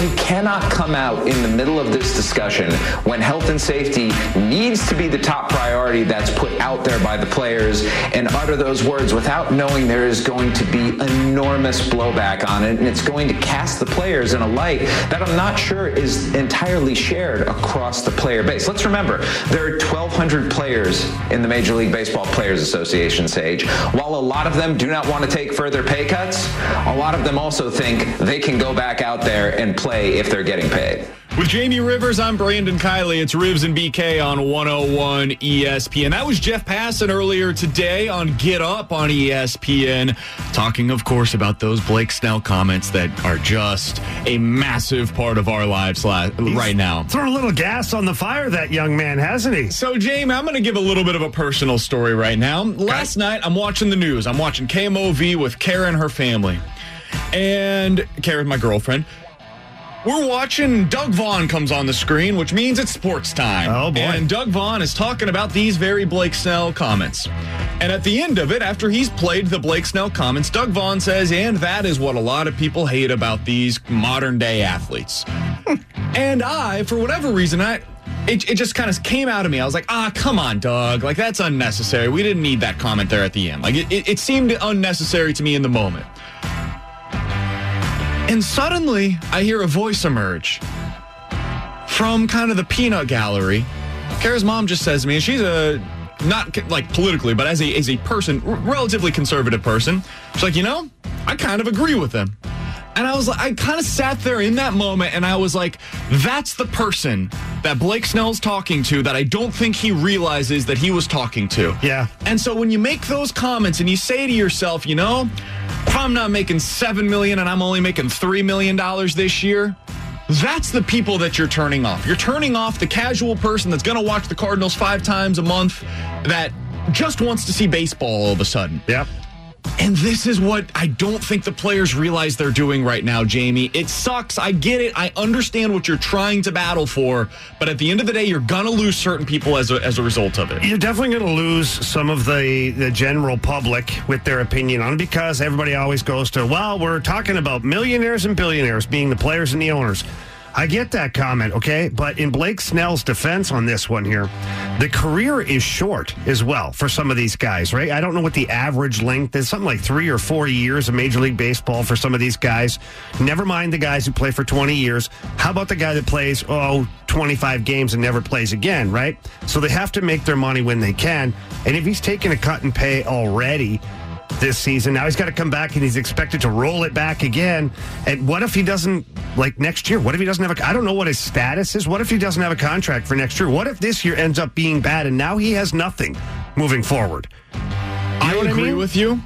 You cannot come out in the middle of this discussion when health and safety needs to be the top priority that's put out there by the players and utter those words without knowing there is going to be enormous blowback on it and it's going to cast the players in a light that I'm not sure is entirely shared across the player base. Let's remember, there are 1,200 players in the Major League Baseball Players Association, Sage. While a lot of them do not want to take further pay cuts, a lot of them also think they can go back out there and play if they're getting paid. With Jamie Rivers, I'm Brandon Kiley. It's Rivs and BK on 101 ESPN. That was Jeff Passan earlier today on Get Up on ESPN, talking, of course, about those Blake Snell comments that are just a massive part of our lives right now. Throw a little gas on the fire, that young man, hasn't he? So, Jamie, I'm going to give a little bit of a personal story right now. Last night, I'm watching the news. I'm watching KMOV with Kara and her family. And Kara, my girlfriend. We're watching Doug Vaughn comes on the screen, which means it's sports time. Oh, boy. And Doug Vaughn is talking about these very Blake Snell comments. And at the end of it, after he's played the Blake Snell comments, Doug Vaughn says, and that is what a lot of people hate about these modern day athletes. and I, for whatever reason, I it, it just kind of came out of me. I was like, ah, come on, Doug. Like, that's unnecessary. We didn't need that comment there at the end. Like, it, it, it seemed unnecessary to me in the moment. And suddenly, I hear a voice emerge from kind of the peanut gallery. Kara's mom just says to me, and she's a not like politically, but as a as a person, relatively conservative person, she's like, you know, I kind of agree with them. And I was like, I kind of sat there in that moment, and I was like, that's the person that Blake Snell's talking to that I don't think he realizes that he was talking to. Yeah. And so when you make those comments and you say to yourself, you know, if I'm not making seven million and I'm only making three million dollars this year, that's the people that you're turning off. You're turning off the casual person that's going to watch the Cardinals five times a month that just wants to see baseball all of a sudden. Yep. And this is what I don't think the players realize they're doing right now, Jamie. It sucks. I get it. I understand what you're trying to battle for. But at the end of the day, you're going to lose certain people as a, as a result of it. You're definitely going to lose some of the, the general public with their opinion on because everybody always goes to, well, we're talking about millionaires and billionaires being the players and the owners. I get that comment, okay? But in Blake Snell's defense on this one here, the career is short as well for some of these guys, right? I don't know what the average length is, something like three or four years of Major League Baseball for some of these guys. Never mind the guys who play for 20 years. How about the guy that plays, oh, 25 games and never plays again, right? So they have to make their money when they can. And if he's taking a cut and pay already, this season. Now he's got to come back and he's expected to roll it back again. And what if he doesn't, like next year? What if he doesn't have a, I don't know what his status is. What if he doesn't have a contract for next year? What if this year ends up being bad and now he has nothing moving forward? I what I agree mean? with you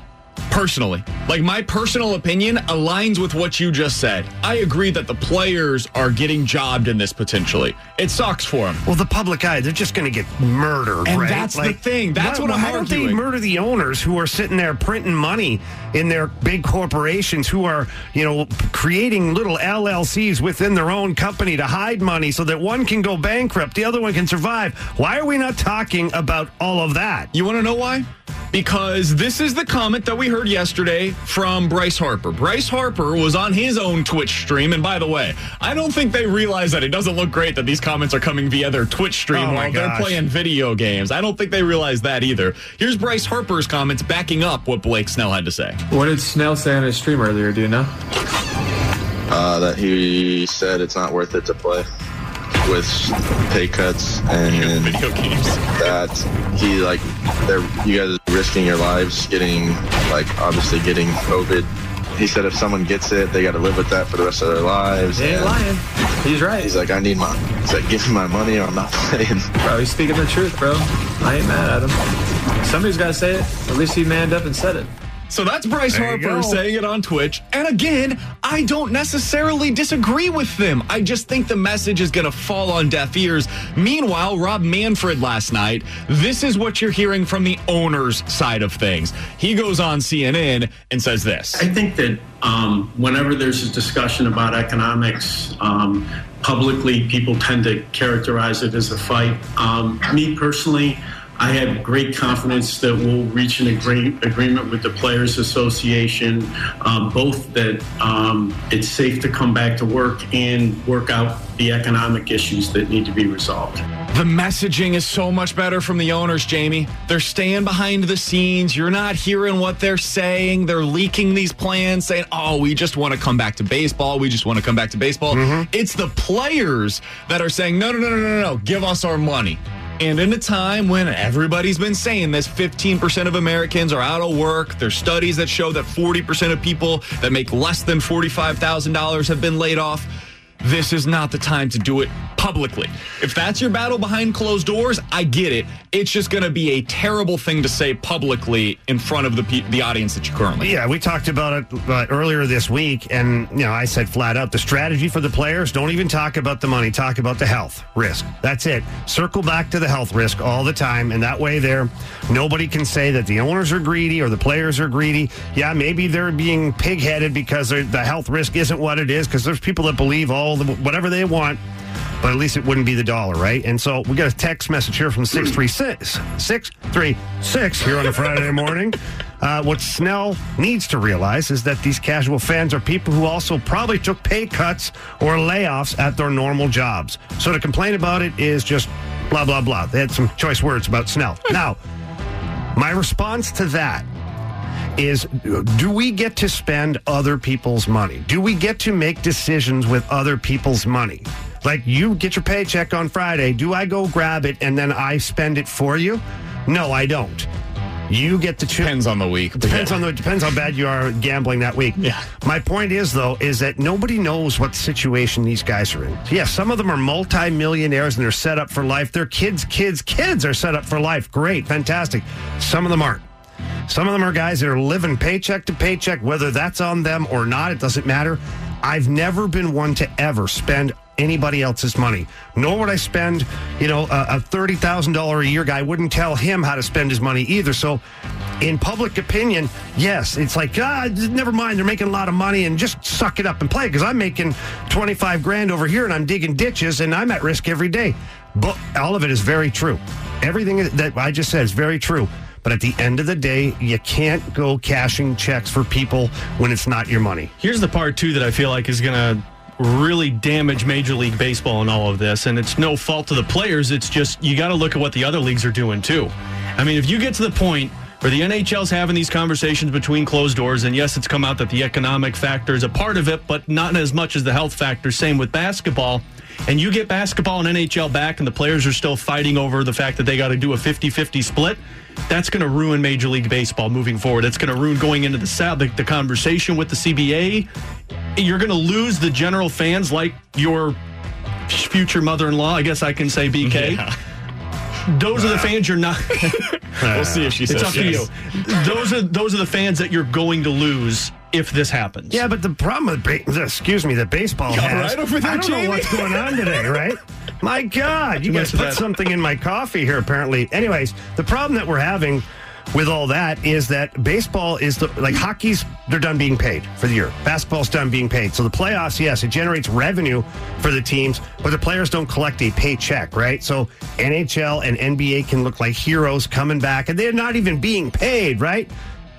personally. Like my personal opinion aligns with what you just said. I agree that the players are getting jobbed in this potentially. It sucks for them. Well, the public eye, they're just going to get murdered, And right? that's the thing. That's what I'm Why don't they murder the owners who are sitting there printing money in their big corporations who are, you know, creating little LLCs within their own company to hide money so that one can go bankrupt, the other one can survive? Why are we not talking about all of that? You want to know why? because this is the comment that we heard yesterday from Bryce Harper. Bryce Harper was on his own Twitch stream. And by the way, I don't think they realize that it doesn't look great that these comments are coming via their Twitch stream Oh, my while they're playing video games. I don't think they realize that either. Here's Bryce Harper's comments backing up what Blake Snell had to say. What did Snell say on his stream earlier? Do you know? uh, that he said it's not worth it to play with pay cuts and Video games. that he like they're you guys are risking your lives getting like obviously getting COVID. He said if someone gets it, they got to live with that for the rest of their lives. He ain't and lying. He's right. He's like, I need my. He's like, give me my money or I'm not playing. Bro, he's speaking the truth, bro. I ain't mad at him. Somebody's got to say it. At least he manned up and said it. So that's Bryce There Harper saying it on Twitch. And again, I don't necessarily disagree with them. I just think the message is going to fall on deaf ears. Meanwhile, Rob Manfred last night, this is what you're hearing from the owner's side of things. He goes on CNN and says this. I think that um, whenever there's a discussion about economics, um, publicly people tend to characterize it as a fight. Um, me personally, I have great confidence that we'll reach an agree- agreement with the Players Association, um, both that um, it's safe to come back to work and work out the economic issues that need to be resolved. The messaging is so much better from the owners, Jamie. They're staying behind the scenes. You're not hearing what they're saying. They're leaking these plans, saying, oh, we just want to come back to baseball. We just want to come back to baseball. It's the players that are saying, no, no, no, no, no, no, give us our money. And in a time when everybody's been saying this, 15% of Americans are out of work. There's studies that show that 40% of people that make less than $45,000 have been laid off. This is not the time to do it publicly. If that's your battle behind closed doors, I get it. It's just going to be a terrible thing to say publicly in front of the pe- the audience that you currently. Yeah, we talked about it uh, earlier this week, and you know, I said flat out the strategy for the players: don't even talk about the money, talk about the health risk. That's it. Circle back to the health risk all the time, and that way, there, nobody can say that the owners are greedy or the players are greedy. Yeah, maybe they're being pig-headed because the health risk isn't what it is. Because there's people that believe all the whatever they want. But at least it wouldn't be the dollar, right? And so we got a text message here from 636 636 here on a Friday morning. Uh, what Snell needs to realize is that these casual fans are people who also probably took pay cuts or layoffs at their normal jobs. So to complain about it is just blah, blah, blah. They had some choice words about Snell. Now, my response to that is do we get to spend other people's money? Do we get to make decisions with other people's money? Like you get your paycheck on Friday, do I go grab it and then I spend it for you? No, I don't. You get the Depends on the week. Depends on the depends how bad you are gambling that week. Yeah. My point is though is that nobody knows what situation these guys are in. Yeah, some of them are multi-millionaires and they're set up for life. Their kids, kids, kids are set up for life. Great, fantastic. Some of them aren't. Some of them are guys that are living paycheck to paycheck, whether that's on them or not, it doesn't matter. I've never been one to ever spend anybody else's money. Nor would I spend, you know, a, a $30,000 a year guy wouldn't tell him how to spend his money either. So, in public opinion, yes, it's like, ah, never mind, they're making a lot of money and just suck it up and play because I'm making 25 grand over here and I'm digging ditches and I'm at risk every day. But all of it is very true. Everything that I just said is very true. But at the end of the day, you can't go cashing checks for people when it's not your money. Here's the part too that I feel like is going to really damage Major League Baseball and all of this, and it's no fault of the players. It's just you got to look at what the other leagues are doing too. I mean, if you get to the point where the NHL's having these conversations between closed doors, and yes, it's come out that the economic factor is a part of it, but not as much as the health factor. Same with basketball. And you get basketball and NHL back, and the players are still fighting over the fact that they got to do a 50 50 split. That's going to ruin Major League Baseball moving forward. It's going to ruin going into the South, the, the conversation with the CBA. You're going to lose the general fans like your future mother in law, I guess I can say BK. Those are the fans you're not. We'll see if she it's says up to you. Those are those are the fans that you're going to lose if this happens. Yeah, but the problem with ba- excuse me, that baseball has. right over there, I don't Jamie? know what's going on today, right? My God, you guys put that. something in my coffee here. Apparently, anyways, the problem that we're having with all that is that baseball is the like hockey's they're done being paid for the year. Basketball's done being paid. So the playoffs, yes, it generates revenue for the teams, but the players don't collect a paycheck, right? So NHL and NBA can look like heroes coming back and they're not even being paid, right?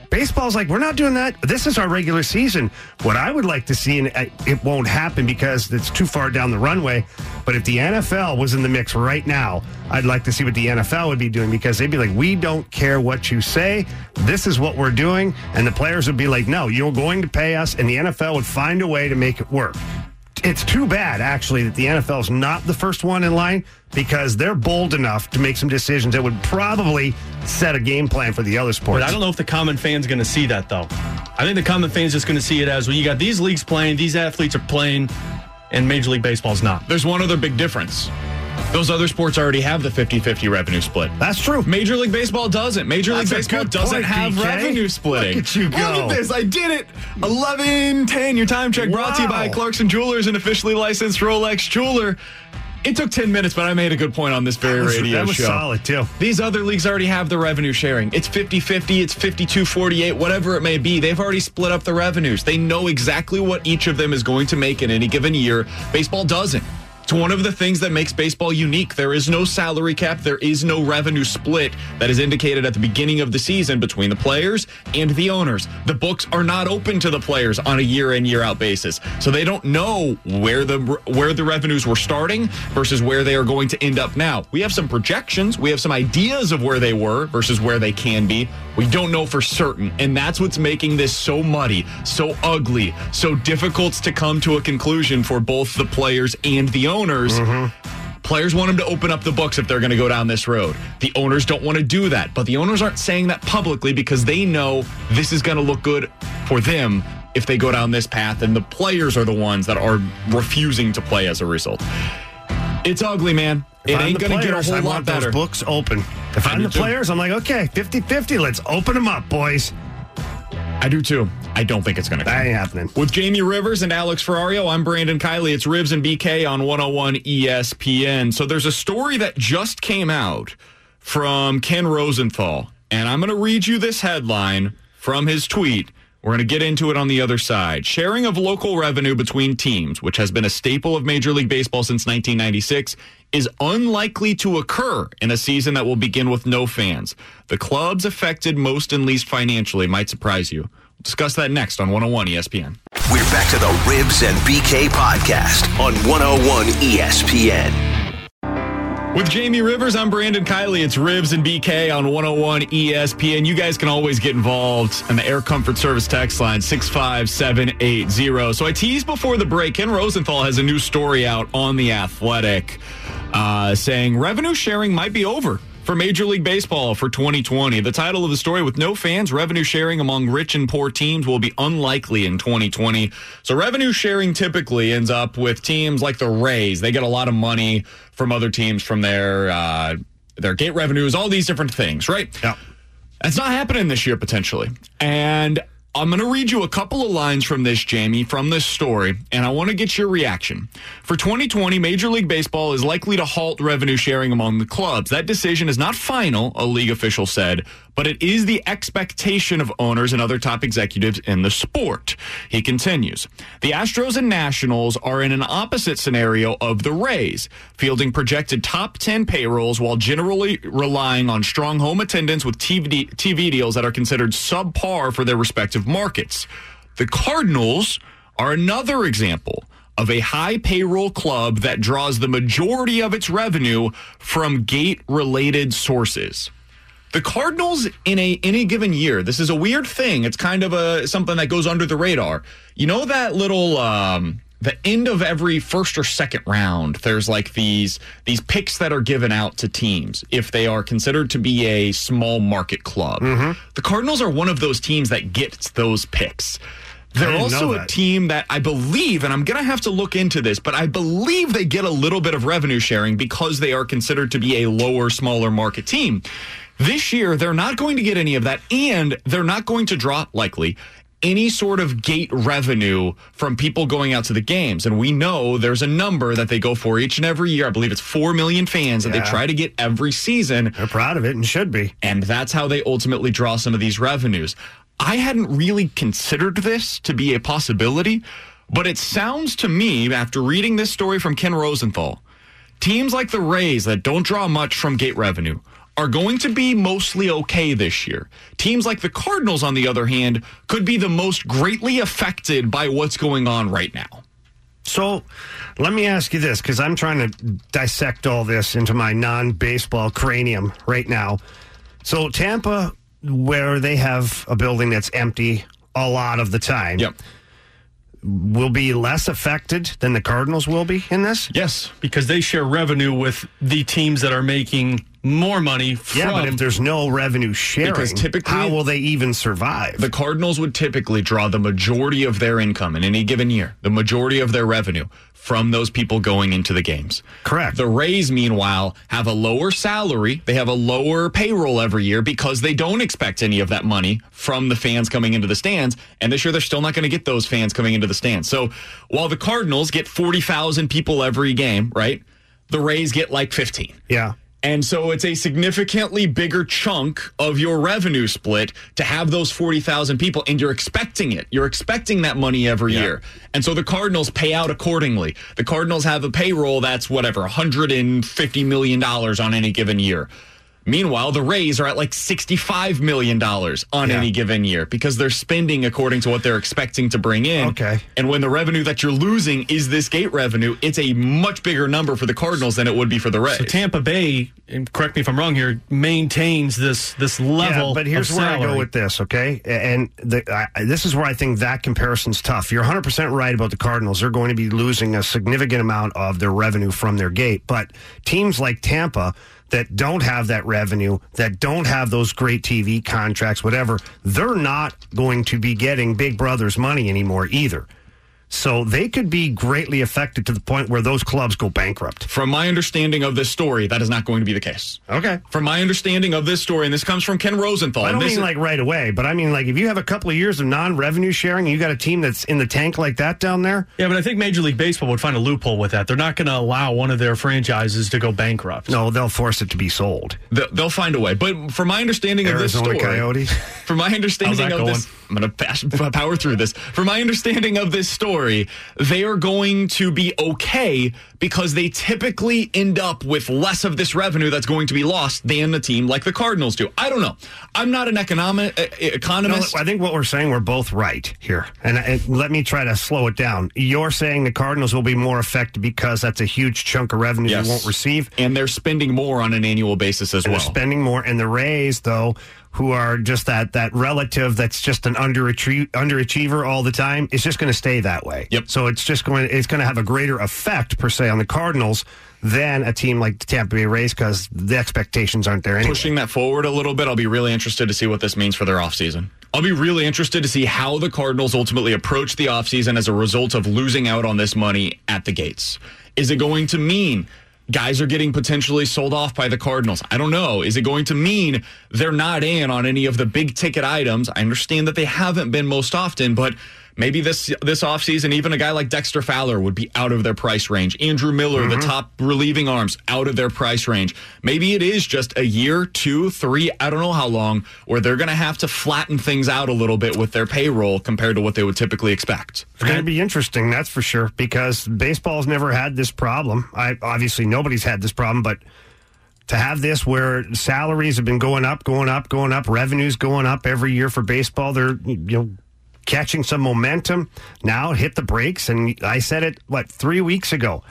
Baseball's like, we're not doing that. This is our regular season. What I would like to see, and uh, it won't happen because it's too far down the runway, but if the NFL was in the mix right now, I'd like to see what the NFL would be doing because they'd be like, we don't care what you say. This is what we're doing. And the players would be like, no, you're going to pay us. And the NFL would find a way to make it work it's too bad actually that the NFL is not the first one in line because they're bold enough to make some decisions that would probably set a game plan for the other sports. But I don't know if the common fan's going to see that though. I think the common fan's just going to see it as well. You got these leagues playing, these athletes are playing, and Major League Baseball's not. There's one other big difference. Those other sports already have the 50 50 revenue split. That's true. Major League Baseball doesn't. Major That's League Baseball doesn't point, have revenue splitting. Look at you go. Look at this. I did it. 11 10. Your time check brought to you by Clarkson Jewelers, an officially licensed Rolex jeweler. It took 10 minutes, but I made a good point on this very That was- radio that was show. solid, too. These other leagues already have the revenue sharing. It's 50 50, it's 52 48, whatever it may be. They've already split up the revenues. They know exactly what each of them is going to make in any given year. Baseball doesn't. It's one of the things that makes baseball unique. There is no salary cap. There is no revenue split that is indicated at the beginning of the season between the players and the owners. The books are not open to the players on a year in year out basis, so they don't know where the where the revenues were starting versus where they are going to end up now. We have some projections. We have some ideas of where they were versus where they can be. We don't know for certain, and that's what's making this so muddy, so ugly, so difficult to come to a conclusion for both the players and the owners. Mm-hmm. Players want them to open up the books if they're going to go down this road. The owners don't want to do that, but the owners aren't saying that publicly because they know this is going to look good for them if they go down this path, and the players are the ones that are refusing to play as a result. It's ugly, man. If it I'm ain't going to get a whole I lot want better. those books open. If I'm the too. players, I'm like, okay, 50 50, let's open them up, boys. I do too. I don't think it's going to That ain't happening. With Jamie Rivers and Alex Ferrario, I'm Brandon Kiley. It's Rivs and BK on 101 ESPN. So there's a story that just came out from Ken Rosenthal, and I'm going to read you this headline from his tweet. We're going to get into it on the other side. Sharing of local revenue between teams, which has been a staple of Major League Baseball since 1996, is unlikely to occur in a season that will begin with no fans. The clubs affected most and least financially might surprise you. We'll discuss that next on 101 ESPN. We're back to the Rivs and BK podcast on 101 ESPN. With Jamie Rivers, I'm Brandon Kiley. It's Rivs and BK on 101 ESPN. You guys can always get involved on the Air Comfort Service text line 65780. So I teased before the break, Ken Rosenthal has a new story out on The Athletic uh, saying revenue sharing might be over for Major League Baseball for 2020. The title of the story with no fans, revenue sharing among rich and poor teams will be unlikely in 2020. So revenue sharing typically ends up with teams like the Rays. They get a lot of money from other teams from their uh, their gate revenues, all these different things, right? Yeah. That's not happening this year potentially. And I'm going to read you a couple of lines from this, Jamie, from this story, and I want to get your reaction. For 2020, Major League Baseball is likely to halt revenue sharing among the clubs. That decision is not final, a league official said, but it is the expectation of owners and other top executives in the sport. He continues The Astros and Nationals are in an opposite scenario of the Rays, fielding projected top 10 payrolls while generally relying on strong home attendance with TV, TV deals that are considered subpar for their respective markets. The Cardinals are another example of a high payroll club that draws the majority of its revenue from gate related sources. The Cardinals in a any given year, this is a weird thing. It's kind of a something that goes under the radar. You know that little um the end of every first or second round, there's like these these picks that are given out to teams if they are considered to be a small market club. The Cardinals are one of those teams that gets those picks. They're also a team that I believe, and I'm going to have to look into this, but I believe they get a little bit of revenue sharing because they are considered to be a lower, smaller market team. This year, they're not going to get any of that, and they're not going to draw, likely, any sort of gate revenue from people going out to the games. And we know there's a number that they go for each and every year. I believe it's 4 million fans that they try to get every season. They're proud of it and should be. And that's how they ultimately draw some of these revenues. I hadn't really considered this to be a possibility, but it sounds to me, after reading this story from Ken Rosenthal, teams like the Rays that don't draw much from gate revenue are going to be mostly okay this year. Teams like the Cardinals, on the other hand, could be the most greatly affected by what's going on right now. So let me ask you this because I'm trying to dissect all this into my non baseball cranium right now. So, Tampa, where they have a building that's empty a lot of the time, Yep. will be less affected than the Cardinals will be in this? Yes. because they share revenue with the teams that are making more money from Yeah, but if there's no revenue sharing, Because typically- how will they even survive? The Cardinals would typically draw the majority of their income in any given year, the majority of their revenue from those people going into the games. Correct. The Rays, meanwhile, have a lower salary. They have a lower payroll every year because they don't expect any of that money from the fans coming into the stands. And this year, they're still not going to get those fans coming into the stands. So while the Cardinals get 40,000 people every game, right? The Rays get like 15. yeah. And so it's a significantly bigger chunk of your revenue split to have those 40,000 people, and you're expecting it. You're expecting that money every year. And so the Cardinals pay out accordingly. The Cardinals have a payroll that's whatever, $150 million on any given year. Meanwhile, the Rays are at like $65 million on Yeah. any given year because they're spending according to what they're expecting to bring in. Okay. And when the revenue that you're losing is this gate revenue, it's a much bigger number for the Cardinals than it would be for the Rays. So Tampa Bay, and correct me if I'm wrong here, maintains this this level. Yeah, but here's of where I go with this, okay? And the, I, this is where I think that comparison's tough. You're 100% right about the Cardinals. They're going to be losing a significant amount of their revenue from their gate. But teams like Tampa that don't have that revenue, that don't have those great TV contracts, whatever, they're not going to be getting Big Brother's money anymore either. So they could be greatly affected to the point where those clubs go bankrupt. From my understanding of this story, that is not going to be the case. Okay. From my understanding of this story, and this comes from Ken Rosenthal. I don't and this mean is- like right away, but I mean like if you have a couple of years of non-revenue sharing you got a team that's in the tank like that down there, Yeah, but I think Major League Baseball would find a loophole with that. They're not going to allow one of their franchises to go bankrupt. no, they'll force it to be sold. They'll, they'll find a way. But from my understanding of this Arizona story, Coyotes. from my understanding of going? this, I'm going to power through this. From my understanding of this story, they are going to be okay because they typically end up with less of this revenue that's going to be lost than a team like the Cardinals do. I don't know. I'm not an economic uh, No, economist. I think what we're saying we're both right here, and, and let me try to slow it down. You're saying the Cardinals will be more affected because that's a huge chunk of revenue Yes. they won't receive. and they're spending more on an annual basis as And well. they're spending more, and the Rays though. Who are just that that relative that's just an underachie- underachiever all the time? It's just going to stay that way. Yep. So it's just going it's going to have a greater effect per se on the Cardinals than a team like the Tampa Bay Rays because the expectations aren't there anyway. pushing that forward a little bit, I'll be really interested to see what this means for their offseason. I'll be really interested to see how the Cardinals ultimately approach the offseason as a result of losing out on this money at the gates. Is it going to mean guys are getting potentially sold off by the Cardinals? I don't know. Is it going to mean they're not in on any of the big ticket items? I understand that they haven't been most often, but maybe this this offseason, even a guy like Dexter Fowler would be out of their price range. Andrew Miller, the mm-hmm. top relieving arms, out of their price range. Maybe it is just a year, two, three, I don't know how long, where they're going to have to flatten things out a little bit with their payroll compared to what they would typically expect. It's going to be interesting, that's for sure, because baseball's never had this problem. I obviously nobody's had this problem, but to have this where salaries have been going up, going up, going up, revenues going up every year for baseball, they're you know catching some momentum. Now hit the brakes, and I said it what three weeks ago.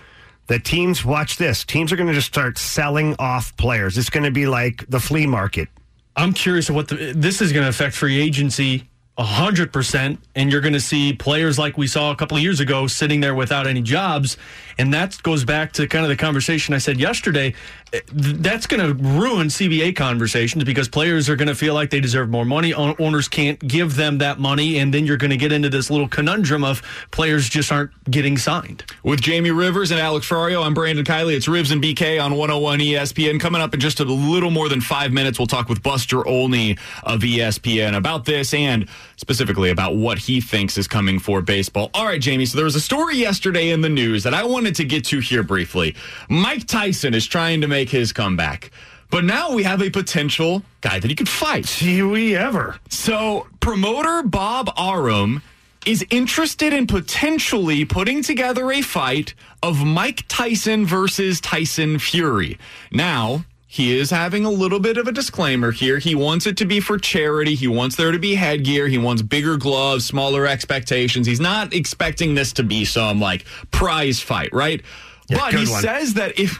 The teams watch this. Teams are going to just start selling off players. It's going to be like the flea market. I'm curious what the, this is going to affect free agency 100%. And you're going to see players like we saw a couple of years ago sitting there without any jobs. And that goes back to kind of the conversation I said yesterday. Th- that's going to ruin CBA conversations because players are going to feel like they deserve more money. Owners can't give them that money, and then you're going to get into this little conundrum of players just aren't getting signed. With Jamie Rivers and Alex Ferrario, I'm Brandon Kiley. It's Rivs and BK on 101 ESPN. Coming up in just a little more than five minutes, we'll talk with Buster Olney of ESPN about this and specifically about what he thinks is coming for baseball. All right, Jamie. So there was a story yesterday in the news that I wanted to get to here briefly. Mike Tyson is trying to make his comeback. But now we have a potential guy that he could fight. See we ever. So promoter Bob Arum is interested in potentially putting together a fight of Mike Tyson versus Tyson Fury. Now, he is having a little bit of a disclaimer here. He wants it to be for charity. He wants there to be headgear. He wants bigger gloves, smaller expectations. He's not expecting this to be some like prize fight, right? Yeah, but he one. says that if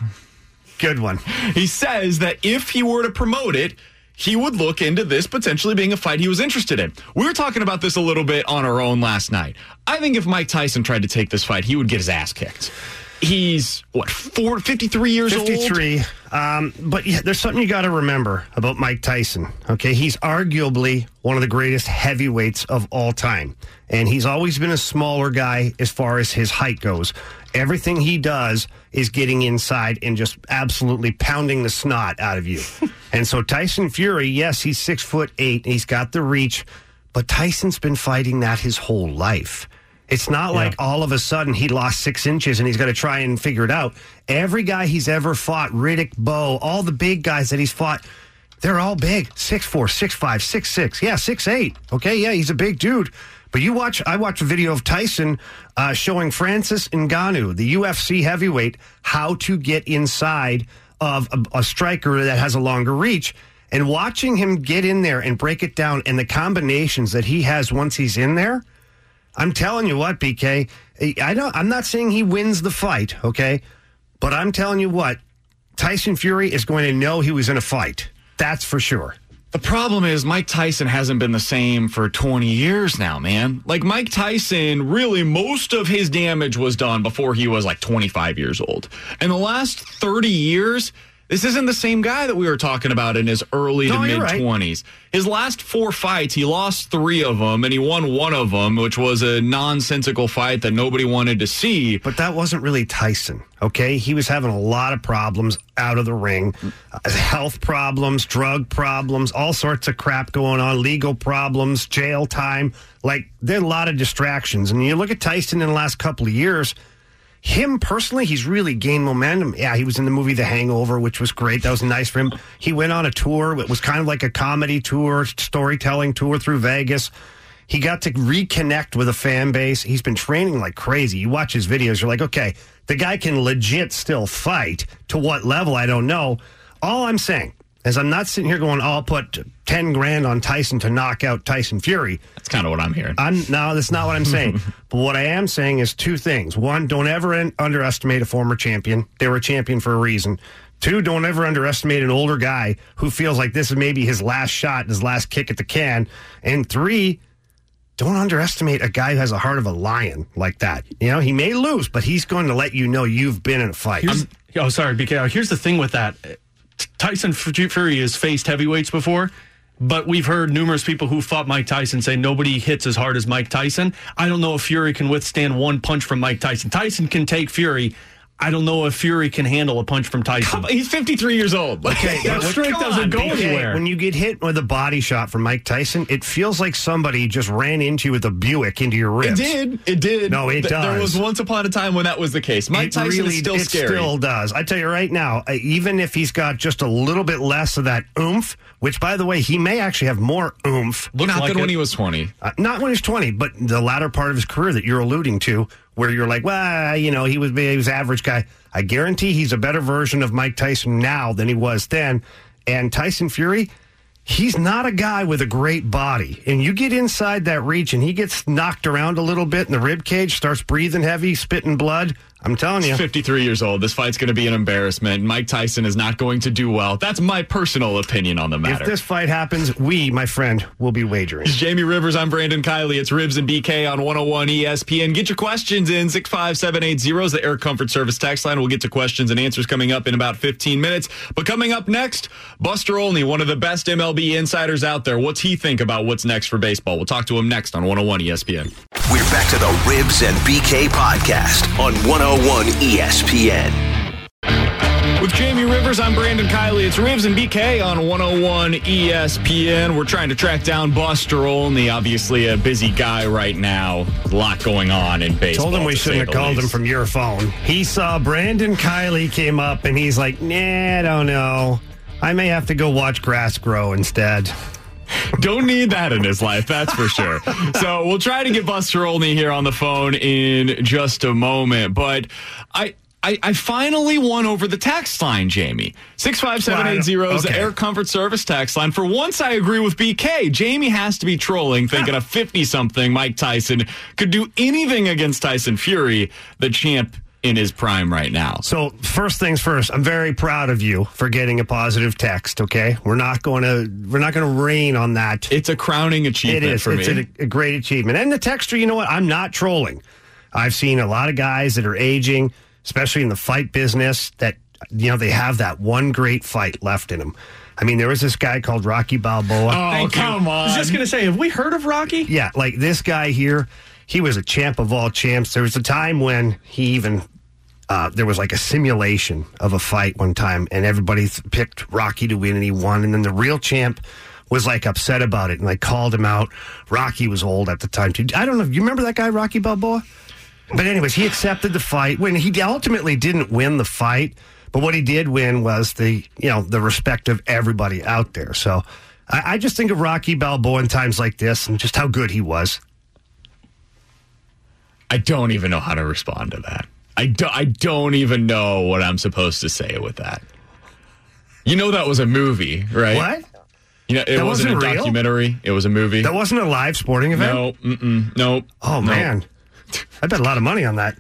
Good one. he says that if he were to promote it, he would look into this potentially being a fight he was interested in. We were talking about this a little bit on our own last night. I think if Mike Tyson tried to take this fight, he would get his ass kicked. He's what, four, 53 years old? 53. Um, but yeah, there's something you got to remember about Mike Tyson. Okay, he's arguably one of the greatest heavyweights of all time, and he's always been a smaller guy as far as his height goes. Everything he does is getting inside and just absolutely pounding the snot out of you. and so Tyson Fury, yes, he's six foot eight, he's got the reach, but Tyson's been fighting that his whole life. It's not like all of a sudden he lost six inches and he's got to try and figure it out. Every guy he's ever fought, Riddick, Bowe, all the big guys that he's fought, they're all big. Six four, six five, six six. Yeah, six eight. Okay, yeah, he's a big dude. But you watch, I watched a video of Tyson uh, showing Francis Ngannou, the UFC heavyweight, how to get inside of a, a striker that has a longer reach. And watching him get in there and break it down and the combinations that he has once he's in there, I'm telling you what, BK. I don't. I'm not saying he wins the fight, okay, but I'm telling you what, Tyson Fury is going to know he was in a fight. That's for sure. The problem is Mike Tyson hasn't been the same for 20 years now, man. Like Mike Tyson, really most of his damage was done before he was like 25 years old. In the last 30 years, this isn't the same guy that we were talking about in his early No, to mid right. 20s. His last four fights, he lost three of them and he won one of them, which was a nonsensical fight that nobody wanted to see. But that wasn't really Tyson, okay? He was having a lot of problems out of the ring uh, health problems, drug problems, all sorts of crap going on, legal problems, jail time. Like, there are a lot of distractions. And you look at Tyson in the last couple of years, him personally, he's really gained momentum. Yeah, he was in the movie The Hangover, which was great. That was nice for him. He went on a tour. It was kind of like a comedy tour, storytelling tour through Vegas. He got to reconnect with a fan base. He's been training like crazy. You watch his videos, you're like, okay, the guy can legit still fight. To what level, I don't know. All I'm saying is I'm not sitting here going, oh, I'll put 10 grand on Tyson to knock out Tyson Fury. That's kind of what I'm hearing. I'm no, that's not what I'm saying. but what I am saying is two things. One, don't ever un- underestimate a former champion. They were a champion for a reason. Two, don't ever underestimate an older guy who feels like this is maybe his last shot, his last kick at the can. And three, don't underestimate a guy who has a heart of a lion like that. You know, he may lose, but he's going to let you know you've been in a fight. Here's, oh, sorry, BK. Here's the thing with that. Tyson Fury has faced heavyweights before, but we've heard numerous people who fought Mike Tyson say nobody hits as hard as Mike Tyson. I don't know if Fury can withstand one punch from Mike Tyson. Tyson can take Fury. I don't know if Fury can handle a punch from Tyson. He's 53 years old. Okay, that strength doesn't on, go BK, anywhere. When you get hit with a body shot from Mike Tyson, it feels like somebody just ran into you with a Buick into your ribs. It did. It did. No, it Th- There was once upon a time when that was the case. Mike it Tyson really, is still it scary. still does. I tell you right now, uh, even if he's got just a little bit less of that oomph, which by the way, he may actually have more oomph. Not like than when he was 20. Uh, not when he's 20, but the latter part of his career that you're alluding to, where you're like, well, you know, he was he was average guy. I guarantee he's a better version of Mike Tyson now than he was then. And Tyson Fury, he's not a guy with a great body. And you get inside that reach and he gets knocked around a little bit in the rib cage, starts breathing heavy, spitting blood. I'm telling you. He's 53 years old. This fight's going to be an embarrassment. Mike Tyson is not going to do well. That's my personal opinion on the matter. If this fight happens, we, my friend, will be wagering. It's Jamie Rivers. I'm Brandon Kiley. It's Rivs and BK on 101 ESPN. Get your questions in 65780 is the Air Comfort Service text line. We'll get to questions and answers coming up in about 15 minutes. But coming up next, Buster Olney, one of the best MLB insiders out there. What's he think about what's next for baseball? We'll talk to him next on 101 ESPN. We're back to the Rivs and BK podcast on 101 ESPN. With Jamie Rivers, I'm Brandon Kiley. It's Rivs and BK on 101 ESPN. We're trying to track down Buster Olney, obviously a busy guy right now. A lot going on in baseball. Told him we to shouldn't have the called him from your phone. He saw Brandon Kiley came up and he's like, nah, I don't know. I may have to go watch grass grow instead. Don't need that in his life, that's for sure. so we'll try to get Buster Olney here on the phone in just a moment. But I. I, I finally won over the tax line, Jamie. 65780 is the Air Comfort Service tax line. For once, I agree with BK. Jamie has to be trolling, thinking a 50 something Mike Tyson could do anything against Tyson Fury, the champ in his prime right now. So first things first, I'm very proud of you for getting a positive text. Okay, we're not going to we're not going to rain on that. It's a crowning achievement It is. for it's me. A, a great achievement. And the texture, you know what? I'm not trolling. I've seen a lot of guys that are aging, especially in the fight business, that you know they have that one great fight left in them. I mean, there was this guy called Rocky Balboa. oh, come on! I was just going to say, have we heard of Rocky? Yeah, like this guy here, he was a champ of all champs. There was a time when he even uh, there was like a simulation of a fight one time, and everybody th- picked Rocky to win, and he won. And then the real champ was like upset about it and like called him out. Rocky was old at the time too. I don't know. You remember that guy, Rocky Balboa? But anyways, he accepted the fight when he ultimately didn't win the fight. But what he did win was the you know the respect of everybody out there. So I, I just think of Rocky Balboa in times like this and just how good he was. I don't even know how to respond to that. I, do, I don't even know what I'm supposed to say with that. You know that was a movie, right? What? You know, it That wasn't, wasn't a real? documentary. It was a movie. That wasn't a live sporting event. no, mm-mm, no. Oh no. man, I bet a lot of money on that.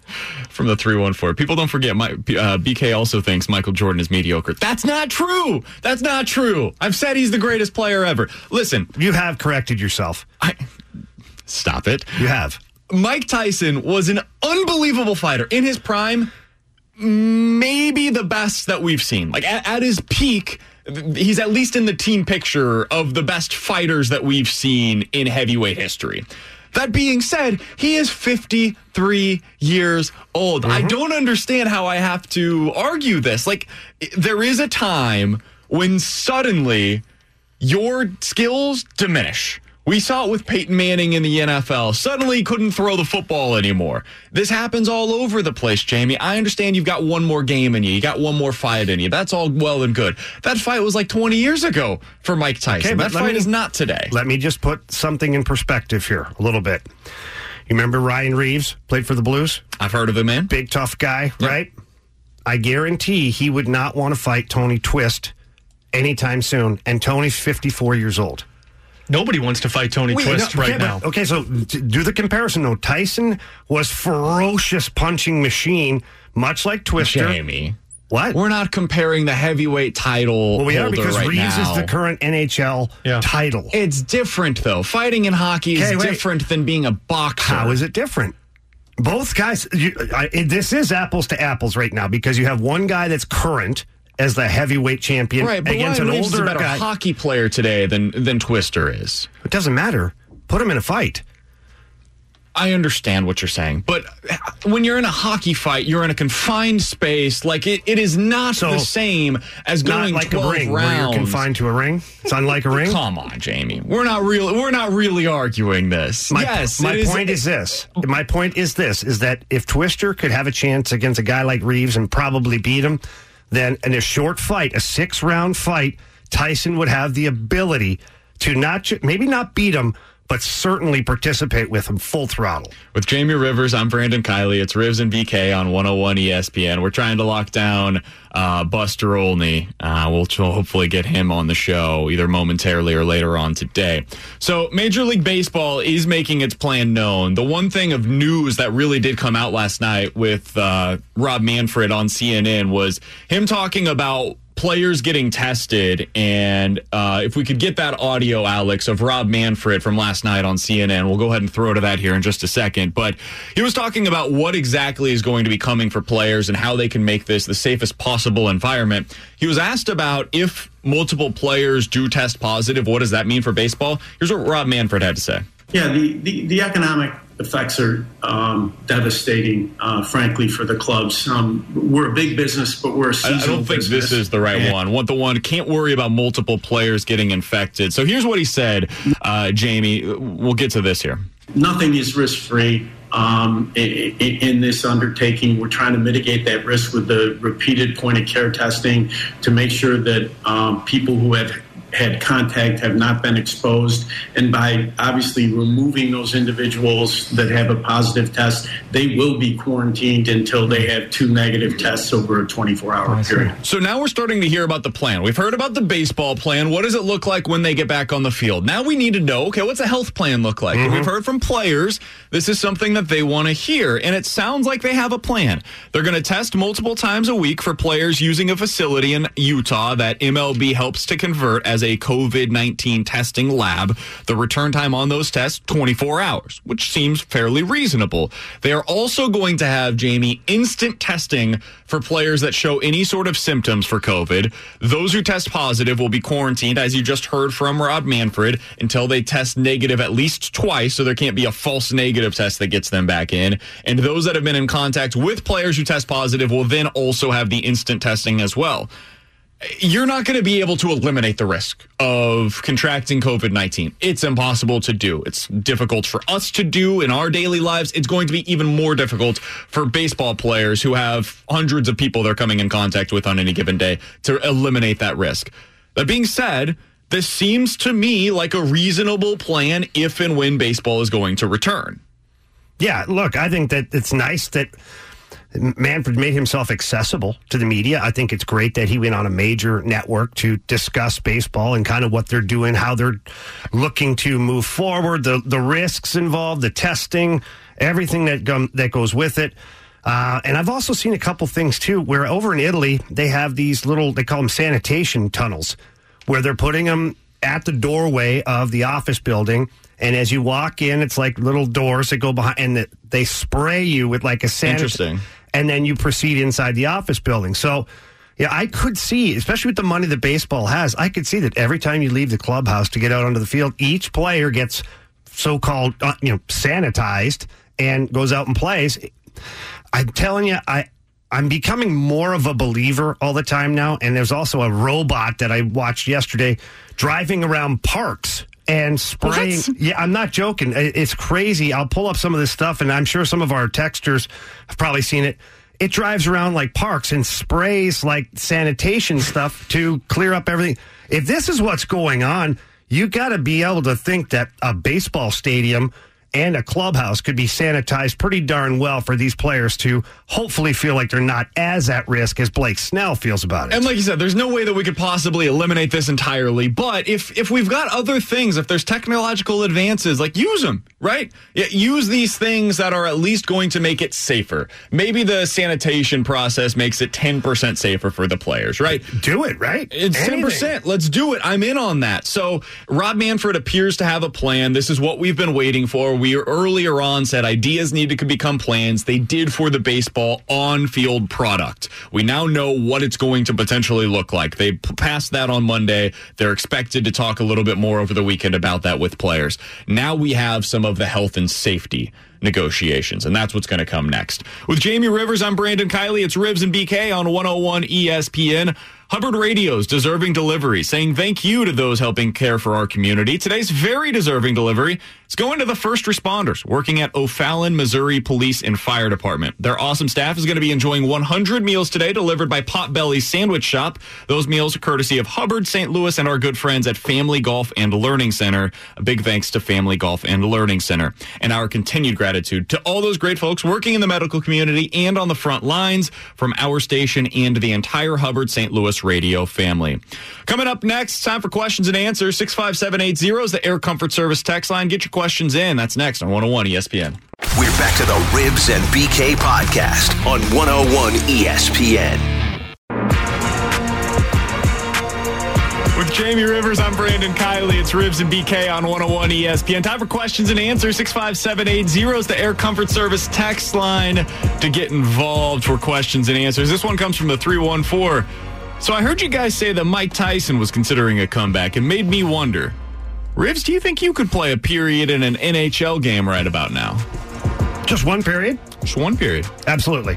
From the 314. People don't forget, my, uh, BK also thinks Michael Jordan is mediocre. That's not true. That's not true. I've said he's the greatest player ever. Listen, You have corrected yourself. I, stop it. You have. Mike Tyson was an unbelievable fighter in his prime. Maybe the best that we've seen. Like at, at his peak, he's at least in the team picture of the best fighters that we've seen in heavyweight history. That being said, he is 53 years old. I mm-hmm. don't understand how I have to argue this. Like, there is a time when suddenly your skills diminish. We saw it with Peyton Manning in the NFL. Suddenly he couldn't throw the football anymore. This happens all over the place, Jamie. I understand you've got one more game in you. You got one more fight in you. That's all well and good. That fight was like 20 years ago for Mike Tyson. but that fight me- is not today. Let me just put something in perspective here a little bit. You remember Ryan Reaves played for the Blues? I've heard of him, man. Big tough guy, right? I guarantee he would not want to fight Tony Twist anytime soon. And Tony's 54 years old. Nobody wants to fight Tony Wait, Twist no, right okay, but- now. Okay, so do the comparison though. Tyson was ferocious punching machine, much like Twister. Jamie. What? We're not comparing the heavyweight title well, we are because right Reaves now. is the current NHL Yeah. title. it's different, though. Fighting in hockey is Okay, wait. different than being a boxer. How is it different? Both guys. You, I, this is apples to apples right now because you have one guy that's current as the heavyweight champion Right, against an is a older better guy. hockey player today than than Twister is. It doesn't matter. Put him in a fight. I understand what you're saying, but when you're in a hockey fight, you're in a confined space. Like it, it is not So, the same as going like a 12 ring where you're confined to a ring. It's unlike a ring. Come on, Jamie. We're not real. We're not really arguing this. My, yes, my point is this. My point is this: is that if Twister could have a chance against a guy like Reaves and probably beat him, then in a short fight, a six-round fight, Tyson would have the ability to not maybe not beat him, but certainly participate with them full throttle. With Jamie Rivers, I'm Brandon Kiley. It's Rivs and BK on 101 ESPN. We're trying to lock down uh, Buster Olney. Uh, we'll hopefully get him on the show either momentarily or later on today. So, Major League Baseball is making its plan known. The one thing of news that really did come out last night with uh, Rob Manfred on CNN was him talking about players getting tested. And uh, if we could get that audio, Alex, of Rob Manfred from last night on CNN, we'll go ahead and throw to that here in just a second. But he was talking about what exactly is going to be coming for players and how they can make this the safest possible environment. He was asked about if multiple players do test positive, what does that mean for baseball? Here's what Rob Manfred had to say. Yeah, the, the, the economic effects are um, devastating, uh, frankly, for the clubs. Um, we're a big business, but we're a seasonal I don't think business. this is the right one. Want the one can't worry about multiple players getting infected. So here's what he said, uh, Jamie. We'll get to this here. nothing is risk free um, in, in this undertaking. We're trying to mitigate that risk with the repeated point of care testing to make sure that um, people who have had contact have not been exposed. And by obviously removing those individuals that have a positive test, they will be quarantined until they have two negative tests over a 24 hour period. So now we're starting to hear about the plan. We've heard about the baseball plan. What does it look like when they get back on the field? Now we need to know, okay, what's a health plan look like? Mm-hmm. We've heard from players. This is something that they want to hear. And it sounds like they have a plan. They're going to test multiple times a week for players using a facility in Utah that MLB helps to convert as a COVID 19 testing lab. The return time on those tests, 24 hours, which seems fairly reasonable. They are also going to have, Jamie, instant testing for players that show any sort of symptoms for COVID. Those who test positive will be quarantined, as you just heard from Rob Manfred, until they test negative at least twice. So there can't be a false negative test that gets them back in. And those that have been in contact with players who test positive will then also have the instant testing as well you're not going to be able to eliminate the risk of contracting COVID 19. It's impossible to do. It's difficult for us to do in our daily lives. It's going to be even more difficult for baseball players who have hundreds of people they're coming in contact with on any given day to eliminate that risk. That being said, this seems to me like a reasonable plan if and when baseball is going to return. Yeah, look, I think that it's nice that Manfred made himself accessible to the media. I think it's great that he went on a major network to discuss baseball and kind of what they're doing, how they're looking to move forward, the the risks involved, the testing, everything that gum, that goes with it. Uh, and I've also seen a couple things too, where over in Italy they have these little they call them sanitation tunnels, where they're putting them at the doorway of the office building. And as you walk in, it's like little doors that go behind, and they spray you with like a Interesting. And then you proceed inside the office building. So, yeah, I could see, especially with the money that baseball has, I could see that every time you leave the clubhouse to get out onto the field, each player gets so-called, uh, you know, sanitized and goes out and plays. I'm telling you, I. I'm becoming more of a believer all the time now. And there's also a robot that I watched yesterday driving around parks and spraying. Yeah, I'm not joking. It's crazy. I'll pull up some of this stuff, and I'm sure some of our texters have probably seen it. It drives around like parks and sprays like sanitation stuff to clear up everything. If this is what's going on, you got to be able to think that a baseball stadium and a clubhouse could be sanitized pretty darn well for these players to hopefully feel like they're not as at risk as Blake Snell feels about it. And like you said, there's no way that we could possibly eliminate this entirely. But if if we've got other things, if there's technological advances, like use them, right? Yeah, use these things that are at least going to make it safer. Maybe the sanitation process makes it 10% safer for the players, right? Do it, right? It's Anything. 10%. Let's do it. I'm in on that. So Rob Manfred appears to have a plan. This is what we've been waiting for. We earlier on said ideas need to become plans. They did for the baseball on field product. We now know what it's going to potentially look like. They passed that on Monday. They're expected to talk a little bit more over the weekend about that with players. Now we have some of the health and safety negotiations, and that's what's going to come next. With Jamie Rivers, I'm Brandon Kiley. It's Rivs and BK on 101 ESPN. Hubbard Radio's deserving delivery, saying thank you to those helping care for our community. Today's very deserving delivery It's going to the first responders working at O'Fallon, Missouri Police and Fire Department. Their awesome staff is going to be enjoying 100 meals today delivered by Potbelly's Sandwich Shop. Those meals are courtesy of Hubbard, St. Louis, and our good friends at Family Golf and Learning Center. A big thanks to Family Golf and Learning Center. And our continued gratitude to all those great folks working in the medical community and on the front lines from our station and the entire Hubbard St. Louis radio family. Coming up next, time for questions and answers. 65780 is the Air Comfort Service text line. Get your questions in. That's next on 101 ESPN. We're back to the Rivs and BK podcast on 101 ESPN. With Jamie Rivers, I'm Brandon Kiley. It's Rivs and BK on 101 ESPN. Time for questions and answers. 65780 is the Air Comfort Service text line to get involved for questions and answers. This one comes from the 314. So I heard you guys say that Mike Tyson was considering a comeback and made me wonder. Rivs, do you think you could play a period in an NHL game right about now? Just one period? Just one period. Absolutely.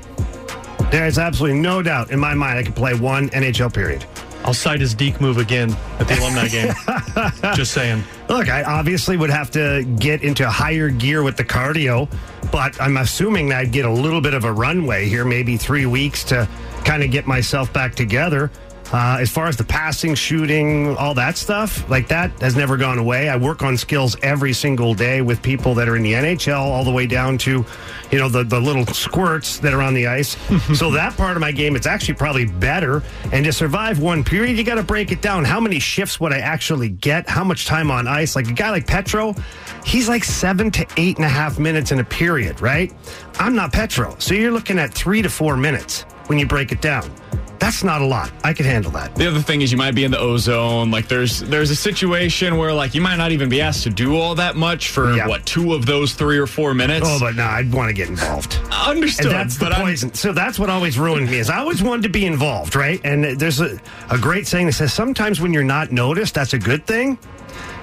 There is absolutely no doubt in my mind I could play one NHL period. I'll cite his Deke move again at the alumni game. Just saying. Look, I obviously would have to get into higher gear with the cardio, but I'm assuming that I'd get a little bit of a runway here, maybe three weeks to kind of get myself back together. Uh, as far as the passing, shooting, all that stuff, like that has never gone away. I work on skills every single day with people that are in the NHL, all the way down to, you know, the, the little squirts that are on the ice. so that part of my game, it's actually probably better. And to survive one period, you got to break it down. How many shifts would I actually get? How much time on ice? Like a guy like Petro, he's like seven to eight and a half minutes in a period, right? I'm not Petro. So you're looking at three to four minutes when you break it down. That's not a lot. I could handle that. The other thing is you might be in the ozone. Like there's there's a situation where like you might not even be asked to do all that much for Yeah. what two of those three or four minutes. Oh, but no, I'd want to get involved. Understood. And that's the but I'm- poison. So that's what always ruined me is I always wanted to be involved, right? And there's a, a great saying that says sometimes when you're not noticed, that's a good thing.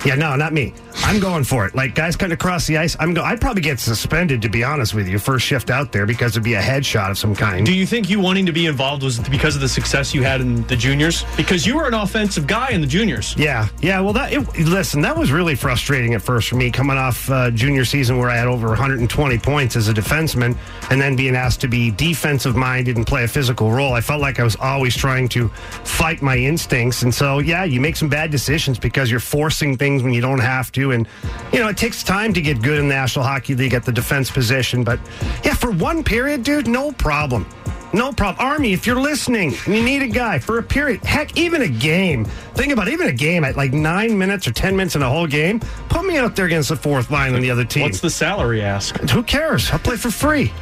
Yeah, no, not me. I'm going for it. Like guys cutting across the ice, I'm go. I'd probably get suspended to be honest with you, first shift out there because it'd be a headshot of some kind. Do you think you wanting to be involved was because of the success you had in the juniors? Because you were an offensive guy in the juniors. Yeah, yeah. Well, that it, listen, that was really frustrating at first for me, coming off uh, junior season where I had over 120 points as a defenseman, and then being asked to be defensive minded and play a physical role. I felt like I was always trying to fight my instincts, and so yeah, you make some bad decisions because you're forcing things when you don't have to, and you know it takes time to get good in the National Hockey League at the defense position. But yeah, for one period, dude, no problem. No problem. Army, if you're listening and you need a guy for a period, heck, even a game. Think about it, even a game at like nine minutes or 10 minutes in a whole game. Put me out there against the fourth line on the other team. What's the salary ask? Who cares? I'll play for free.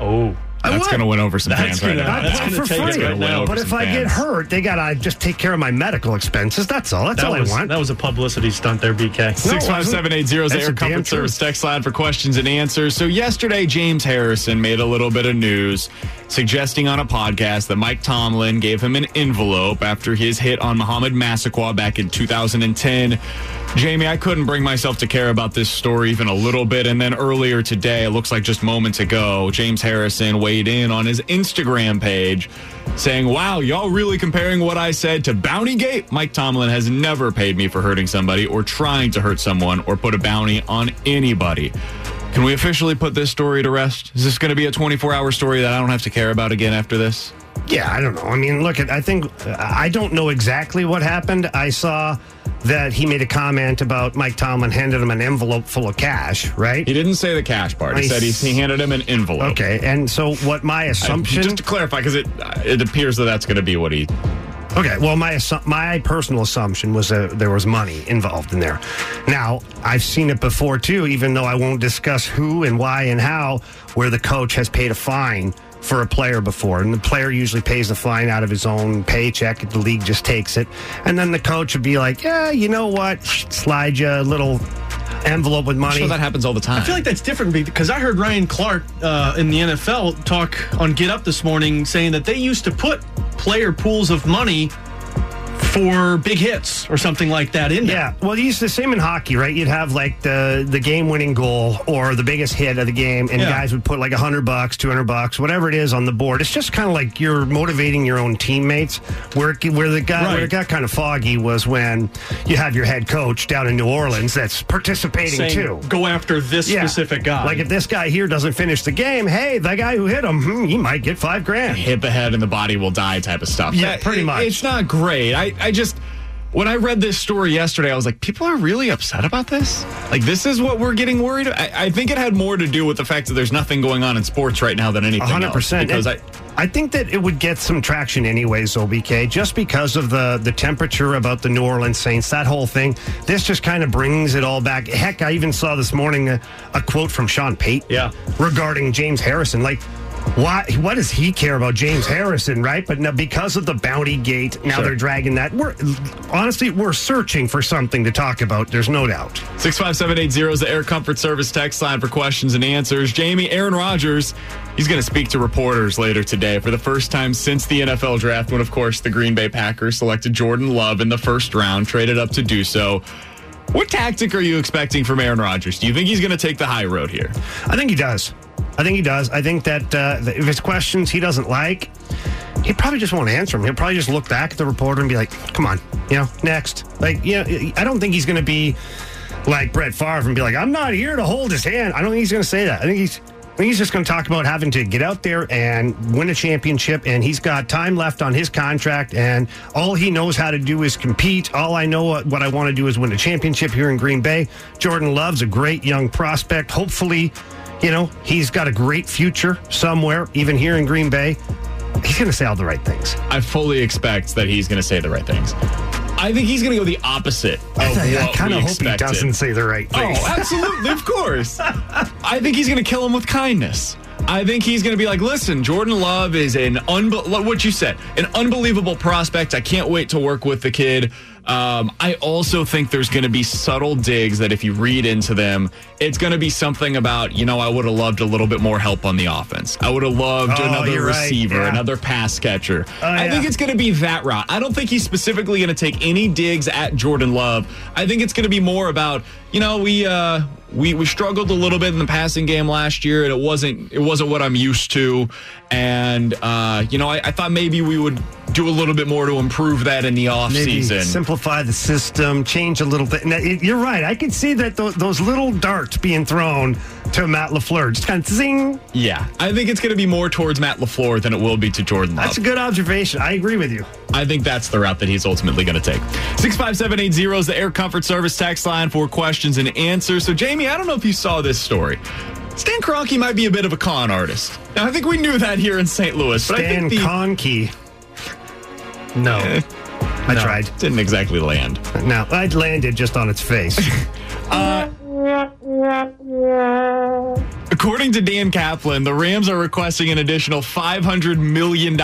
Oh. I That's going to win over some That's fans right gonna- now. I'd that's gonna for take it free. right now. But if I get hurt, they got to just take care of my medical expenses. That's all. That's That all was, I want. that was a publicity stunt there, BK. Six five seven eight zero is the Air Comfort Service truth. text line for questions and answers. So yesterday, James Harrison made a little bit of news, suggesting on a podcast that Mike Tomlin gave him an envelope after his hit on Mohamed Massaquoi back in 2010. Jamie, I couldn't bring myself to care about this story even a little bit. And then earlier today, it looks like just moments ago, James Harrison weighed in on his Instagram page saying, Wow, y'all really comparing what I said to Bounty Gate? Mike Tomlin has never paid me for hurting somebody or trying to hurt someone or put a bounty on anybody. Can we officially put this story to rest? Is this going to be a 24 hour story that I don't have to care about again after this? Yeah, I don't know. I mean, look, I think I don't know exactly what happened. I saw that he made a comment about Mike Tomlin handed him an envelope full of cash, right? He didn't say the cash part. He I said he, he handed him an envelope. Okay, and so what my I- assumption just to clarify, because it uh, it appears that that's going to be what he. Okay, well, my my personal assumption was that there was money involved in there. Now, I've seen it before too, even though I won't discuss who and why and how, where the coach has paid a fine for a player before, and the player usually pays the fine out of his own paycheck. The league just takes it, and then the coach would be like, "Yeah, you know what? Slide you a little envelope with money." sure that happens all the time. I feel like that's different because I heard Ryan Clark uh, in the NFL talk on Get Up this morning saying that they used to put player pools of money for big hits or something like that in there. Yeah, well, it's the same in hockey, right? You'd have like the the game winning goal or the biggest hit of the game, and Yeah. guys would put like a hundred bucks, two hundred bucks, whatever it is on the board. It's just kind of like you're motivating your own teammates. Where it- where the guy where it got kind of foggy was when you have your head coach down in New Orleans that's participating Saying, too. go after this Yeah. specific guy. Like if this guy here doesn't finish the game, hey, the guy who hit him, hmm, he might get five grand. hit the head and the body will die type of stuff. Yeah, pretty it- much. It's not great. I, I just when I read this story yesterday, I was like, people are really upset about this. Like this is what we're getting worried. I, I think it had more to do with the fact that there's nothing going on in sports right now than anything 100 percent. Because I. I think that it would get some traction anyways, OBK, just because of the the temperature about the New Orleans Saints, that whole thing. This just kind of brings it all back. Heck, I even saw this morning a, a quote from Sean Payton, Yeah. regarding James Harrison. Like, why? What does he care about James Harrison, right? But now, because of the Bounty Gate, now Sure. they're dragging that. We're honestly, we're searching for something to talk about. There's no doubt. 65780 is the Air Comfort Service text line for questions and answers. Jamie, Aaron Rodgers, he's going to speak to reporters later today for the first time since the NFL draft, when, of course, the Green Bay Packers selected Jordan Love in the first round, traded up to do so. What tactic are you expecting from Aaron Rodgers? Do you think he's going to take the high road here? I think he does. I think he does. I think that uh, if it's questions he doesn't like, he probably just won't answer them. He'll probably just look back at the reporter and be like, "Come on, you know, next." Like, you know, I don't think he's going to be like Brett Favre and be like, "I'm not here to hold his hand." I don't think he's going to say that. I think he's. He's just going to talk about having to get out there and win a championship, and he's got time left on his contract, and all he knows how to do is compete. All I know what, what I want to do is win a championship here in Green Bay. Jordan Love's a great young prospect. Hopefully, you know, he's got a great future somewhere, even here in Green Bay. He's going to say all the right things. I fully expect that he's going to say the right things. I think he's going to go the opposite of I, what kind of hope he doesn't say the right oh, things. Oh, absolutely, of course. I think he's going to kill him with kindness. I think he's going to be like, listen, Jordan Love is an unbe- what you said, an unbelievable prospect. I can't wait to work with the kid. Um, I also think there's going to be subtle digs that if you read into them, it's going to be something about, you know, I would have loved a little bit more help on the offense. I would have loved Oh, another you're right, receiver, yeah. another pass catcher. I yeah. think it's going to be that route. I don't think he's specifically going to take any digs at Jordan Love. I think it's going to be more about, you know, we uh we we struggled a little bit in the passing game last year and it wasn't it wasn't what I'm used to and uh you know, I, I thought maybe we would do a little bit more to improve that in the off Maybe season. simplify the system, change a little bit. Now, You're right. I could see that tho- those little darts being thrown to Matt Lafleur, just kind of zing. yeah, I think it's going to be more towards Matt Lafleur than it will be to Jordan Love. That's a good observation. I agree with you. I think that's the route that he's ultimately going to take. 65780 is the Air Comfort Service text line for questions and answers. So, Jamie, I don't know if you saw this story. Stan Kroenke might be a bit of a con artist. Now, I think we knew that here in St. Louis, but I Stan think the Conkey. No, eh. I No, tried. Didn't exactly land. No, I landed just on its face. Uh, According to Dan Kaplan, the Rams are requesting an additional $500 million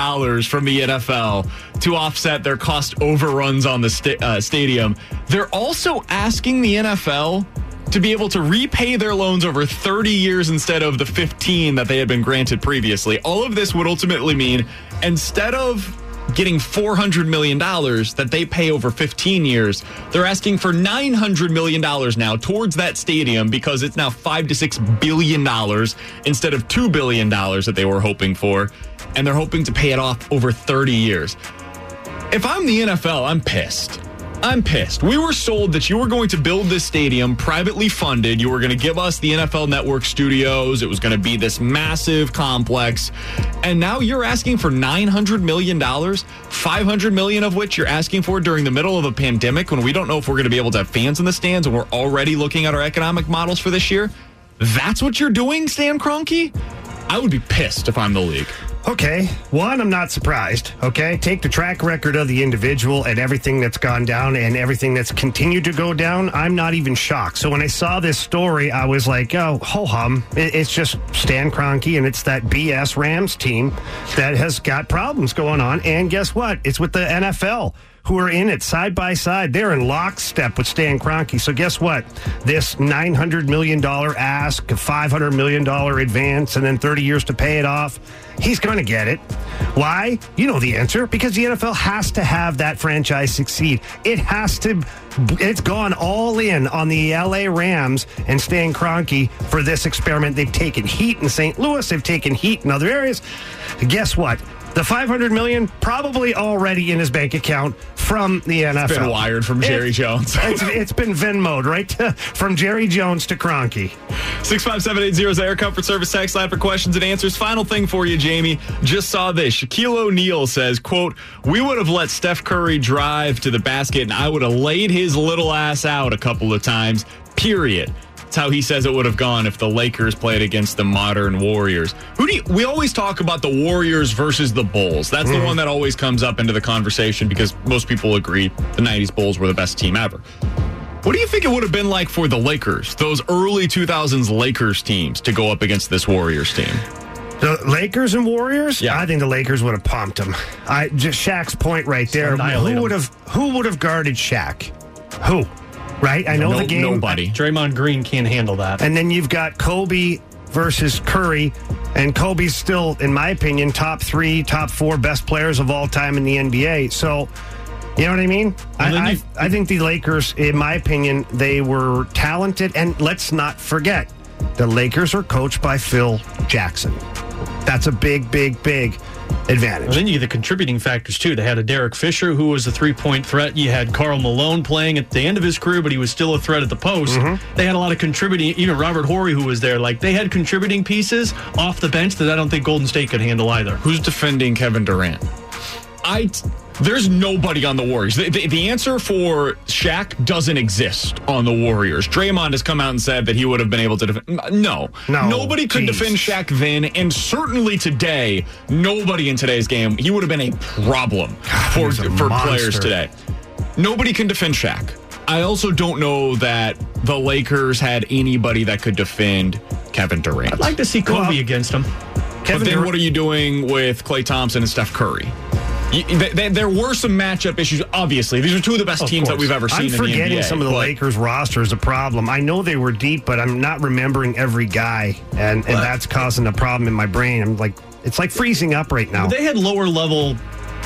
from the NFL to offset their cost overruns on the uh, stadium. They're also asking the NFL to be able to repay their loans over 30 years instead of the 15 that they had been granted previously. All of this would ultimately mean instead of getting $400 million that they pay over 15 years. They're asking for $900 million now towards that stadium because it's now 5 to $6 billion instead of $2 billion that they were hoping for. And they're hoping to pay it off over 30 years. If I'm the NFL, I'm pissed. I'm pissed. We were sold that you were going to build this stadium privately funded. You were going to give us the NFL Network studios. It was going to be this massive complex. And now you're asking for $900 million, 500 million of which you're asking for during the middle of a pandemic when we don't know if we're going to be able to have fans in the stands and we're already looking at our economic models for this year. That's what you're doing, Stan Kroenke? I would be pissed if I'm the league. Okay. One, I'm not surprised. Okay. Take the track record of the individual and everything that's gone down and everything that's continued to go down. I'm not even shocked. So when I saw this story, I was like, oh, ho hum. It's just Stan Kroenke and it's that BS Rams team that has got problems going on. And guess what? It's with the NFL. Who are in it side by side. They're in lockstep with Stan Kroenke. So guess what? This $900 million ask, $500 million advance, and then 30 years to pay it off. He's going to get it. Why? You know the answer. Because the NFL has to have that franchise succeed. It has to. It's gone all in on the LA Rams and Stan Kroenke for this experiment. They've taken heat in St. Louis. They've taken heat in other areas. Guess what? The 500 million probably already in his bank account from the NFL. been wired from Jerry It's- Jones. it's, it's been Venmoed, right? to- from Jerry Jones to Kroenke. 65780 is the Air Comfort Service text line for questions and answers. Final thing for you, Jamie. Just saw this. Shaquille O'Neal says, quote, we would have let Steph Curry drive to the basket and I would have laid his little ass out a couple of times, period. That's how he says it would have gone if the Lakers played against the modern Warriors. Who do you, we always talk about the Warriors versus the Bulls. That's the mm-hmm. one that always comes up into the conversation because most people agree the 90s Bulls were the best team ever. What do you think it would have been like for the Lakers, those early 2000s Lakers teams, to go up against this Warriors team? The Lakers and Warriors? Yeah. I think the Lakers would have pumped them. I just Shaq's point right there. Who would have who would have guarded Shaq? Who? Right? I know No- the game. Nobody. Draymond Green can't handle that. And then you've got Kobe versus Curry. And Kobe's still, in my opinion, top three, top four best players of all time in the NBA. So, you know what I mean? I, then I, I think the Lakers, in my opinion, they were talented. And let's not forget, the Lakers are coached by Phil Jackson. That's a big, big, big advantage. And then you get the contributing factors too. They had a Derek Fisher who was a three point threat. You had Karl Malone playing at the end of his career, but he was still a threat at the post. Mm-hmm. They had a lot of contributing. Even Robert Horry, who was there, like they had contributing pieces off the bench that I don't think Golden State could handle either. Who's defending Kevin Durant? I. There's nobody on the Warriors. The, the, the answer for Shaq doesn't exist on the Warriors. Draymond has come out and said that he would have been able to defend. No. No, Nobody could geez. defend Shaq then, and certainly today, nobody in today's game, he would have been a problem for, a for monster. players today. Nobody can defend Shaq. I also don't know that the Lakers had anybody that could defend Kevin Durant. I'd like to see Kobe Well, against him. But Kevin then Durant- what are you doing with Klay Thompson and Steph Curry? You, th- th- there were some matchup issues. Obviously, these are two of the best Of teams that we've ever seen I'm in the forgetting NBA. some of the Lakers roster is a problem. I know they were deep, but I'm not remembering every guy, and, and that's causing a problem in my brain. I'm like, it's like freezing up right now. They had lower level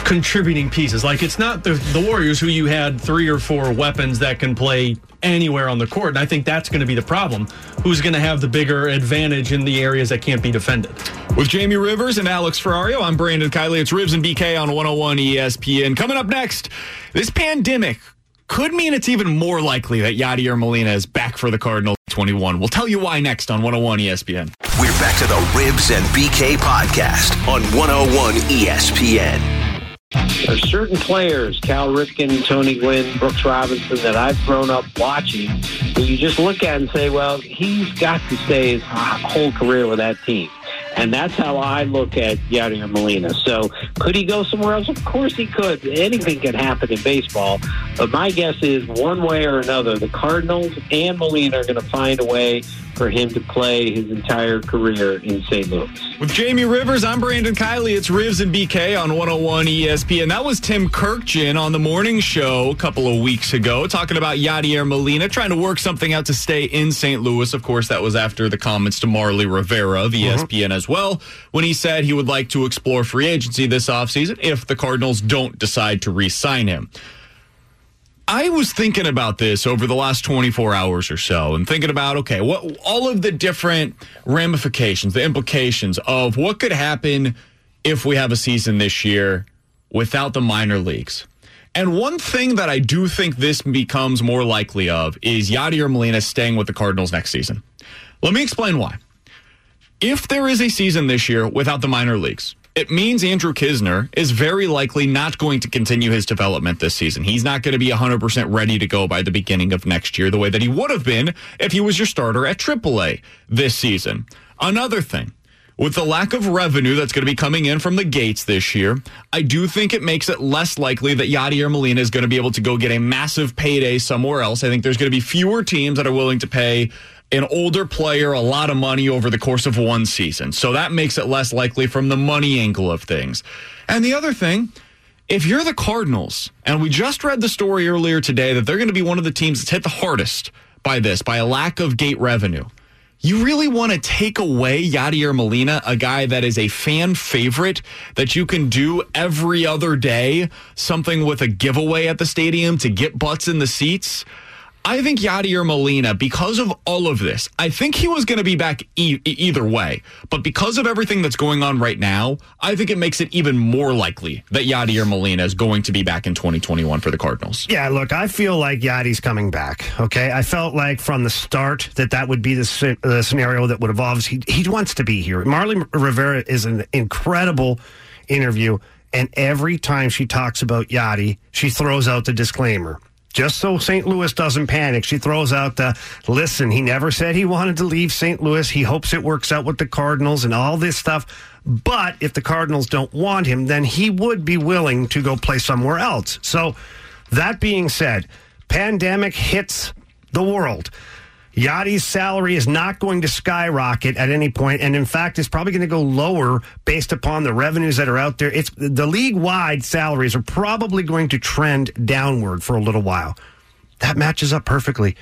contributing pieces. Like it's not the the Warriors who you had three or four weapons that can play anywhere on the court. And I think that's going to be the problem. Who's going to have the bigger advantage in the areas that can't be defended? With Jamie Rivers and Alex Ferrario, I'm Brandon Kiley. It's Rivs and BK on 101 ESPN. Coming up next, this pandemic could mean it's even more likely that Yadier Molina is back for the Cardinals 21. We'll tell you why next on 101 ESPN. We're back to the Rivs and BK podcast on 101 ESPN. There's certain players, Cal Ripken, Tony Gwynn, Brooks Robinson, that I've grown up watching, that you just look at and say, well, he's got to stay his whole career with that team. And that's how I look at Yadier Molina. So could he go somewhere else? Of course he could. Anything can happen in baseball. But my guess is one way or another, the Cardinals and Molina are going to find a way for him to play his entire career in St. Louis. With Jamie Rivers, I'm Brandon Kiley. It's Rivs and BK on 101 ESPN. That was Tim Kurkjian on the morning show a couple of weeks ago, talking about Yadier Molina trying to work something out to stay in St. Louis. Of course, that was after the comments to Marly Rivera of uh-huh. ESPN as well, when he said he would like to explore free agency this offseason if the Cardinals don't decide to re sign him. I was thinking about this over the last 24 hours or so and thinking about, okay, what all of the different ramifications, the implications of what could happen if we have a season this year without the minor leagues. And one thing that I do think this becomes more likely of is Yadier Molina staying with the Cardinals next season. Let me explain why. If there is a season this year without the minor leagues, it means Andrew Knizner is very likely not going to continue his development this season. He's not going to be 100% ready to go by the beginning of next year, the way that he would have been if he was your starter at AAA this season. Another thing, with the lack of revenue that's going to be coming in from the gates this year, I do think it makes it less likely that Yadier Molina is going to be able to go get a massive payday somewhere else. I think there's going to be fewer teams that are willing to pay an older player a lot of money over the course of one season. So that makes it less likely from the money angle of things. And the other thing If you're the Cardinals, and we just read the story earlier today that they're going to be one of the teams that's hit the hardest by this, by a lack of gate revenue, you really want to take away Yadier Molina, a guy that is a fan favorite that you can do every other day, something with a giveaway at the stadium to get butts in the seats? I think Yadier Molina, because of all of this, I think he was going to be back e- either way. But because of everything that's going on right now, I think it makes it even more likely that Yadier Molina is going to be back in 2021 for the Cardinals. Yeah, look, I feel like Yadi's coming back. Okay, I felt like from the start that that would be the, the scenario that would evolve. He he wants to be here. Marly Rivera is an incredible interview, and every time she talks about Yadi, she throws out the disclaimer just so St. Louis doesn't panic, she throws out the listen, he never said he wanted to leave St. Louis. He hopes it works out with the Cardinals and all this stuff. But if the Cardinals don't want him, then he would be willing to go play somewhere else. So, that being said, pandemic hits the world. Yadi's salary is not going to skyrocket at any point, and in fact, is probably going to go lower based upon the revenues that are out there. It's the league wide salaries are probably going to trend downward for a little while. That matches up perfectly.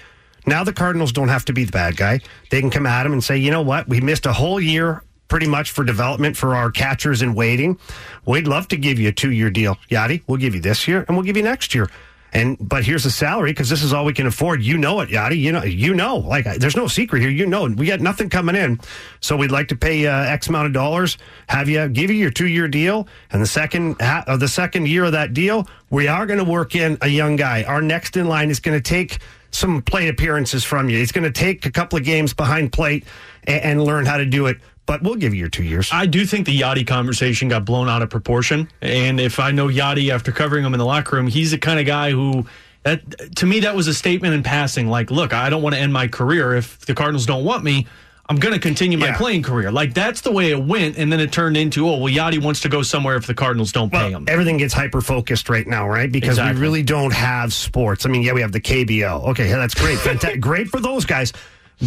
Now the Cardinals don't have to be the bad guy. They can come at him and say, you know what, we missed a whole year pretty much for development for our catchers in waiting. We'd love to give you a two year deal, Yadi. We'll give you this year and we'll give you next year. And but here's the salary because this is all we can afford. You know it, Yadi. You know, you know. Like there's no secret here. You know, we got nothing coming in, so we'd like to pay uh, X amount of dollars. Have you give you your two year deal, and the second uh, the second year of that deal, we are going to work in a young guy. Our next in line is going to take some plate appearances from you. He's going to take a couple of games behind plate and, and learn how to do it but we'll give you your two years. I do think the Yadi conversation got blown out of proportion. And if I know Yadi after covering him in the locker room, he's the kind of guy who that to me that was a statement in passing. Like look i don't want to end my career if the cardinals don't want me. I'm going to continue my yeah. playing career. Like that's the way it went and then it turned into oh well yadi wants to go somewhere if the cardinals don't well, pay him. everything gets hyper focused right now right? Because exactly. we really don't have sports. I mean yeah we have the kbo okay that's great. Great for those guys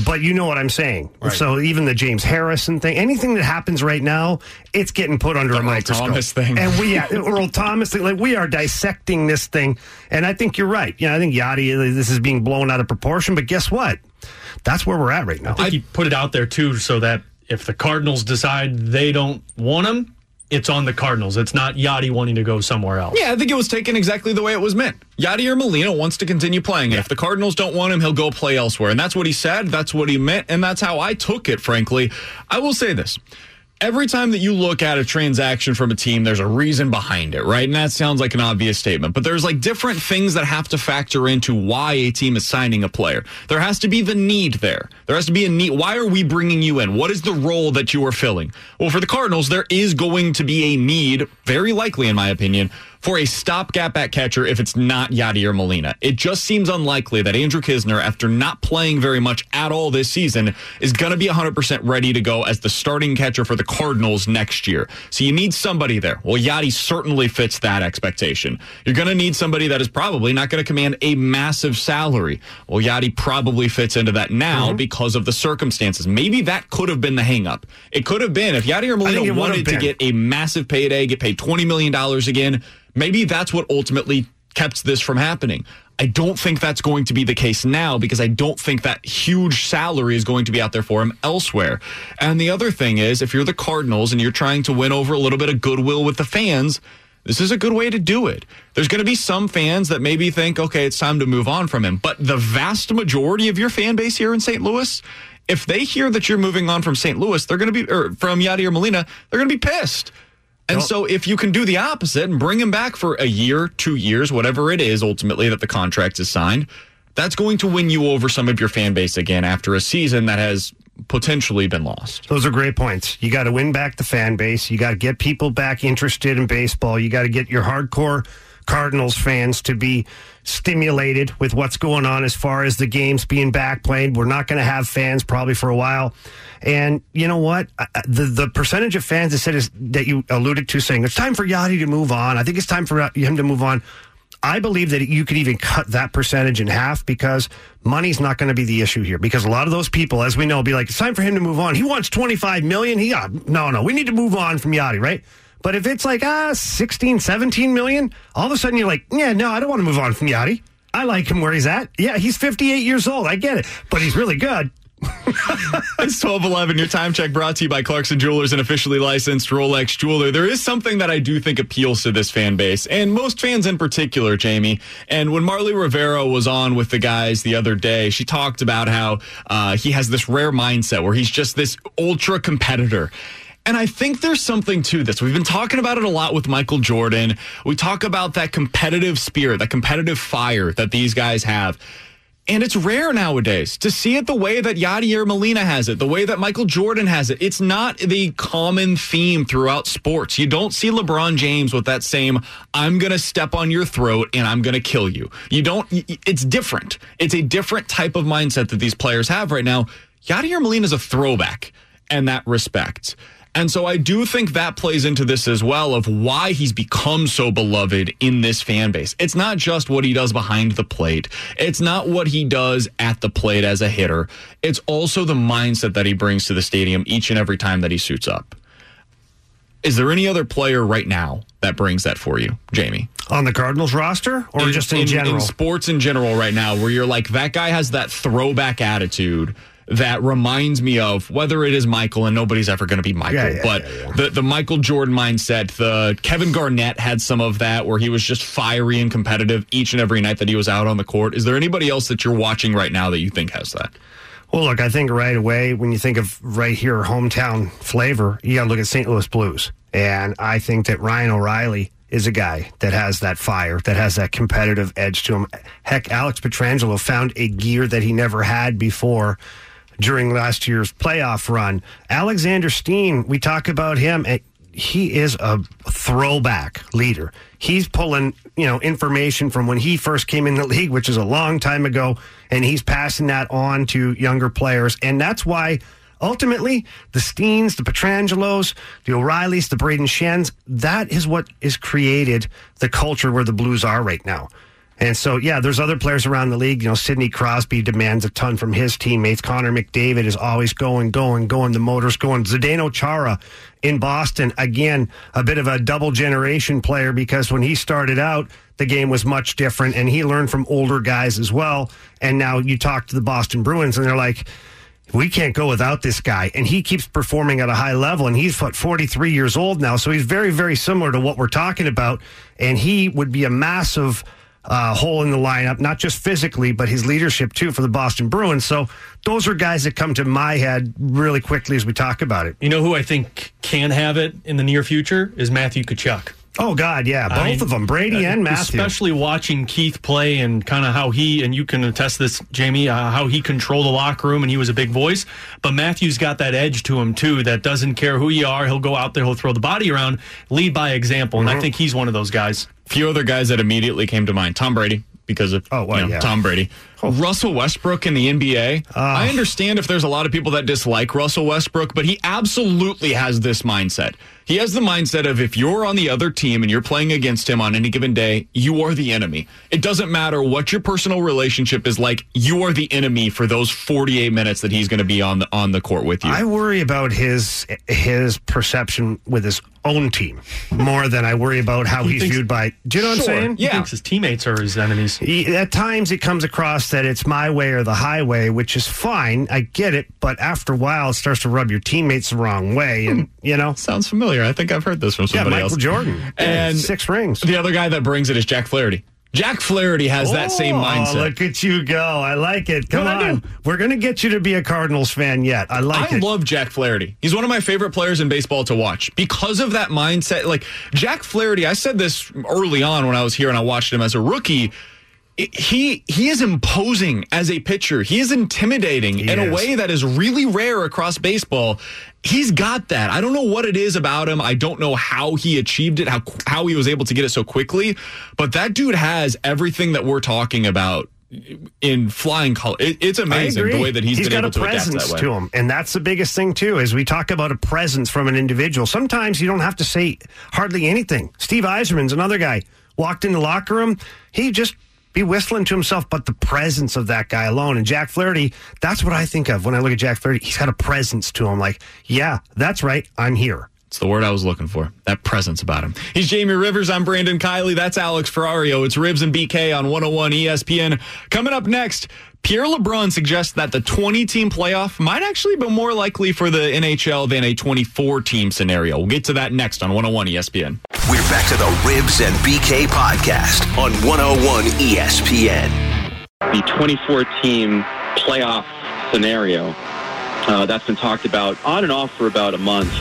but you know what I'm saying. Right. So even the James Harrison thing, anything that happens right now, it's getting put under the a microscope. Thomas thing, and we, yeah, Earl Thomas thing, like we are dissecting this thing. And I think you're right. You know, I think Yadi, this is being blown out of proportion. But guess what? That's where we're at right now. I think he put it out there too, so that if the Cardinals decide they don't want him, it's on the Cardinals. It's not Yadi wanting to go somewhere else. Yeah, I think it was taken exactly the way it was meant. Yadi Yadier Molina wants to continue playing. Yeah. If the Cardinals don't want him, he'll go play elsewhere. And that's what he said. That's what he meant. And that's how I took it, frankly. I will say this every time that you look at a transaction from a team, there's a reason behind it, right? And that sounds like an obvious statement, but there's like different things that have to factor into why a team is signing a player. There has to be the need there. There has to be a need. Why are we bringing you in? What is the role that you are filling? Well, for the Cardinals, there is going to be a need, very likely, in my opinion, for a stopgap at catcher if it's not Yadier Molina. It just seems unlikely that Andrew Knizner, after not playing very much at all this season, is going to be 100% ready to go as the starting catcher for the Cardinals next year. So you need somebody there. Well, Yadi certainly fits that expectation. You're going to need somebody that is probably not going to command a massive salary. Well, Yadi probably fits into that now mm-hmm. because of the circumstances. Maybe that could have been the hangup. It could have been if Yadier Molina wanted to get a massive payday, get paid $20 million again Maybe that's what ultimately kept this from happening. I don't think that's going to be the case now because I don't think that huge salary is going to be out there for him elsewhere. And the other thing is, if you're the Cardinals and you're trying to win over a little bit of goodwill with the fans, this is a good way to do it. There's going to be some fans that maybe think, okay, it's time to move on from him. But the vast majority of your fan base here in St. Louis, if they hear that you're moving on from St. Louis, they're going to be, or from Yadier Molina, they're going to be pissed. And so if you can do the opposite and bring him back for a year, two years, whatever it is ultimately that the contract is signed, that's going to win you over some of your fan base again after a season that has potentially been lost. Those are great points. You got to win back the fan base. You got to get people back interested in baseball. You got to get your hardcore Cardinals fans to be stimulated with what's going on as far as the games being back played. We're not going to have fans probably for a while. And you know what? The the percentage of fans that said is, that you alluded to saying it's time for Yadi to move on. I think it's time for him to move on. I believe that you could even cut that percentage in half because money's not going to be the issue here. Because a lot of those people, as we know, be like, it's time for him to move on. He wants 25 million. He, uh, no, no, we need to move on from Yadi, right? But if it's like, ah, 16, 17 million, all of a sudden you're like, yeah, no, I don't want to move on from Yadi. I like him where he's at. Yeah, he's 58 years old. I get it. But he's really good. It's 1211. Your time check brought to you by Clarkson Jewelers, an officially licensed Rolex jeweler. There is something that I do think appeals to this fan base, and most fans in particular, Jamie. And when Marly Rivera was on with the guys the other day, she talked about how uh, he has this rare mindset where he's just this ultra competitor. And I think there's something to this. We've been talking about it a lot with Michael Jordan. We talk about that competitive spirit, that competitive fire that these guys have. And it's rare nowadays to see it the way that Yadier Molina has it, the way that Michael Jordan has it. It's not the common theme throughout sports. You don't see LeBron James with that same, I'm going to step on your throat and I'm going to kill you. You don't, it's different. It's a different type of mindset that these players have right now. Yadier Molina is a throwback in that respect. And so I do think that plays into this as well of why he's become so beloved in this fan base. It's not just what he does behind the plate. It's not what he does at the plate as a hitter. It's also the mindset that he brings to the stadium each and every time that he suits up. Is there any other player right now that brings that for you, Jamie? On the Cardinals roster or just in, general? In sports in general right now, where you're like, that guy has that throwback attitude that reminds me of whether it is Michael and nobody's ever going to be Michael, Yeah, yeah, but yeah, the the Michael Jordan mindset, the Kevin Garnett had some of that where he was just fiery and competitive each and every night that he was out on the court. Is there anybody else that you're watching right now that you think has that? Well, look, I think right away when you think of right here hometown flavor, you got to look at St. Louis Blues, and I think that Ryan O'Reilly is a guy that has that fire, that has that competitive edge to him. Heck, Alex Pietrangelo found a gear that he never had before during last year's playoff run. Alexander Steen, we talk about him. He is a throwback leader. He's pulling, you know, information from when he first came in the league, which is a long time ago, and he's passing that on to younger players. And that's why ultimately the Steens, the Pietrangelos, the O'Reillys, the Brayden Schenns, that is what is created the culture where the Blues are right now. And so, yeah, there's other players around the league. You know, Sidney Crosby demands a ton from his teammates. Connor McDavid is always going, going, going. The motor's going. Zdeno Chara in Boston, again, a bit of a double generation player because when he started out, the game was much different and he learned from older guys as well. And now you talk to the Boston Bruins and they're like, we can't go without this guy. And he keeps performing at a high level. And he's, what, 43 years old now. So he's very, very similar to what we're talking about. And he would be a massive uh, hole in the lineup, not just physically, but his leadership too for the Boston Bruins. So those are guys that come to my head really quickly as we talk about it. You know who I think can have it in the near future is Matthew Tkachuk. Oh God, yeah, both I mean, of them, Brady uh, and Matthew. Especially watching Keith play and kind of how he and you can attest this, Jamie, uh, how he controlled the locker room and he was a big voice. But Matthew's got that edge to him too that doesn't care who you are. He'll go out there, he'll throw the body around, lead by example, and I Mhm. think he's one of those guys. A few other guys that immediately came to mind. Tom Brady, because of oh, well, you know, yeah. Tom Brady. Russell Westbrook in the NBA. Ah. I understand if there's a lot of people that dislike Russell Westbrook, but he absolutely has this mindset. He has the mindset of if you're on the other team and you're playing against him on any given day, you are the enemy. It doesn't matter what your personal relationship is like. You are the enemy for those 48 minutes that he's going to be on the on the court with you. I worry about his his perception with his own team more than I worry about how He he's thinks- viewed by. Do you know what I'm Sure. saying? He thinks his teammates are his enemies. He- at times it comes across that it's my way or the highway, which is fine. I get it, but after a while, it starts to rub your teammates the wrong way, and hmm. you know. Sounds familiar. I think I've heard this from Yeah, somebody Michael else. Jordan. And six rings. The other guy that brings it is Jack Flaherty. Jack Flaherty has that same Oh, mindset. Look at you go! I like it. Come on, we're gonna get you to be a Cardinals fan yet. I like I it. love Jack Flaherty. He's one of my favorite players in baseball to watch because of that mindset. Like Jack Flaherty, I said this early on when I was here and I watched him as a rookie. He he is imposing as a pitcher. He is intimidating in a way that is really rare across baseball. He's got that. I don't know what it is about him. I don't know how he achieved it, how how he was able to get it so quickly. But that dude has everything that we're talking about in flying color. It, it's amazing the way that he's been got able a to adapt presence that way. to him, and that's the biggest thing too. Is we talk about a presence from an individual. Sometimes you don't have to say hardly anything. Steve Yzerman's another guy. Walked in the locker room, he just be whistling to himself, but the presence of that guy alone. And Jack Flaherty, that's what I think of when I look at Jack Flaherty. He's got a presence to him. Like, yeah, that's right. I'm here. It's the word I was looking for. That presence about him. He's Jamie Rivers. I'm Brandon Kiley. That's Alex Ferrario. It's Rivs and BK on 101 ESPN. Coming up next, Pierre LeBrun suggests that the 20 team playoff might actually be more likely for the NHL than a 24 team scenario. We'll get to that next on 101 ESPN. We're back to the Rivs and BK podcast on 101 ESPN. The 24 team playoff scenario uh, that's been talked about on and off for about a month,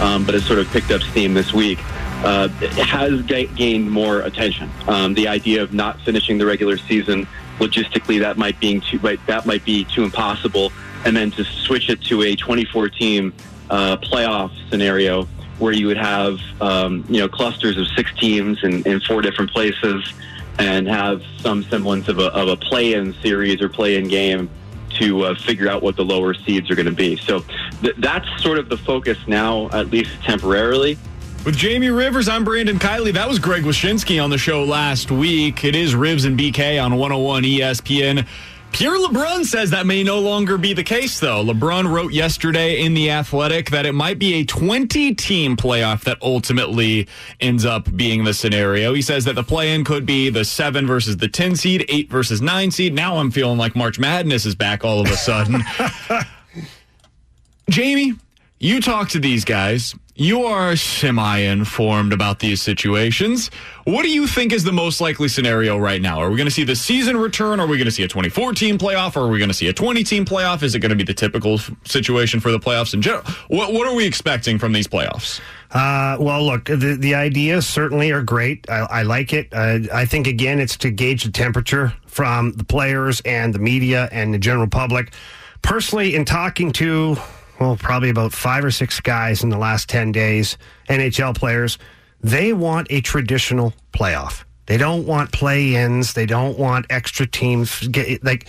um, but has sort of picked up steam this week. Uh, has ga- gained more attention. Um, the idea of not finishing the regular season logistically, that might being too that might be too impossible, and then to switch it to a 24 team uh, playoff scenario where you would have um, you know clusters of six teams in, in four different places and have some semblance of a, of a play-in series or play-in game to uh, figure out what the lower seeds are going to be. So th- that's sort of the focus now, at least temporarily. With Jamie Rivers, I'm Brandon Kiley. That was Greg Wyshynski on the show last week. It is Rivs and BK on 101 ESPN. Pierre LeBrun says that may no longer be the case, though. LeBrun wrote yesterday in The Athletic that it might be a 20 team playoff that ultimately ends up being the scenario. He says that the play in could be the 7 versus the 10 seed, 8 versus 9 seed. Now I'm feeling like March Madness is back all of a sudden. Jamie, you talk to these guys. You are semi informed about these situations. What do you think is the most likely scenario right now? Are we going to see the season return? Are we going to see a 24 team playoff? Or are we going to see a 20 team playoff? Is it going to be the typical situation for the playoffs in general? What, what are we expecting from these playoffs? Uh, well, look, the, the ideas certainly are great. I, I like it. Uh, I think, again, it's to gauge the temperature from the players and the media and the general public. Personally, in talking to well, probably about five or six guys in the last 10 days, NHL players, they want a traditional playoff. They don't want play ins. They don't want extra teams. Get, like,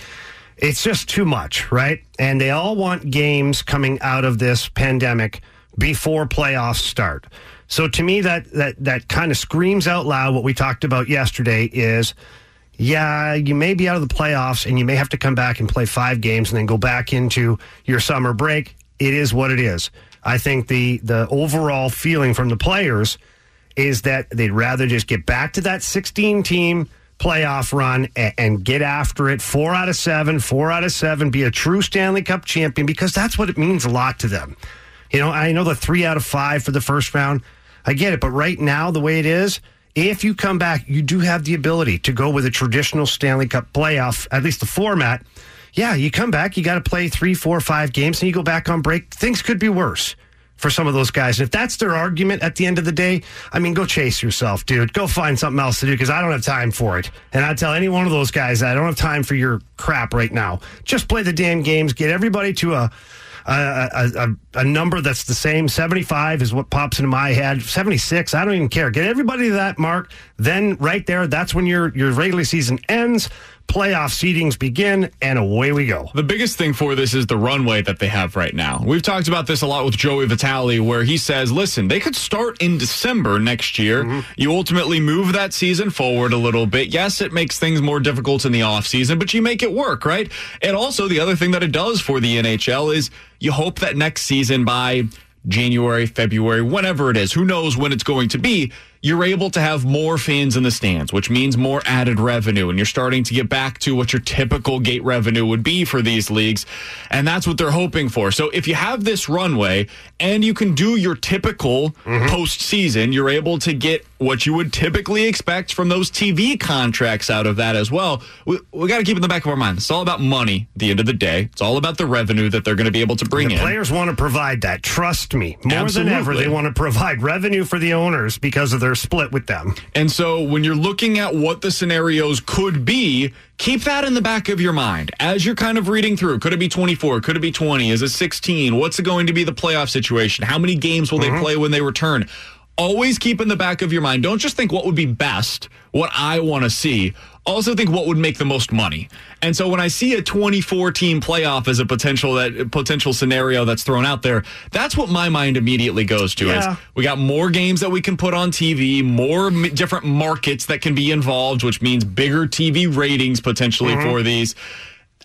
it's just too much, right? And they all want games coming out of this pandemic before playoffs start. So to me, that, that, that kind of screams out loud what we talked about yesterday is yeah, you may be out of the playoffs and you may have to come back and play five games and then go back into your summer break it is what it is. I think the the overall feeling from the players is that they'd rather just get back to that 16 team playoff run and, and, get after it. Four out of seven, four out of seven, be a true Stanley Cup champion because that's what it means a lot to them. You know, I know the three out of five for the first round. I get it, but right now, the way it is, if you come back, you do have the ability to go with a traditional Stanley Cup playoff, at least the format yeah, you come back, you got to play three, four, five games, and you go back on break. Things could be worse for some of those guys. And if that's their argument at the end of the day, I mean, go chase yourself, dude. Go find something else to do because I don't have time for it. And I tell any one of those guys I don't have time for your crap right now. Just play the damn games. Get everybody to a a, a, a, number that's the same. 75 is what pops into my head. 76, I don't even care. Get everybody to that mark. Then right there, that's when your, your regular season ends playoff seedings begin, and away we go. The biggest thing for this is the runway that they have right now. We've talked about this a lot with Joey Vitale, where he says, listen, they could start in December next year. Mm-hmm. You ultimately move that season forward a little bit. Yes, it makes things more difficult in the offseason, but you make it work, right? And also, the other thing that it does for the NHL is you hope that next season by January, February, whenever it is, who knows when it's going to be, you're able to have more fans in the stands, which means more added revenue. And you're starting to get back to what your typical gate revenue would be for these leagues. And that's what they're hoping for. So if you have this runway and you can do your typical mm-hmm. postseason, you're able to get what you would typically expect from those TV contracts out of that as well. We, we got to keep in the back of our mind. It's all about money at the end of the day. It's all about the revenue that they're going to be able to bring the in. Players want to provide that. Trust me. More Absolutely. than ever, they want to provide revenue for the owners because of their split with them. And so when you're looking at what the scenarios could be, keep that in the back of your mind as you're kind of reading through. Could it be 24? Could it be 20? Is it 16? What's it going to be the playoff situation? How many games will mm-hmm. they play when they return? Always keep in the back of your mind. Don't just think what would be best, what I want to see also think what would make the most money. And so when I see a 24 team playoff as a potential that potential scenario that's thrown out there, that's what my mind immediately goes to. Yeah. Is we got more games that we can put on TV, more m- different markets that can be involved, which means bigger TV ratings potentially mm-hmm. for these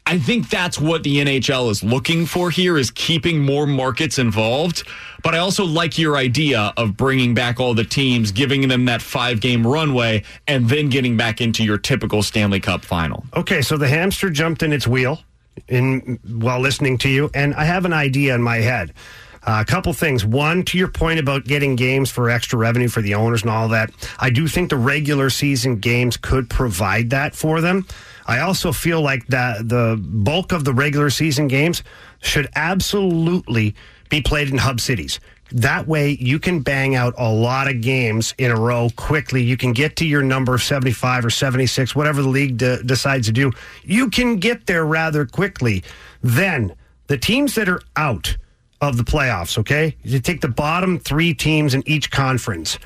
I think that's what the NHL is looking for here is keeping more markets involved. But I also like your idea of bringing back all the teams, giving them that five game runway, and then getting back into your typical Stanley Cup final. Okay, so the hamster jumped in its wheel in while listening to you, and I have an idea in my head. Uh, a couple things. One, to your point about getting games for extra revenue for the owners and all that, I do think the regular season games could provide that for them. I also feel like that the bulk of the regular season games should absolutely be played in hub cities. That way, you can bang out a lot of games in a row quickly. You can get to your number 75 or 76, whatever the league de- decides to do. You can get there rather quickly. Then, the teams that are out of the playoffs, okay? You take the bottom three teams in each conference.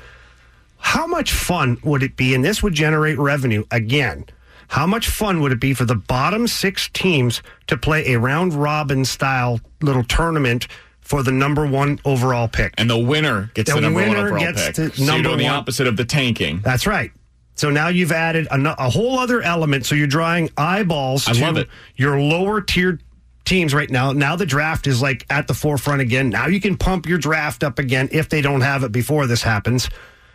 How much fun would it be? And this would generate revenue again. How much fun would it be for the bottom six teams to play a round robin style little tournament for the number one overall pick? And the winner gets the, The number one overall gets pick. so you're number doing the opposite of the tanking. That's right. So now you've added a, a whole other element. So you're drawing eyeballs I to love it. your lower tier teams right now. Now the draft is like at the forefront again. Now you can pump your draft up again if they don't have it before this happens.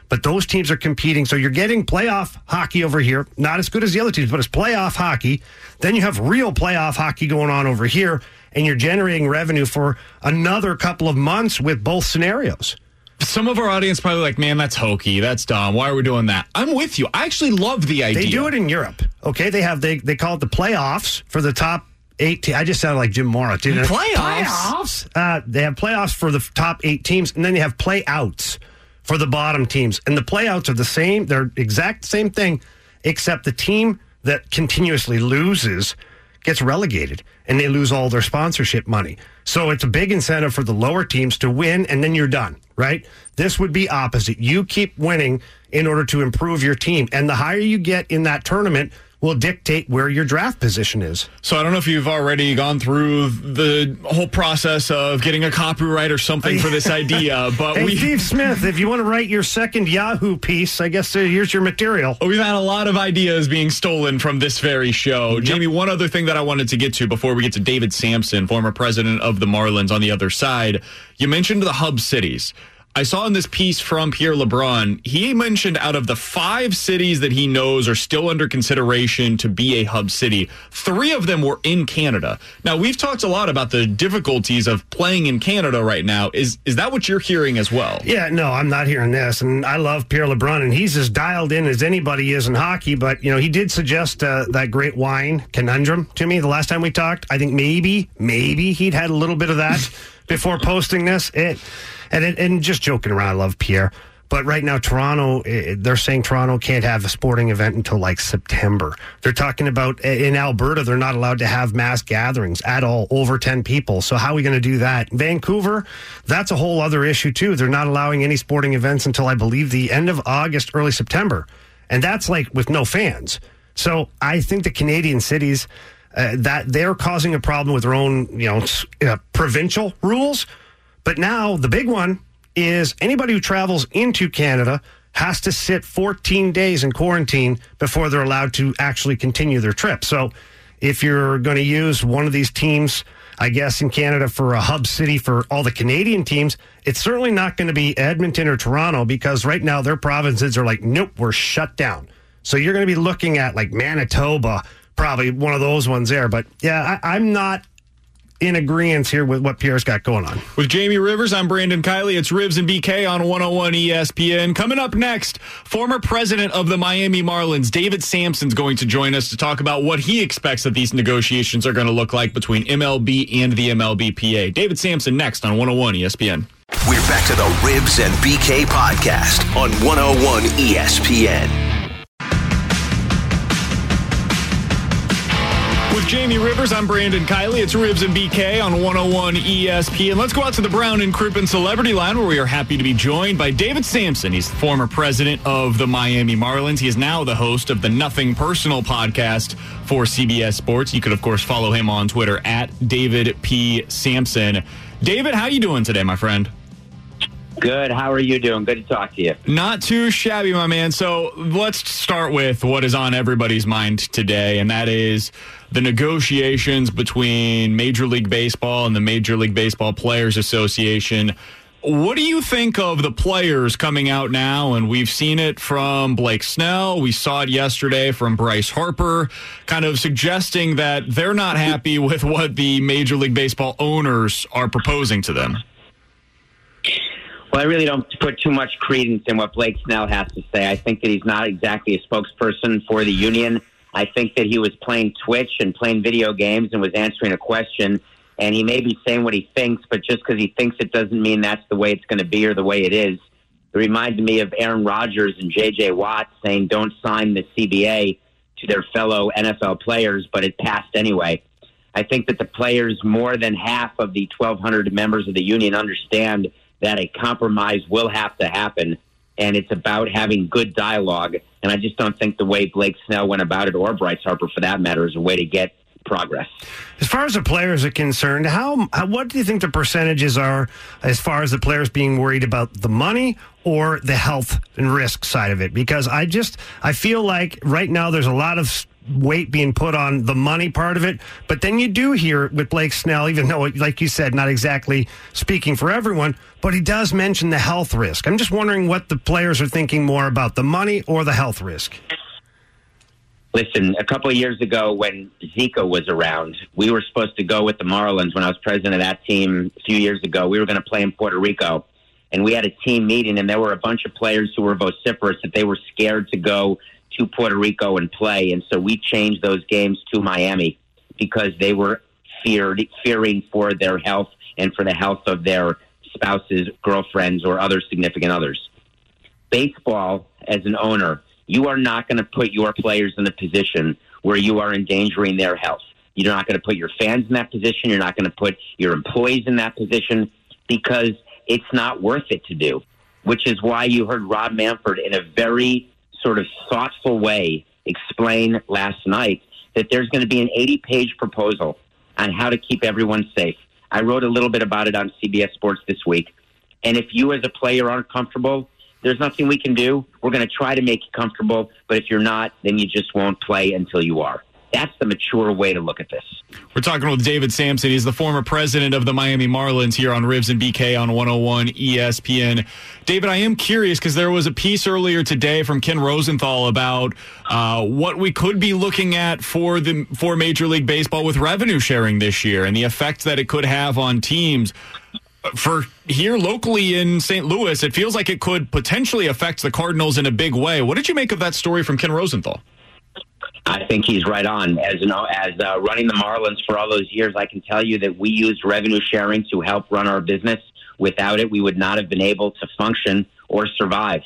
But those teams are competing. So you're getting playoff hockey over here. Not as good as the other teams, but it's playoff hockey. Then you have real playoff hockey going on over here. And you're generating revenue for another couple of months with both scenarios. Some of our audience probably like, man, that's hokey. That's dumb. Why are we doing that? I'm with you. I actually love the idea. They do it in Europe. Okay, they have they they call it the playoffs for the top eight. Te- I just sounded like Jim Mora. didn't? Playoffs? Playoffs. Uh, they have playoffs for the top eight teams, and then they have playouts for the bottom teams. And the playouts are the same. They're exact same thing, except the team that continuously loses gets relegated, and they lose all their sponsorship money. So it's a big incentive for the lower teams to win, and then you're done. Right? This would be opposite. You keep winning in order to improve your team, and the higher you get in that tournament will dictate where your draft position is. So I don't know if you've already gone through the whole process of getting a copyright or something for this idea, but hey, we Steve Smith, if you want to write your second Yahoo piece, I guess uh, here's your material. We've had a lot of ideas being stolen from this very show. Jamie, one other thing that I wanted to get to before we get to David Samson, former president of the Marlins on the other side. You mentioned the hub cities. I saw in this piece from Pierre LeBrun, he mentioned out of the five cities that he knows are still under consideration to be a hub city, three of them were in Canada. Now, we've talked a lot about the difficulties of playing in Canada right now. Is is that what you're hearing as well? Yeah, no, I'm not hearing this. And I love Pierre LeBrun, and he's as dialed in as anybody is in hockey. But, you know, he did suggest uh, that great wine conundrum to me the last time we talked. I think maybe, maybe he'd had a little bit of that before posting this. It, and, and just joking around, I love Pierre. But right now, Toronto, eh, they're saying Toronto can't have a sporting event until like September. They're talking about eh, in Alberta, they're not allowed to have mass gatherings at all, over 10 people. So, how are we going to do that? Vancouver, that's a whole other issue, too. They're not allowing any sporting events until I believe the end of August, early September. And that's like with no fans. So, I think the Canadian cities, uh, that they're causing a problem with their own, you know, uh, provincial rules. But now the big one is anybody who travels into Canada has to sit 14 days in quarantine before they're allowed to actually continue their trip. So if you're going to use one of these teams, I guess in Canada for a hub city for all the Canadian teams, it's certainly not going to be Edmonton or Toronto because right now their provinces are like, nope, we're shut down. So you're going to be looking at like Manitoba, probably one of those ones there. But yeah, I, I'm not in agreement here with what Pierre's got going on. With Jamie Rivers, I'm Brandon Kiley. It's Rivs and BK on 101 ESPN. Coming up next, former president of the Miami Marlins, David Samson's going to join us to talk about what he expects that these negotiations are going to look like between MLB and the MLBPA. David Samson next on 101 ESPN. We're back to the Rivs and BK podcast on 101 ESPN. With Jamie Rivers, I'm Brandon Kiley. It's Rivs and BK on 101 ESPN. Let's go out to the Brown and Crouppen Celebrity Line where we are happy to be joined by David Samson. He's the former president of the Miami Marlins. He is now the host of the Nothing Personal podcast for CBS Sports. You could, of course, follow him on Twitter at David P. Samson. David, how are you doing today, my friend? Good. How are you doing? Good to talk to you. Not too shabby, my man. So let's start with what is on everybody's mind today, and that is the negotiations between Major League Baseball and the Major League Baseball Players Association. What do you think of the players coming out now? And we've seen it from Blake Snell. We saw it yesterday from Bryce Harper, kind of suggesting that they're not happy with what the Major League Baseball owners are proposing to them. Well, I really don't put too much credence in what Blake Snell has to say. I think that he's not exactly a spokesperson for the union. I think that he was playing Twitch and playing video games and was answering a question. And he may be saying what he thinks, but just because he thinks it doesn't mean that's the way it's going to be or the way it is. It reminded me of Aaron Rodgers and J.J. Watt saying, don't sign the CBA to their fellow NFL players, but it passed anyway. I think that the players, more than half of the 1,200 members of the union, understand that a compromise will have to happen. And it's about having good dialogue. And I just don't think the way Blake Snell went about it, or Bryce Harper for that matter, is a way to get progress. As far as the players are concerned, how, how what do you think the percentages are as far as the players being worried about the money or the health and risk side of it? Because I just I feel like right now there's a lot of weight being put on the money part of it, but then you do hear with Blake Snell, even though, like you said, not exactly speaking for everyone, but he does mention the health risk. I'm just wondering what the players are thinking more about the money or the health risk. Listen, a couple of years ago when Zika was around, we were supposed to go with the Marlins when I was president of that team a few years ago. We were going to play in Puerto Rico. And we had a team meeting, and there were a bunch of players who were vociferous that they were scared to go to Puerto Rico and play. And so we changed those games to Miami because they were feared, fearing for their health and for the health of their spouses, girlfriends, or other significant others. Baseball, as an owner, you are not going to put your players in a position where you are endangering their health. You're not going to put your fans in that position. You're not going to put your employees in that position because it's not worth it to do, which is why you heard Rob Manford in a very sort of thoughtful way explain last night that there's going to be an 80 page proposal on how to keep everyone safe. I wrote a little bit about it on CBS Sports this week. And if you as a player aren't comfortable, there's nothing we can do. We're going to try to make you comfortable, but if you're not, then you just won't play until you are. That's the mature way to look at this. We're talking with David Samson. He's the former president of the Miami Marlins here on Rivs and BK on 101 ESPN. David, I am curious because there was a piece earlier today from Ken Rosenthal about uh, what we could be looking at for the for Major League Baseball with revenue sharing this year and the effect that it could have on teams for here locally in St. Louis, it feels like it could potentially affect the Cardinals in a big way. What did you make of that story from Ken Rosenthal? I think he's right on. As you know, as uh, running the Marlins for all those years, I can tell you that we used revenue sharing to help run our business. Without it, we would not have been able to function or survive.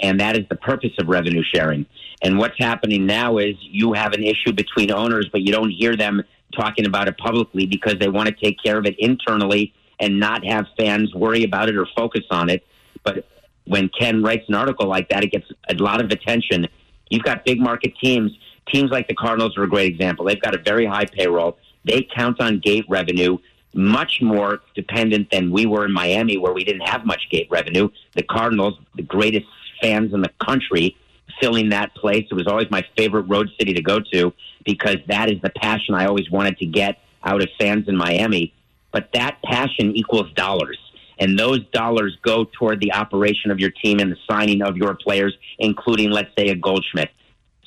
And that is the purpose of revenue sharing. And what's happening now is you have an issue between owners, but you don't hear them talking about it publicly because they want to take care of it internally and not have fans worry about it or focus on it. But when Ken writes an article like that, it gets a lot of attention. You've got big market teams. Teams like the Cardinals are a great example. They've got a very high payroll. They count on gate revenue much more dependent than we were in Miami, where we didn't have much gate revenue. The Cardinals, the greatest fans in the country, filling that place. It was always my favorite road city to go to because that is the passion I always wanted to get out of fans in Miami. But that passion equals dollars. And those dollars go toward the operation of your team and the signing of your players, including, let's say, a Goldschmidt.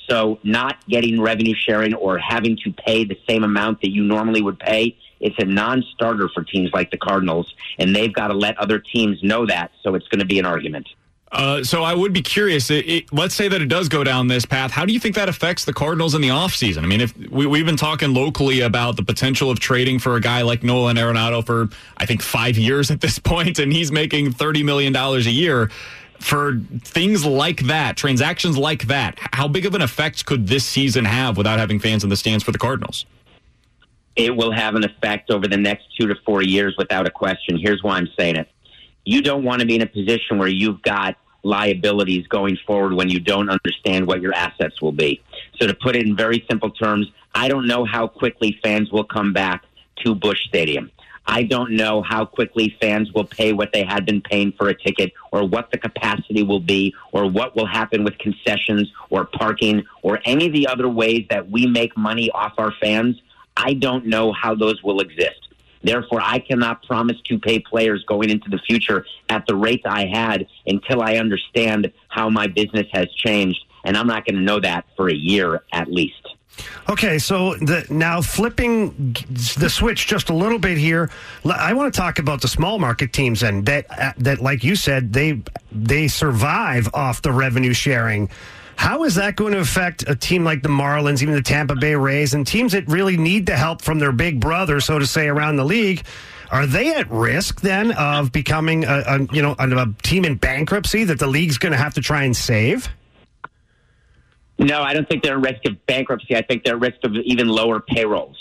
So, not getting revenue sharing or having to pay the same amount that you normally would pay, it's a non starter for teams like the Cardinals. And they've got to let other teams know that. So, it's going to be an argument. Uh, so I would be curious. It, it, let's say that it does go down this path. How do you think that affects the Cardinals in the offseason? I mean, if we, have been talking locally about the potential of trading for a guy like Nolan Arenado for I think five years at this point, and he's making thirty million dollars a year. For things like that, transactions like that, how big of an effect could this season have without having fans in the stands for the Cardinals? It will have an effect over the next two to four years without a question. Here's why I'm saying it. You don't want to be in a position where you've got liabilities going forward when you don't understand what your assets will be. So, to put it in very simple terms, I don't know how quickly fans will come back to Busch Stadium. I don't know how quickly fans will pay what they had been paying for a ticket or what the capacity will be or what will happen with concessions or parking or any of the other ways that we make money off our fans. I don't know how those will exist. Therefore, I cannot promise to pay players going into the future at the rate I had until I understand how my business has changed. And I'm not going to know that for a year at least. Okay, so the, now flipping the switch just a little bit here, I want to talk about the small market teams and that uh, that, like you said, they they survive off the revenue sharing. How is that going to affect a team like the Marlins, even the Tampa Bay Rays, and teams that really need the help from their big brother, so to say, around the league? Are they at risk then of becoming a, a you know a, a team in bankruptcy that the league's going to have to try and save? No, I don't think they're at risk of bankruptcy. I think they're at risk of even lower payrolls.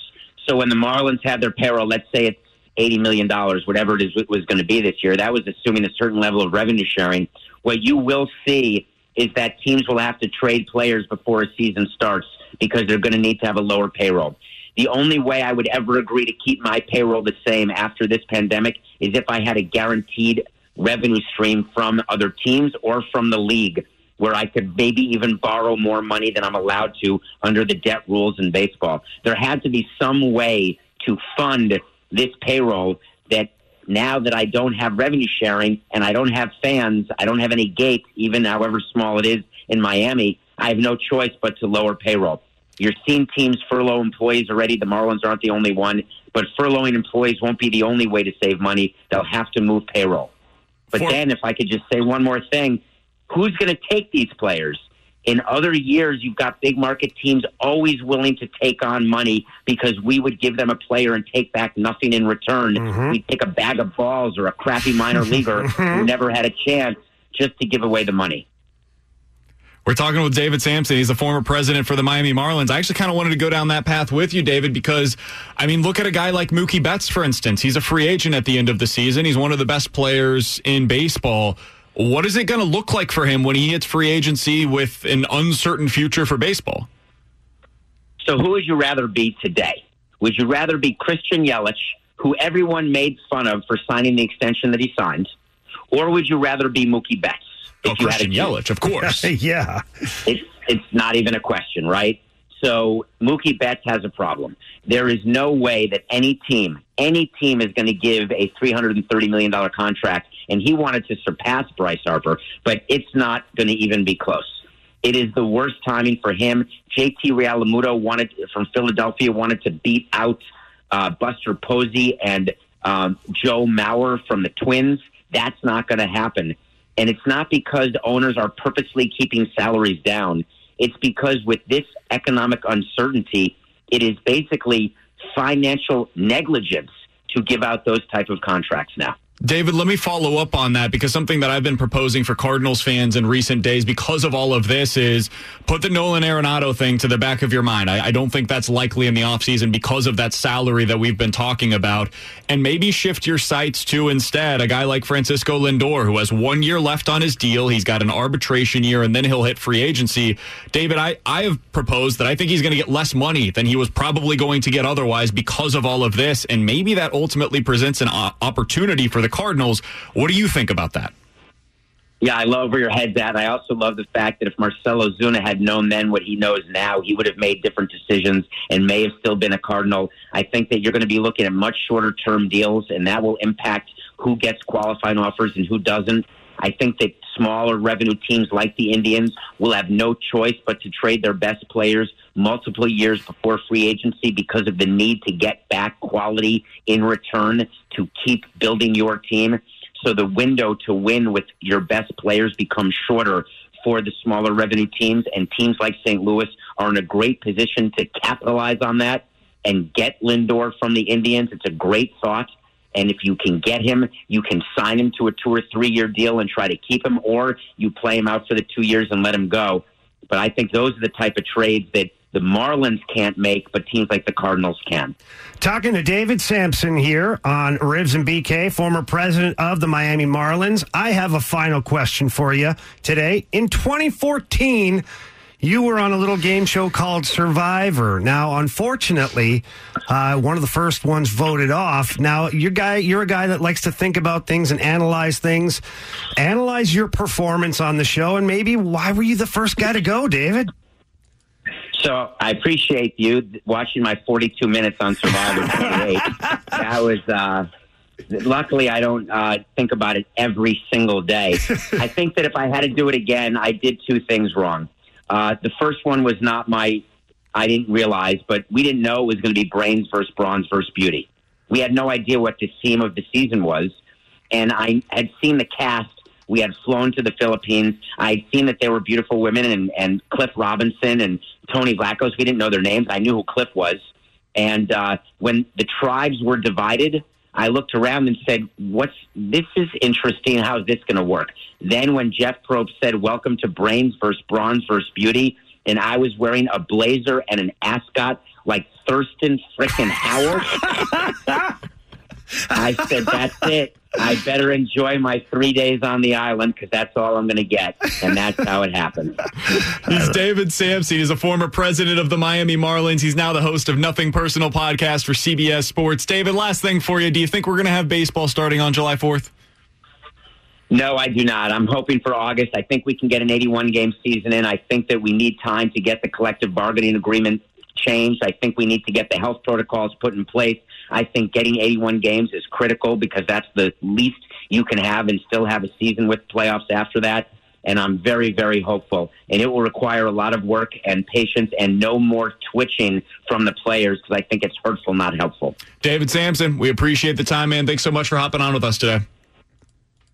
So when the Marlins had their payroll, let's say it's $80 million, whatever it is it was going to be this year, that was assuming a certain level of revenue sharing. What you will see is that teams will have to trade players before a season starts because they're going to need to have a lower payroll. The only way I would ever agree to keep my payroll the same after this pandemic is if I had a guaranteed revenue stream from other teams or from the league where I could maybe even borrow more money than I'm allowed to under the debt rules in baseball. There had to be some way to fund this payroll that now that I don't have revenue sharing and I don't have fans, I don't have any gates, even however small it is in Miami, I have no choice but to lower payroll. You're seeing teams furlough employees already. The Marlins aren't the only one, but furloughing employees won't be the only way to save money. They'll have to move payroll. But For- then, if I could just say one more thing, who's going to take these players? In other years, you've got big market teams always willing to take on money because we would give them a player and take back nothing in return. Mm-hmm. We'd take a bag of balls or a crappy minor leaguer who never had a chance just to give away the money. We're talking with David Samson. He's a former president for the Miami Marlins. I actually kind of wanted to go down that path with you, David, because, I mean, look at a guy like Mookie Betts, for instance. He's a free agent at the end of the season. He's one of the best players in baseball. What is it going to look like for him when he hits free agency with an uncertain future for baseball? So, who would you rather be today? Would you rather be Christian Yelich, who everyone made fun of for signing the extension that he signed, or would you rather be Mookie Betts? If oh, you Christian had Yelich, of course. yeah, it's it's not even a question, right? So Mookie Betts has a problem. There is no way that any team, any team is going to give a $330 million contract, and he wanted to surpass Bryce Harper, but it's not going to even be close. It is the worst timing for him. JT Realmuto wanted from Philadelphia wanted to beat out uh, Buster Posey and um, Joe Mauer from the Twins. That's not going to happen. And it's not because owners are purposely keeping salaries down. It's because with this economic uncertainty, it is basically financial negligence to give out those type of contracts now. David, let me follow up on that because something that I've been proposing for Cardinals fans in recent days because of all of this is put the Nolan Arenado thing to the back of your mind. I, I, don't think that's likely in the offseason because of that salary that we've been talking about. And maybe shift your sights to instead a guy like Francisco Lindor, who has one year left on his deal. He's got an arbitration year and then he'll hit free agency. David, I, I have proposed that I think he's going to get less money than he was probably going to get otherwise because of all of this. And maybe that ultimately presents an opportunity for the Cardinals. What do you think about that? Yeah, I love where your head's at. I also love the fact that if Marcell Ozuna had known then what he knows now, he would have made different decisions and may have still been a Cardinal. I think that you're going to be looking at much shorter term deals, and that will impact who gets qualifying offers and who doesn't. I think that smaller revenue teams like the Indians will have no choice but to trade their best players multiple years before free agency because of the need to get back quality in return to keep building your team. So the window to win with your best players becomes shorter for the smaller revenue teams, and teams like St. Louis are in a great position to capitalize on that and get Lindor from the Indians. It's a great thought. And if you can get him, you can sign him to a two or three year deal and try to keep him, or you play him out for the two years and let him go. But I think those are the type of trades that the Marlins can't make, but teams like the Cardinals can. Talking to David Samson here on Rivs and BK, former president of the Miami Marlins. I have a final question for you today. In 2014, You were on a little game show called Survivor. Now, unfortunately, uh, one of the first ones voted off. Now, guy, you're a guy that likes to think about things and analyze things. Analyze your performance on the show, and maybe why were you the first guy to go, David? So I appreciate you watching my 42 minutes on Survivor 28. that was. Uh, luckily, I don't uh, think about it every single day. I think that if I had to do it again, I did two things wrong. Uh, the first one was not my. I didn't realize, but we didn't know it was going to be brains versus brawn versus beauty. We had no idea what the theme of the season was, and I had seen the cast we had flown to the Philippines. I'd seen that they were beautiful women and, and Cliff Robinson and Tony Vlachos. We didn't know their names. I knew who Cliff was. And uh, when the tribes were divided, I looked around and said, "What's this is interesting. How's this going to work?" Then when Jeff Probst said, "Welcome to Brains versus Brawn versus Beauty," and I was wearing a blazer and an ascot like Thurston frickin' Howard, I said, "That's it. I better enjoy my three days on the island because that's all I'm going to get." And that's how it happened. He's David Samson. He's a former president of the Miami Marlins. He's now the host of Nothing Personal podcast for CBS Sports. David, last thing for you. Do you think we're going to have baseball starting on July 4th? No, I do not. I'm hoping for August. I think we can get an 81 game season in. I think that we need time to get the collective bargaining agreement changed. I think we need to get the health protocols put in place. I think getting 81 games is critical because that's the least you can have and still have a season with playoffs after that. And I'm very, very hopeful. And it will require a lot of work and patience and no more twitching from the players because I think it's hurtful, not helpful. David Samson, we appreciate the time, man. Thanks so much for hopping on with us today.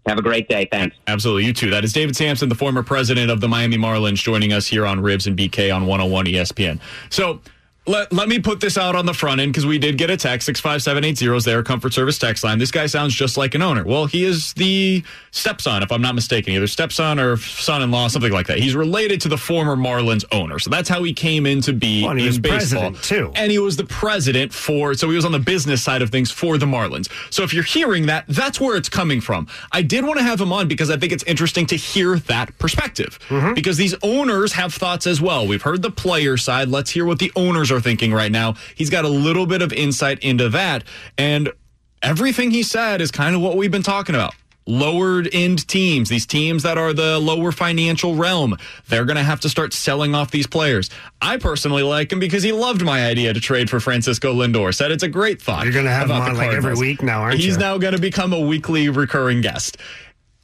Have a great day. Thanks. Absolutely. You too. That is David Samson, the former president of the Miami Marlins, joining us here on Rivs and BK on 101 ESPN. So, let, let me put this out on the front end because we did get a text 65780 is their comfort service text line. This guy sounds just like an owner. Well, he is the stepson, if I'm not mistaken, either stepson or son in law, something like that. He's related to the former Marlins owner. So that's how he came into be Well, in baseball. president, too. And he was the president for, so he was on the business side of things for the Marlins. So if you're hearing that, that's where it's coming from. I did want to have him on because I think it's interesting to hear that perspective mm-hmm. because these owners have thoughts as well. We've heard the player side. Let's hear what the owners are thinking right now. He's got a little bit of insight into that. And everything he said is kind of what we've been talking about. Lowered end teams, these teams that are the lower financial realm, they're going to have to start selling off these players. I personally like him because he loved my idea to trade for Francisco Lindor. Said it's a great thought. You're going to have him on like every week now, aren't He's you? now going to become a weekly recurring guest.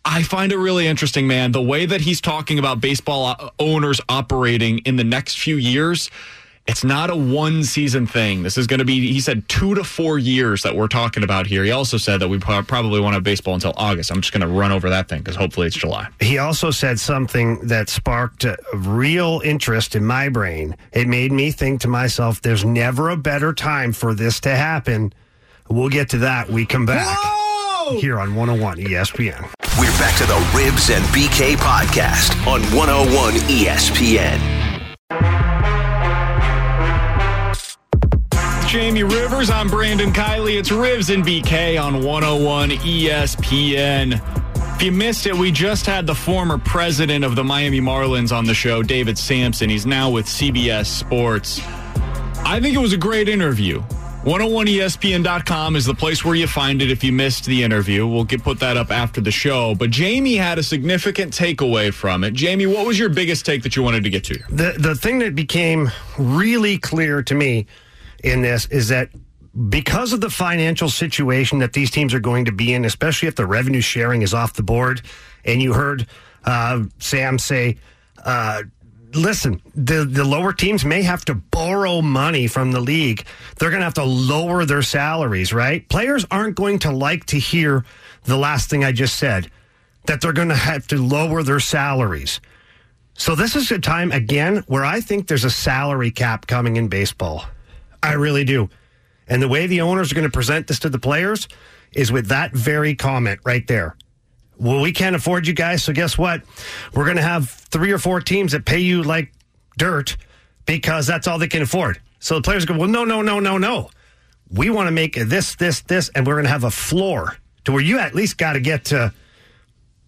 I find it really interesting, man. The way that he's talking about baseball uh, owners operating in the next few years, it's not a one season thing. This is going to be, he said, two to four years that we're talking about here. He also said that we probably won't have baseball until August. I'm just going to run over that thing because hopefully it's July. He also said something that sparked a real interest in my brain. It made me think to myself, there's never a better time for this to happen. We'll get to that. We come back here on 101 ESPN. We're back to the Rivs and BK podcast on 101 ESPN. Jamie Rivers, I'm Brandon Kiley. It's Rivs and BK on 101 ESPN. If you missed it, we just had the former president of the Miami Marlins on the show, David Samson. He's now with CBS Sports. I think it was a great interview. 101ESPN.com is the place where you find it if you missed the interview. We'll get put that up after the show. But Jamie had a significant takeaway from it. Jamie, what was your biggest take that you wanted to get to? The the thing that became really clear to me in this is that because of the financial situation that these teams are going to be in, especially if the revenue sharing is off the board, and you heard uh, Sam say, uh, "Listen, the the lower teams may have to borrow money from the league. They're going to have to lower their salaries. Right? Players aren't going to like to hear the last thing I just said." That they're going to have to lower their salaries. So this is a time again where I think there's a salary cap coming in baseball. I really do. And the way the owners are going to present this to the players is with that very comment right there. Well, we can't afford you guys, so guess what? We're going to have three or four teams that pay you like dirt because that's all they can afford. So the players go, well, no, no, no, no, no. We want to make this, this, this, and we're going to have a floor to where you at least got to get to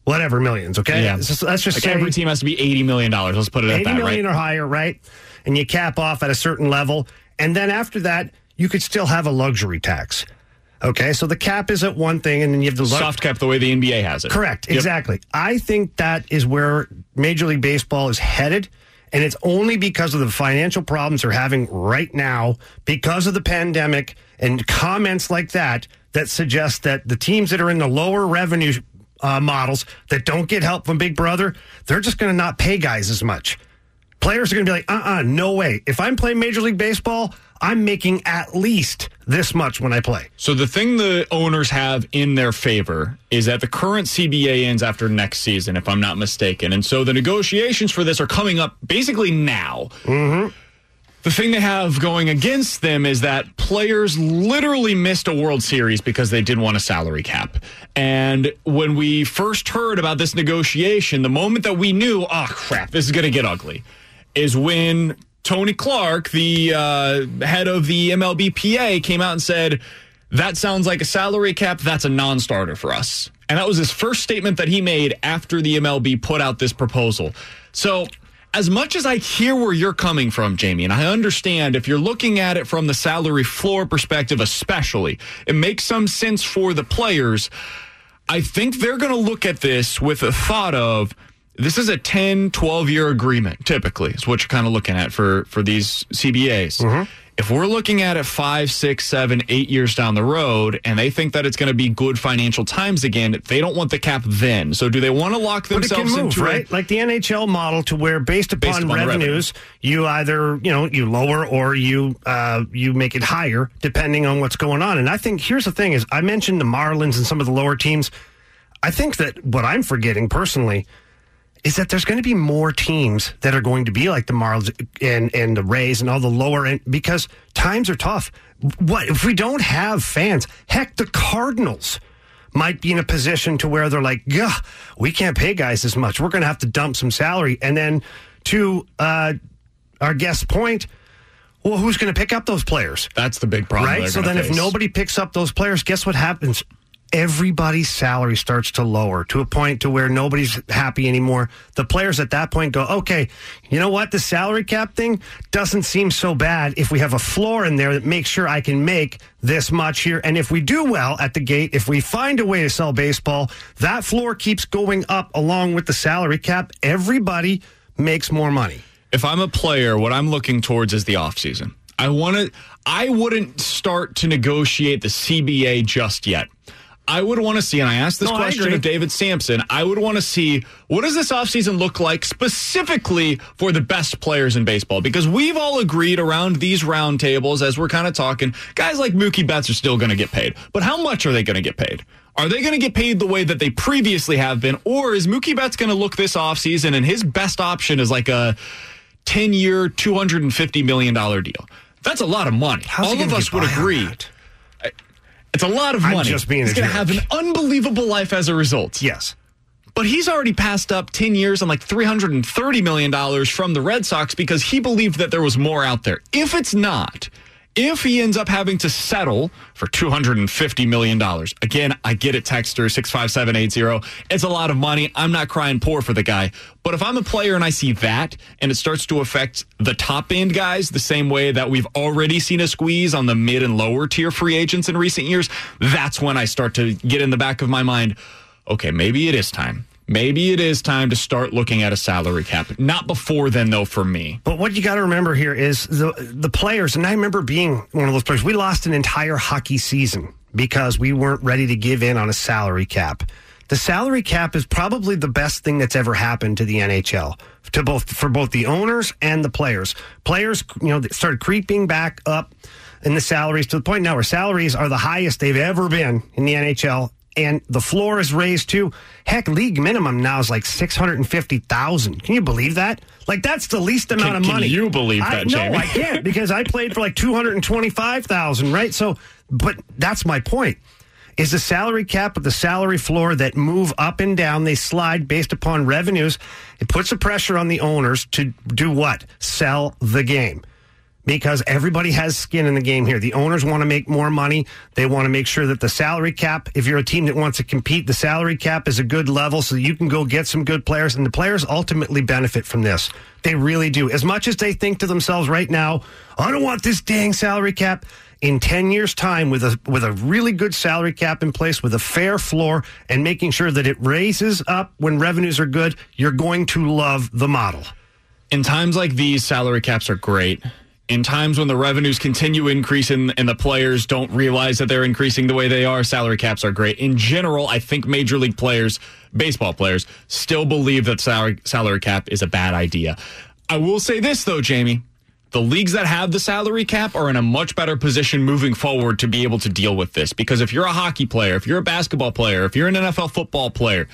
whatever millions. Okay, Yeah. So let's just like say every team has to be eighty million dollars. Let's put it at that, million right? or higher, right? And you cap off at a certain level, and then after that, you could still have a luxury tax. Okay, so the cap is at one thing, and then you have the Soft cap the way the NBA has it. Correct, Yep. exactly. I think that is where Major League Baseball is headed. And it's only because of the financial problems they're having right now, because of the pandemic and comments like that, that suggest that the teams that are in the lower revenue uh, models that don't get help from Big Brother, they're just going to not pay guys as much. Players are going to be like, uh uh no way. If I'm playing Major League Baseball, I'm making at least this much when I play. So the thing the owners have in their favor is that the current CBA ends after next season, if I'm not mistaken, and so the negotiations for this are coming up basically now. Mm-hmm. The thing they have going against them is that players literally missed a World Series because they didn't want a salary cap. And when we first heard about this negotiation, the moment that we knew, oh crap, this is going to get ugly, is when Tony Clark, the uh, head of the MLBPA, came out and said, that sounds like a salary cap. That's a non starter for us. And that was his first statement that he made after the MLB put out this proposal. So, as much as I hear where you're coming from, Jamie, and I understand if you're looking at it from the salary floor perspective, especially, it makes some sense for the players. I think they're going to look at this with a thought of this is a 10, 12 year agreement, typically, is what you're kind of looking at for, for these CBAs. If we're looking at it five, six, seven, eight years down the road, and they think that it's going to be good financial times again, they don't want the cap then. So, do they want to lock themselves move, into a- right? Like the NHL model, to where based upon, Based upon revenues, you either you know you lower or you uh, you make it higher depending on what's going on. And I think here's the thing: is I mentioned the Marlins and some of the lower teams. I think that what I'm forgetting personally is that there's going to be more teams that are going to be like the Marlins and and the Rays and all the lower end because times are tough. What if we don't have fans? Heck, the Cardinals might be in a position to where they're like, yeah, we can't pay guys as much. We're going to have to dump some salary. And then to uh, our guest point, well, who's going to pick up those players? That's the big problem. Right. So then, if nobody picks up those players, guess what happens? Everybody's salary starts to lower to a point to where nobody's happy anymore. The players at that point go, okay, you know what? The salary cap thing doesn't seem so bad if we have a floor in there that makes sure I can make this much here. And if we do well at the gate, if we find a way to sell baseball, that floor keeps going up along with the salary cap. Everybody makes more money. if I'm a player, what I'm looking towards is the offseason. I want to I wouldn't start to negotiate the CBA just yet. I would want to see, and I asked this No, question of David Samson. I would want to see what does this offseason look like specifically for the best players in baseball? Because we've all agreed around these roundtables as we're kind of talking, guys like Mookie Betts are still going to get paid. But how much are they going to get paid? Are they going to get paid the way that they previously have been? Or is Mookie Betts going to look this offseason and his best option is like a 10 year, $250 million deal? That's a lot of money. How's all of us would agree. that? It's a lot of I'm money. just being He's going to have an unbelievable life as a result. Yes. But he's already passed up 10 years and like $330 million from the Red Sox because he believed that there was more out there. If it's not, if he ends up having to settle for $250 million, again, I get it, Texter 65780. It's a lot of money. I'm not crying poor for the guy. But if I'm a player and I see that and it starts to affect the top end guys the same way that we've already seen a squeeze on the mid and lower tier free agents in recent years, that's when I start to get in the back of my mind okay, maybe it is time. Maybe it is time to start looking at a salary cap. Not before then, though, for me. But what you got to remember here is the the players, and I remember being one of those players. We lost an entire hockey season because we weren't ready to give in on a salary cap. The salary cap is probably the best thing that's ever happened to the NHL to both for both the owners and the players. Players, you know, started creeping back up in the salaries to the point now where salaries are the highest they've ever been in the NHL and the floor is raised too. Heck, league minimum now is like six hundred and fifty thousand. Can you believe that? Like that's the least amount Can- of can money. you believe I, that, No, I can't because I played for like two hundred and twenty-five thousand. Right. So, but that's my point. Is the salary cap with the salary floor that move up and down? They slide based upon revenues. It puts a pressure on the owners to do what? Sell the game because everybody has skin in the game here. The owners want to make more money. They want to make sure that the salary cap, if you're a team that wants to compete, the salary cap is a good level so you can go get some good players. And the players ultimately benefit from this. They really do. As much as they think to themselves right now, I don't want this dang salary cap. In 10 years' time, with a with a really good salary cap in place, with a fair floor, and making sure that it raises up when revenues are good, you're going to love the model. In times like these, salary caps are great. In times when the revenues continue increasing and the players don't realize that they're increasing the way they are, salary caps are great. In general, I think major league players, baseball players, still believe that salary, salary cap is a bad idea. I will say this, though, Jamie. The leagues that have the salary cap are in a much better position moving forward to be able to deal with this. Because if you're a hockey player, if you're a basketball player, if you're an NFL football player,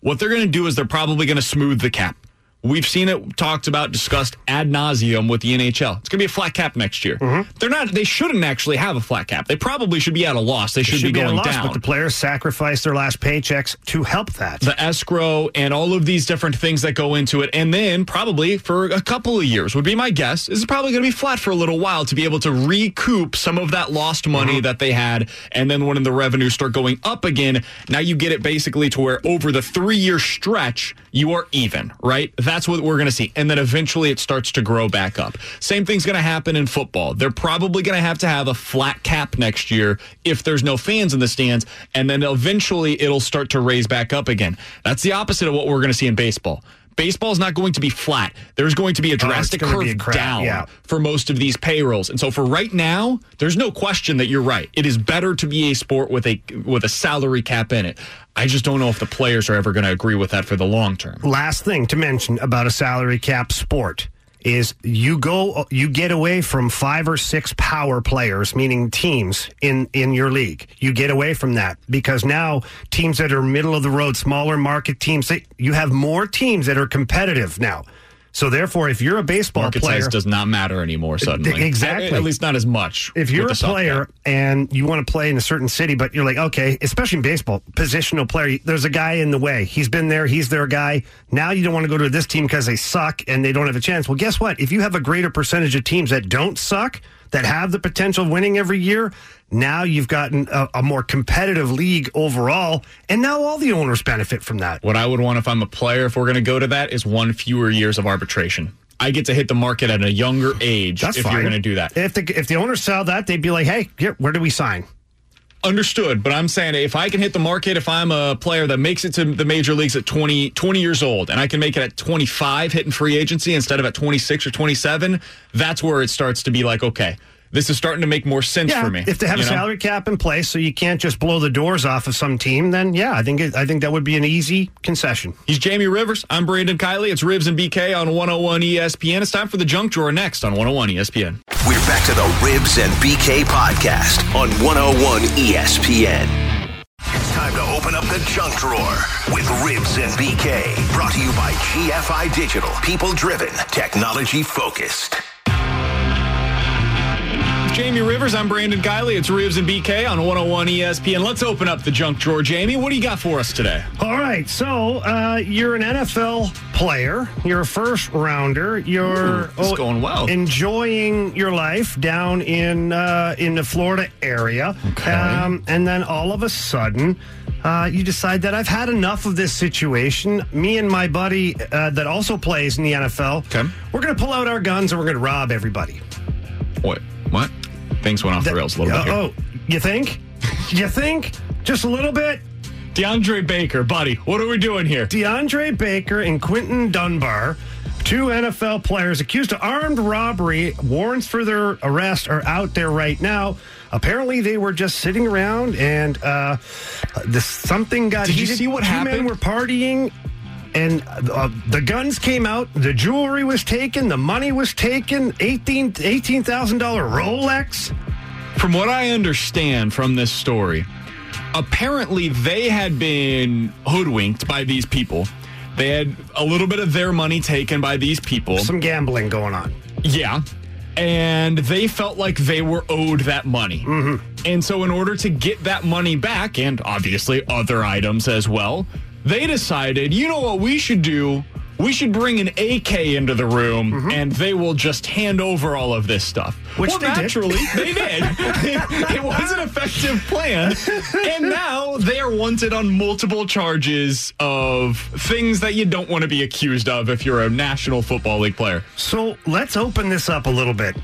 what they're going to do is they're probably going to smooth the cap. We've seen it talked about, discussed ad nauseum with the NHL. It's going to be a flat cap next year. Mm-hmm. They're not. They shouldn't actually have a flat cap. They probably should be at a loss. They should, It be a going loss, down. But the players sacrifice their last paychecks to help that. the escrow and all of these different things that go into it. And then probably for a couple of years would be my guess is probably going to be flat for a little while to be able to recoup some of that lost money mm-hmm. that they had. And then when the revenues start going up again, now you get it basically to where over the three year stretch, you are even, right? That's what we're going to see. And then eventually it starts to grow back up. Same thing's going to happen in football. They're probably going to have to have a flat cap next year if there's no fans in the stands. And then eventually it'll start to raise back up again. That's the opposite of what we're going to see in baseball. Baseball is not going to be flat. There's going to be a oh, drastic gonna curve a cra- down yeah. for most of these payrolls. And so for right now, there's no question that you're right. It is better to be a sport with a with a salary cap in it. I just don't know if the players are ever going to agree with that for the long term. Last thing to mention about a salary cap sport is you go you get away from five or six power players meaning teams in in your league you get away from that because now teams that are middle of the road smaller market teams they, you have more teams that are competitive now so therefore if you're a baseball Market player size does not matter anymore suddenly. Exactly. At, at least not as much. if you're a player and you want to play in a certain city, but you're like, okay, especially in baseball, positional player, there's a guy in the way. He's been there, he's their guy. Now you don't want to go to this team because they suck and they don't have a chance. Well, guess what? If you have a greater percentage of teams that don't suck, that have the potential of winning every year, now you've gotten a, a more competitive league overall, and now all the owners benefit from that. What I would want if I'm a player, if we're going to go to that, is one fewer years of arbitration. I get to hit the market at a younger age That's if fine. you're going to do that. If the if the owners sell that, they'd be like, hey, here, where do we sign? Understood, but I'm saying if I can hit the market, if I'm a player that makes it to the major leagues at 20, 20 years old, and I can make it at 25 hitting free agency instead of at 26 or 27, that's where it starts to be like, okay, this is starting to make more sense yeah, for me. If they have a know? salary cap in place, so you can't just blow the doors off of some team, then yeah, I think it, I think that would be an easy concession. He's Jamie Rivers. I'm Brandon Kiley. It's Rivs and BK on 101 ESPN. It's time for the junk drawer next on 101 ESPN. We're back to the Rivs and BK podcast on 101 ESPN. It's time to open up the junk drawer with Rivs and BK. Brought to you by GFI Digital. People driven, technology focused. Jamie Rivers. I'm Brandon Kiley. It's Rivs and BK on 101 ESPN. Let's open up the junk drawer. Jamie, what do you got for us today? All right, so uh, you're an NFL player. You're a first rounder. You're Ooh, it's going well. enjoying your life down in uh, in the Florida area, Okay. um, and then all of a sudden. Uh, you decide that I've had enough of this situation. Me and my buddy uh, that also plays in the NFL, Okay. we're going to pull out our guns and we're going to rob everybody. What? What? Things went off the rails a little bit. Here. Oh, you think? you think? Just a little bit? DeAndre Baker, buddy, what are we doing here? DeAndre Baker and Quinton Dunbar, two NFL players accused of armed robbery. Warrants for their arrest are out there right now. Apparently, they were just sitting around and uh, this something got Did you heated. see what Two men happened? were partying. And uh, the guns came out, the jewelry was taken, the money was taken, $18,000 $18,000 Rolex. From what I understand from this story, apparently they had been hoodwinked by these people. They had a little bit of their money taken by these people. Some gambling going on. Yeah. And they felt like they were owed that money. Mm-hmm. And so, in order to get that money back, and obviously other items as well, they decided, you know what we should do? we should bring an AK into the room and they will just hand over all of this stuff. Mm-hmm. Which well, they did. naturally, they did. it was an effective plan. And now they are wanted on multiple charges of things that you don't want to be accused of if you're a National Football League player. So let's open this up a little bit.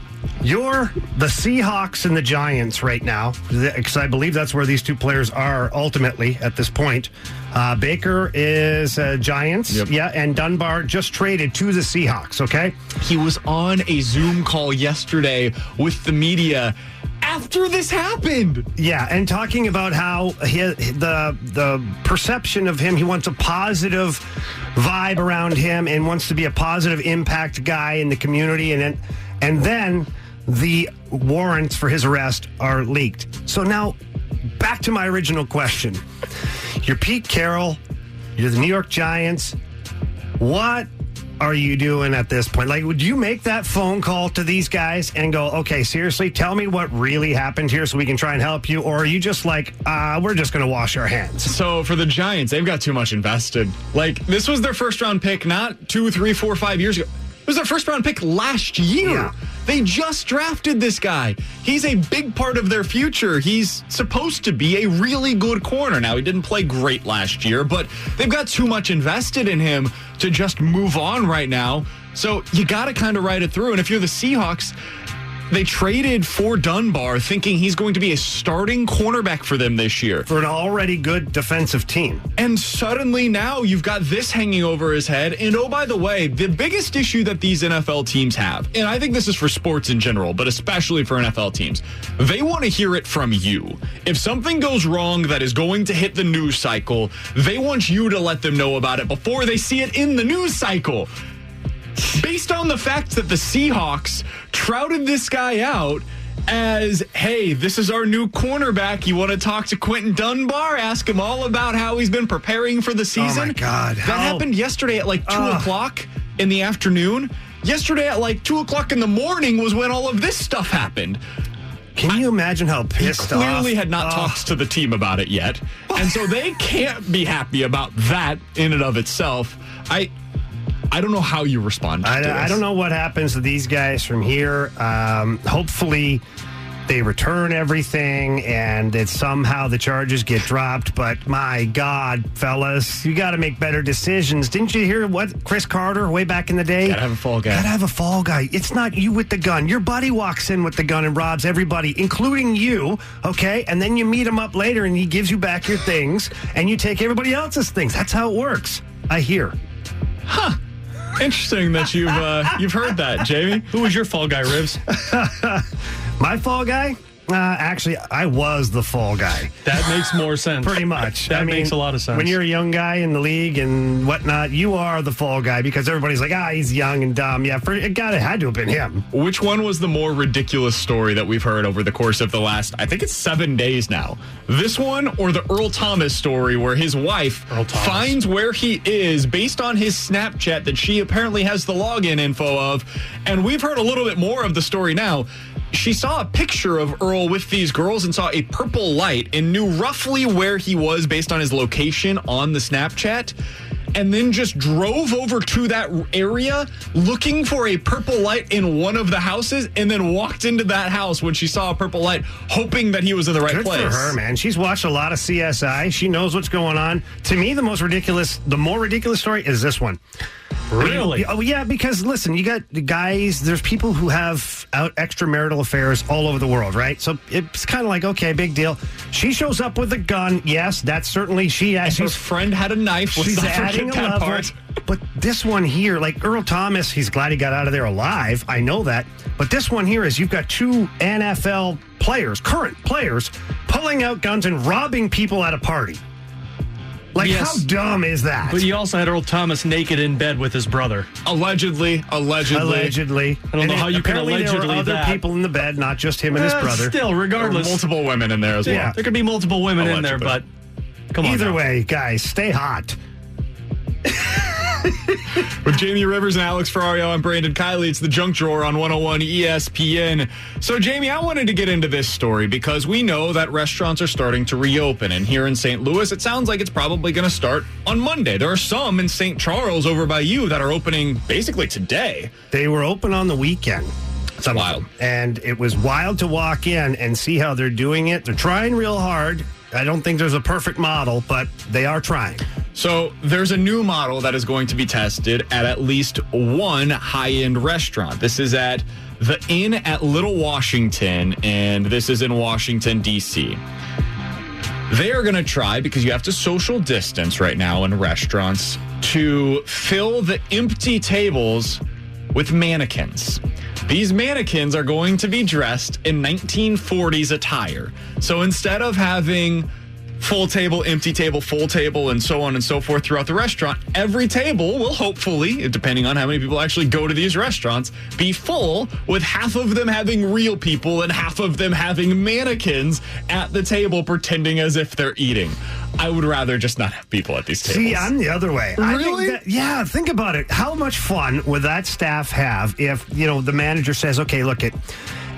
You're the Seahawks and the Giants right now, because I believe that's where these two players are ultimately at this point. Uh, Baker is uh, Giants, yeah, and Dunbar just traded to the Seahawks. Okay, He was on a Zoom call yesterday with the media after this happened. Yeah, and talking about how he, the the perception of him, he wants a positive vibe around him and wants to be a positive impact guy in the community, and then and then the warrants for his arrest are leaked. So now, back to my original question: You're Pete Carroll, you're the New York Giants. What are you doing at this point? Like, would you make that phone call to these guys and go, okay, seriously, tell me what really happened here so we can try and help you? Or are you just like, uh, we're just going to wash our hands? So for the Giants, they've got too much invested. Like this was their first round pick, not two, three, four, five years ago. It was their first round pick last year. They just drafted this guy. He's a big part of their future. He's supposed to be a really good corner. Now, he didn't play great last year, but they've got too much invested in him to just move on right now. So you got to kind of ride it through. And if you're the Seahawks, they traded for Dunbar thinking he's going to be a starting cornerback for them this year. For an already good defensive team. And suddenly now you've got this hanging over his head. And oh, by the way, the biggest issue that these NFL teams have, and I think this is for sports in general, but especially for NFL teams, they want to hear it from you. If something goes wrong that is going to hit the news cycle, they want you to let them know about it before they see it in the news cycle. Based on the fact that the Seahawks trouted this guy out as, hey, this is our new cornerback. You want to talk to Quinton Dunbar? Ask him all about how he's been preparing for the season. Oh my God, That how- happened yesterday at like 2 Ugh. o'clock in the afternoon. Yesterday at like 2 o'clock in the morning was when all of this stuff happened. Can you imagine how pissed He clearly off? had not Ugh. talked to the team about it yet. And so they can't be happy about that in and of itself. I I don't know how you respond to I, this. I don't know what happens to these guys from here. Um, hopefully, they return everything and that somehow the charges get dropped. But my God, fellas, you got to make better decisions. Didn't you hear what Cris Carter way back in the day? Gotta have a fall guy. Gotta have a fall guy. It's not you with the gun. Your buddy walks in with the gun and robs everybody, including you. Okay, and then you meet him up later and he gives you back your things and you take everybody else's things. That's how it works. I hear. Interesting that you've uh, you've heard that, Jamie. Who was your fall guy, Rivs? My fall guy? Uh, actually, I was the fall guy. That makes more sense. Pretty much. That I mean, makes a lot of sense. When you're a young guy in the league and whatnot, you are the fall guy because everybody's like, ah, he's young and dumb. Yeah, for, it got it had to have been him. Which one was the more ridiculous story that we've heard over the course of the last, I think it's seven days now? This one or the Earl Thomas story where his wife finds where he is based on his Snapchat that she apparently has the login info of. And we've heard a little bit more of the story now. She saw a picture of Earl with these girls and saw a purple light and knew roughly where he was based on his location on the Snapchat and then just drove over to that area looking for a purple light in one of the houses and then walked into that house when she saw a purple light hoping that he was in the right Good place. for her, man. She's watched a lot of CSI. She knows what's going on. To me, the most ridiculous, the more ridiculous story is this one. Really? Oh, yeah, because listen, you got guys, there's people who have out extramarital affairs all over the world, right? So it's kind of like, okay, big deal. She shows up with a gun. Yes, that's certainly she. And her she's friend had a knife. She's adding a level. part. But this one here, like Earl Thomas, he's glad he got out of there alive. I know that. But this one here is you've got two NFL players, current players, pulling out guns and robbing people at a party. Like, Yes. how dumb is that? But you also had Earl Thomas naked in bed with his brother. Allegedly, allegedly. allegedly. I don't know And how you can apparently there allegedly were other that. people in the bed, not just him and his Eh, brother. Still, There were regardless. multiple women in there as well. Yeah. There could be multiple women in there, but come on. Either now. way, guys, stay hot. With Jamie Rivers and Alex Ferrario, I'm Brandon Kiley. It's the Junk Drawer on 101 ESPN. So, Jamie, I wanted to get into this story because we know that restaurants are starting to reopen. And here in St. Louis, it sounds like it's probably going to start on Monday. There are some in St. Charles over by you that are opening basically today. They were open on the weekend. Some wild. And it was wild to walk in and see how they're doing it. They're trying real hard. I don't think there's a perfect model, but they are trying. So there's a new model that is going to be tested at at least one high-end restaurant. This is at the Inn at Little Washington, and this is in Washington D.C. They are going to try because you have to social distance right now in restaurants to fill the empty tables with mannequins. These mannequins are going to be dressed in 1940s attire. So instead of having full table, empty table, full table, and so on and so forth throughout the restaurant, every table will hopefully, depending on how many people actually go to these restaurants, be full with half of them having real people and half of them having mannequins at the table pretending as if they're eating. I would rather just not have people at these tables. See, I'm the other way. I think Really? that- yeah, think about it. How much fun would that staff have if, you know, the manager says, okay, look it,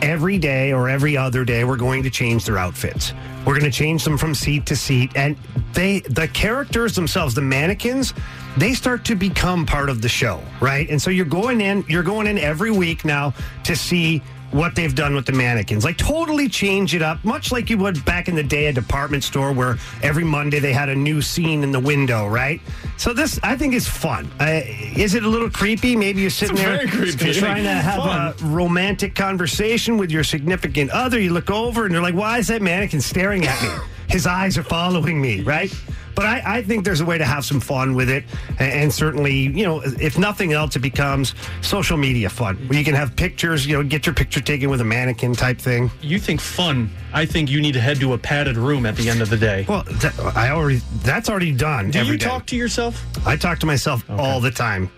every day or every other day we're going to change their outfits. We're going to change them from seat to seat and they the characters themselves, the mannequins, they start to become part of the show, right? And so you're going in, you're going in every week now to see what they've done with the mannequins. Like totally change it up, much like you would back in the day a department store where every Monday they had a new scene in the window, right? So this, I think, is fun. Uh, is it a little creepy? Maybe you're sitting there trying to have a romantic conversation with your significant other. You look over and you're like, why is that mannequin staring at me? His eyes are following me, right? But I, I think there's a way to have some fun with it. And, and certainly, you know, if nothing else, it becomes social media fun where you can have pictures, you know, get your picture taken with a mannequin type thing. You think fun? I think you need to head to a padded room at the end of the day. Well, that, I already, that's already done. Do you day. talk to yourself? I talk to myself all the time.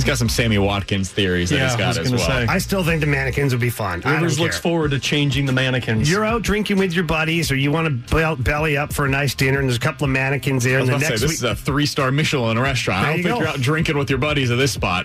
He's got some Sammy Watkins theories that Yeah, he's I got was as gonna well. say. I still think the mannequins would be fun. I don't Rivers looks forward to changing the mannequins. You're out drinking with your buddies, or you want to bel- belly up for a nice dinner, and there's a couple of mannequins there. I was and the about to say, this week, is a three star Michelin restaurant. There I don't you think go. you're out drinking with your buddies at this spot.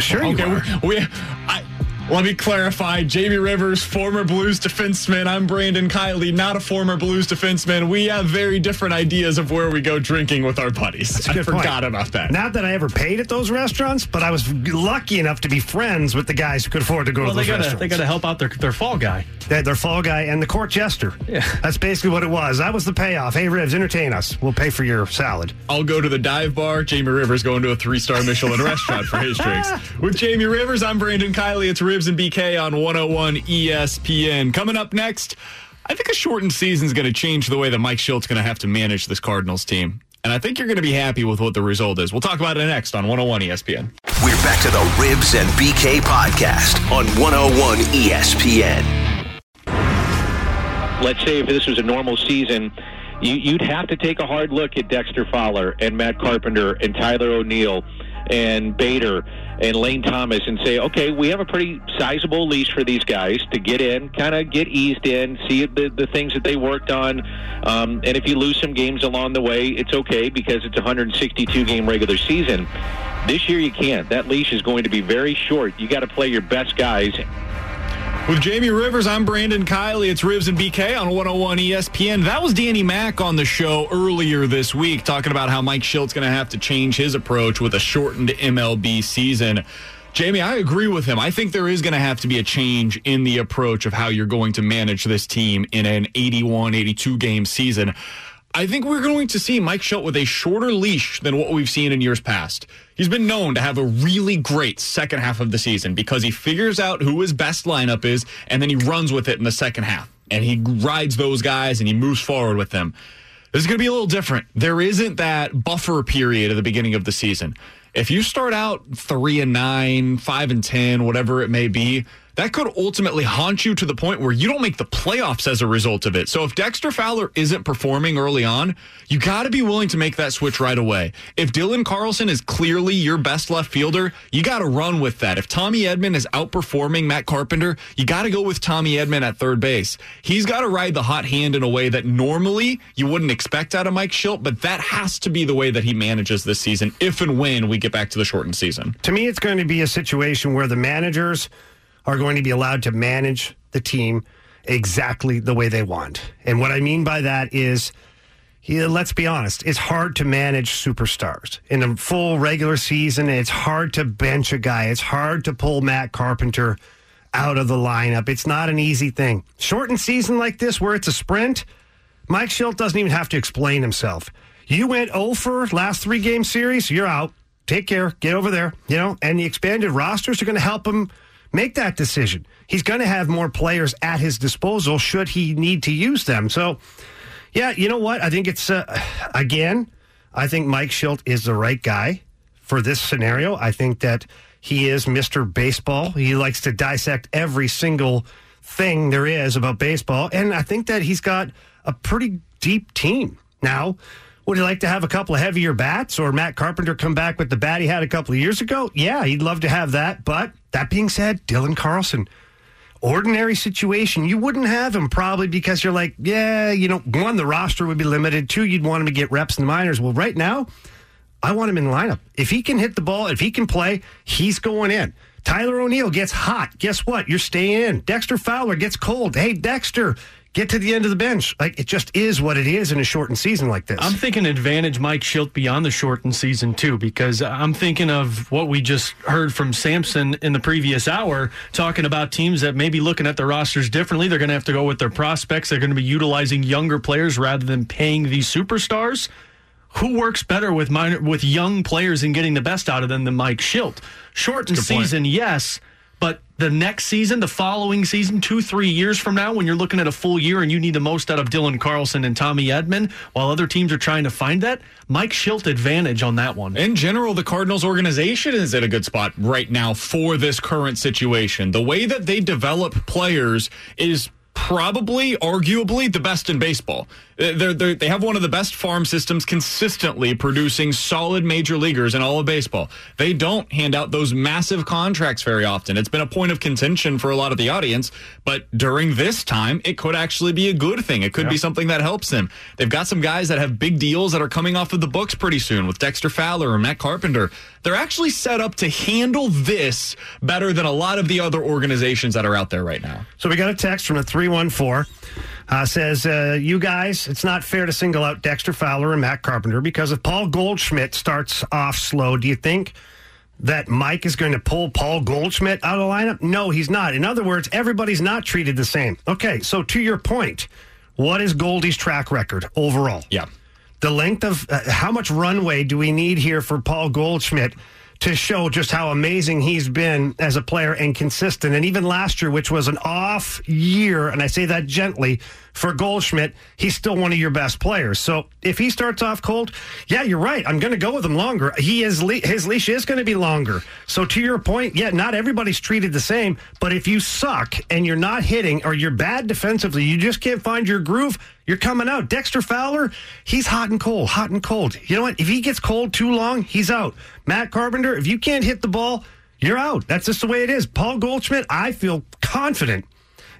sure you okay, are. We, we, I, let me clarify. Jamie Rivers, former Blues defenseman. I'm Brandon Kiley, not a former Blues defenseman. We have very different ideas of where we go drinking with our buddies. I a I good point. forgot about that. Not that I ever paid at those restaurants, but I was lucky enough to be friends with the guys who could afford to go well, to they those gotta restaurants. they gotta help out their their fall guy. They had their fall guy and the court jester. Yeah. That's basically what it was. That was the payoff. Hey, Rivs, entertain us. We'll pay for your salad. I'll go to the dive bar. Jamie Rivers going to a three star Michelin restaurant for his drinks. With Jamie Rivers, I'm Brandon Kiley. It's Rivs and BK on 101 ESPN. Coming up next, I think a shortened season is going to change the way that Mike Shildt's going to have to manage this Cardinals team. And I think you're going to be happy with what the result is. We'll talk about it next on 101 ESPN. We're back to the Rivs and BK podcast on 101 ESPN. let's say if this was a normal season, you, you'd have to take a hard look at Dexter Fowler and Matt Carpenter and Tyler O'Neill and Bader and Lane Thomas and say, okay, we have a pretty sizable leash for these guys to get in, kind of get eased in, see the, the things that they worked on. Um, and if you lose some games along the way, it's okay because it's a 162 game regular season. This year you can't. That leash is going to be very short. You got to play your best guys With Jamie Rivers, I'm Brandon Kiley. It's Rivs and BK on 101 ESPN. That was Danny Mack on the show earlier this week talking about how Mike Shildt's going to have to change his approach with a shortened MLB season. Jamie, I agree with him. I think there is going to have to be a change in the approach of how you're going to manage this team in an 81, 82 game season. I think we're going to see Mike Shildt with a shorter leash than what we've seen in years past. He's been known to have a really great second half of the season because he figures out who his best lineup is and then he runs with it in the second half. And he rides those guys and he moves forward with them. This is going to be a little different. There isn't that buffer period at the beginning of the season. If you start out three and nine, five and ten, whatever it may be, that could ultimately haunt you to the point where you don't make the playoffs as a result of it. So if Dexter Fowler isn't performing early on, you got to be willing to make that switch right away. If Dylan Carlson is clearly your best left fielder, you got to run with that. If Tommy Edman is outperforming Matt Carpenter, you got to go with Tommy Edman at third base. He's got to ride the hot hand in a way that normally you wouldn't expect out of Mike Shildt, but that has to be the way that he manages this season if and when we get back to the shortened season. To me, it's going to be a situation where the managers are going to be allowed to manage the team exactly the way they want. And what I mean by that is, yeah, let's be honest, it's hard to manage superstars. In a full regular season, it's hard to bench a guy. It's hard to pull Matt Carpenter out of the lineup. It's not an easy thing. Shortened season like this, where it's a sprint, Mike Shildt doesn't even have to explain himself. You went oh over last three game series, you're out. Take care, get over there, you know, and the expanded rosters are going to help him make that decision. He's going to have more players at his disposal should he need to use them. So, yeah, you know what? I think it's, uh, again, I think Mike Shildt is the right guy for this scenario. I think that he is Mr. Baseball. He likes to dissect every single thing there is about baseball. And I think that he's got a pretty deep team. Now, would he like to have a couple of heavier bats or Matt Carpenter come back with the bat he had a couple of years ago? Yeah, he'd love to have that. But that being said, Dylan Carlson, ordinary situation, you wouldn't have him probably because you're like, yeah, you know, one, the roster would be limited. Two, you'd want him to get reps in the minors. Well, right now, I want him in the lineup. If he can hit the ball, if he can play, he's going in. Tyler O'Neill gets hot. Guess what? You're staying in. Dexter Fowler gets cold. Hey, Dexter, get to the end of the bench. Like it just is what it is in a shortened season like this. I'm thinking advantage Mike Shildt beyond the shortened season too, because I'm thinking of what we just heard from Samson in the previous hour, talking about teams that may be looking at their rosters differently. They're going to have to go with their prospects. They're going to be utilizing younger players rather than paying these superstars. Who works better with minor, with young players and getting the best out of them than Mike Shildt? Shortened season, yes. But the next season, the following season, two, three years from now, when you're looking at a full year and you need the most out of Dylan Carlson and Tommy Edman, while other teams are trying to find that, Mike Shildt advantage on that one. In general, the Cardinals organization is in a good spot right now for this current situation. The way that they develop players is probably, arguably, the best in baseball. Uh, they're, they're, they have one of the best farm systems consistently producing solid major leaguers in all of baseball. They don't hand out those massive contracts very often. It's been a point of contention for a lot of the audience, but during this time, it could actually be a good thing. It could yeah. be something that helps them. They've got some guys that have big deals that are coming off of the books pretty soon with Dexter Fowler or Matt Carpenter. They're actually set up to handle this better than a lot of the other organizations that are out there right now. So we got a text from a 314 uh, says, uh, You guys, it's not fair to single out Dexter Fowler and Matt Carpenter because if Paul Goldschmidt starts off slow, do you think that Mike is going to pull Paul Goldschmidt out of the lineup? No, he's not. In other words, everybody's not treated the same. Okay, so to your point, what is Goldie's track record overall? Yeah. The length of uh, how much runway do we need here for Paul Goldschmidt? To show just how amazing he's been as a player and consistent. And even last year, which was an off year, and I say that gently, for Goldschmidt, he's still one of your best players. So if he starts off cold, yeah, you're right. I'm going to go with him longer. He is his leash is going to be longer. So to your point, yeah, not everybody's treated the same. But if you suck and you're not hitting or you're bad defensively, you just can't find your groove. You're coming out. Dexter Fowler, he's hot and cold, hot and cold. You know what? If he gets cold too long, he's out. Matt Carpenter, if you can't hit the ball, you're out. That's just the way it is. Paul Goldschmidt, I feel confident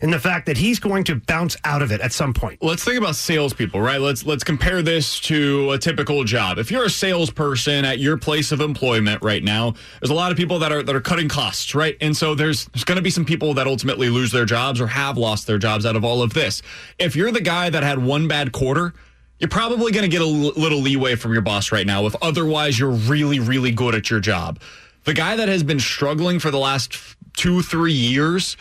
in the fact that he's going to bounce out of it at some point. Let's think about salespeople, right? Let's let's compare this to a typical job. If you're a salesperson at your place of employment right now, there's a lot of people that are that are cutting costs, right? And so there's there's going to be some people that ultimately lose their jobs or have lost their jobs out of all of this. If you're the guy that had one bad quarter, you're probably going to get a little leeway from your boss right now if otherwise you're really really good at your job. The guy that has been struggling for the last 2 3 years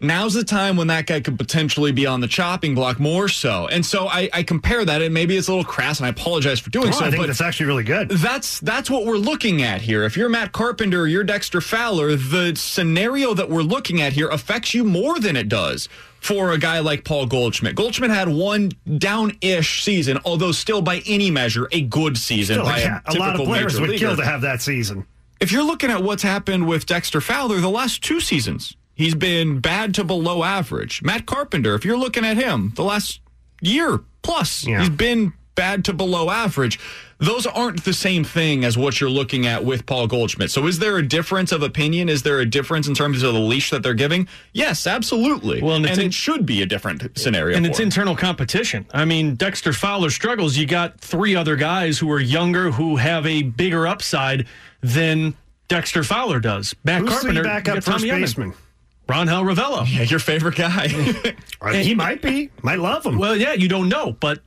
now's the time when that guy could potentially be on the chopping block more so. And so I, I compare that, and maybe it's a little crass, and I apologize for doing on, so. I think but that's actually really good. That's that's what we're looking at here. If you're Matt Carpenter, or you're Dexter Fowler, the scenario that we're looking at here affects you more than it does for a guy like Paul Goldschmidt. Goldschmidt had one down-ish season, although still by any measure a good season. Still, by a, a lot of players would kill to have that season. If you're looking at what's happened with Dexter Fowler the last two seasons, he's been bad to below average. Matt Carpenter, if you're looking at him, the last year plus, he's been bad to below average. Those aren't the same thing as what you're looking at with Paul Goldschmidt. So, is there a difference of opinion? Is there a difference in terms of the leash that they're giving? Yes, absolutely. Well, and and, in- it should be a different scenario. and it's him. internal competition. I mean, Dexter Fowler struggles. You got three other guys who are younger who have a bigger upside than Dexter Fowler does. Matt Who's Carpenter, the backup you got first Tommy Edman. baseman? Rangel Ravelo. Yeah, your favorite guy. Uh, he might be. Might love him. Well, yeah, you don't know, but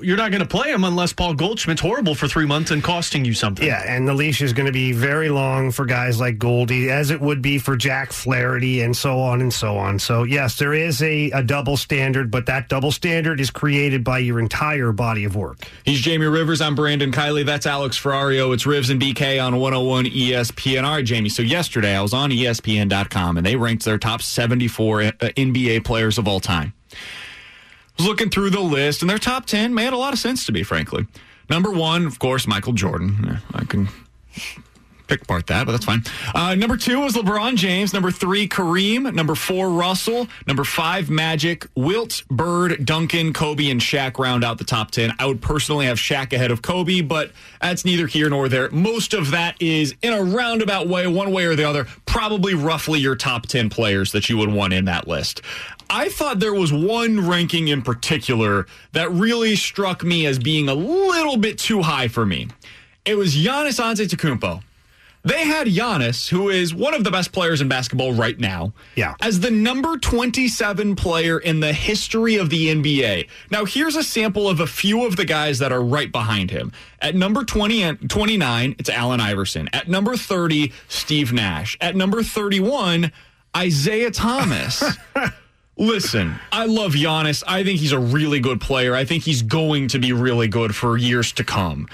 you're not going to play him unless Paul Goldschmidt's horrible for three months and costing you something. Yeah, and the leash is going to be very long for guys like Goldie, as it would be for Jack Flaherty, and so on and so on. So, yes, there is a, a double standard, but that double standard is created by your entire body of work. He's Jamie Rivers. I'm Brandon Kiley. That's Alex Ferrario. It's Rivs and BK on 101 ESPN. All right, Jamie. So yesterday I was on ESPN.com and they ranked their top 74 uh, NBA players of all time. I was looking through the list and their top 10 made a lot of sense to me, frankly. Number one, of course, Michael Jordan. I can pick apart that, but that's fine. Uh, number two was LeBron James. Number three, Kareem. Number four, Russell. Number five, Magic. Wilt, Bird, Duncan, Kobe, and Shaq round out the top 10. I would personally have Shaq ahead of Kobe, but that's neither here nor there. Most of that is in a roundabout way, one way or the other, probably roughly your top 10 players that you would want in that list. I thought there was one ranking in particular that really struck me as being a little bit too high for me. It was Giannis Antetokounmpo. They had Giannis, who is one of the best players in basketball right now, yeah. as the number 27 player in the history of the NBA. Now, here's a sample of a few of the guys that are right behind him. At number 20 and 29, it's Allen Iverson. At number 30, Steve Nash. At number 31, Isiah Thomas. Listen, I love Giannis. I think he's a really good player. I think he's going to be really good for years to come.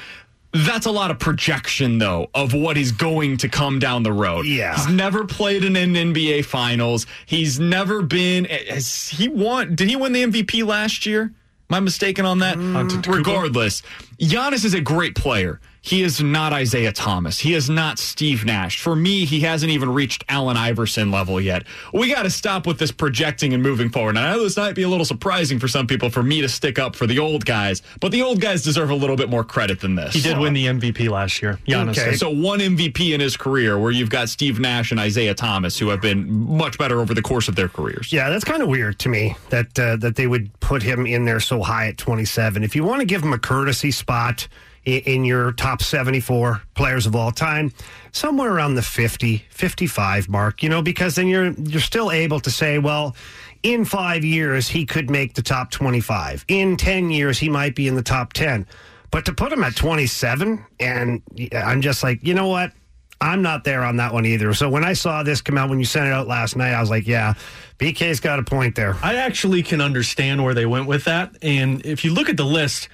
That's a lot of projection, though, of what is going to come down the road. Yeah. He's never played in an NBA Finals. He's never been. Has he won? Did he win the MVP last year? Am I mistaken on that? Mm. Regardless, Giannis is a great player. He is not Isiah Thomas. He is not Steve Nash. For me, he hasn't even reached Allen Iverson level yet. We got to stop with this projecting and moving forward. And I know this might be a little surprising for some people for me to stick up for the old guys, but the old guys deserve a little bit more credit than this. He did win the MVP last year. Giannis. Okay. did. So one MVP in his career where you've got Steve Nash and Isiah Thomas who have been much better over the course of their careers. Yeah, that's kind of weird to me that uh, that they would put him in there so high at 27. If you want to give him a courtesy spot in, your top 74 players of all time, somewhere around the 50, 55 mark, you know, because then you're you're still able to say, well, in 5 years he could make the top 25. In 10 years he might be in the top 10. But to put him at 27 and I'm just like, you know what? I'm not there on that one either. So when I saw this come out when you sent it out last night, I was like, yeah, BK's got a point there. I actually can understand where they went with that. And if you look at the list,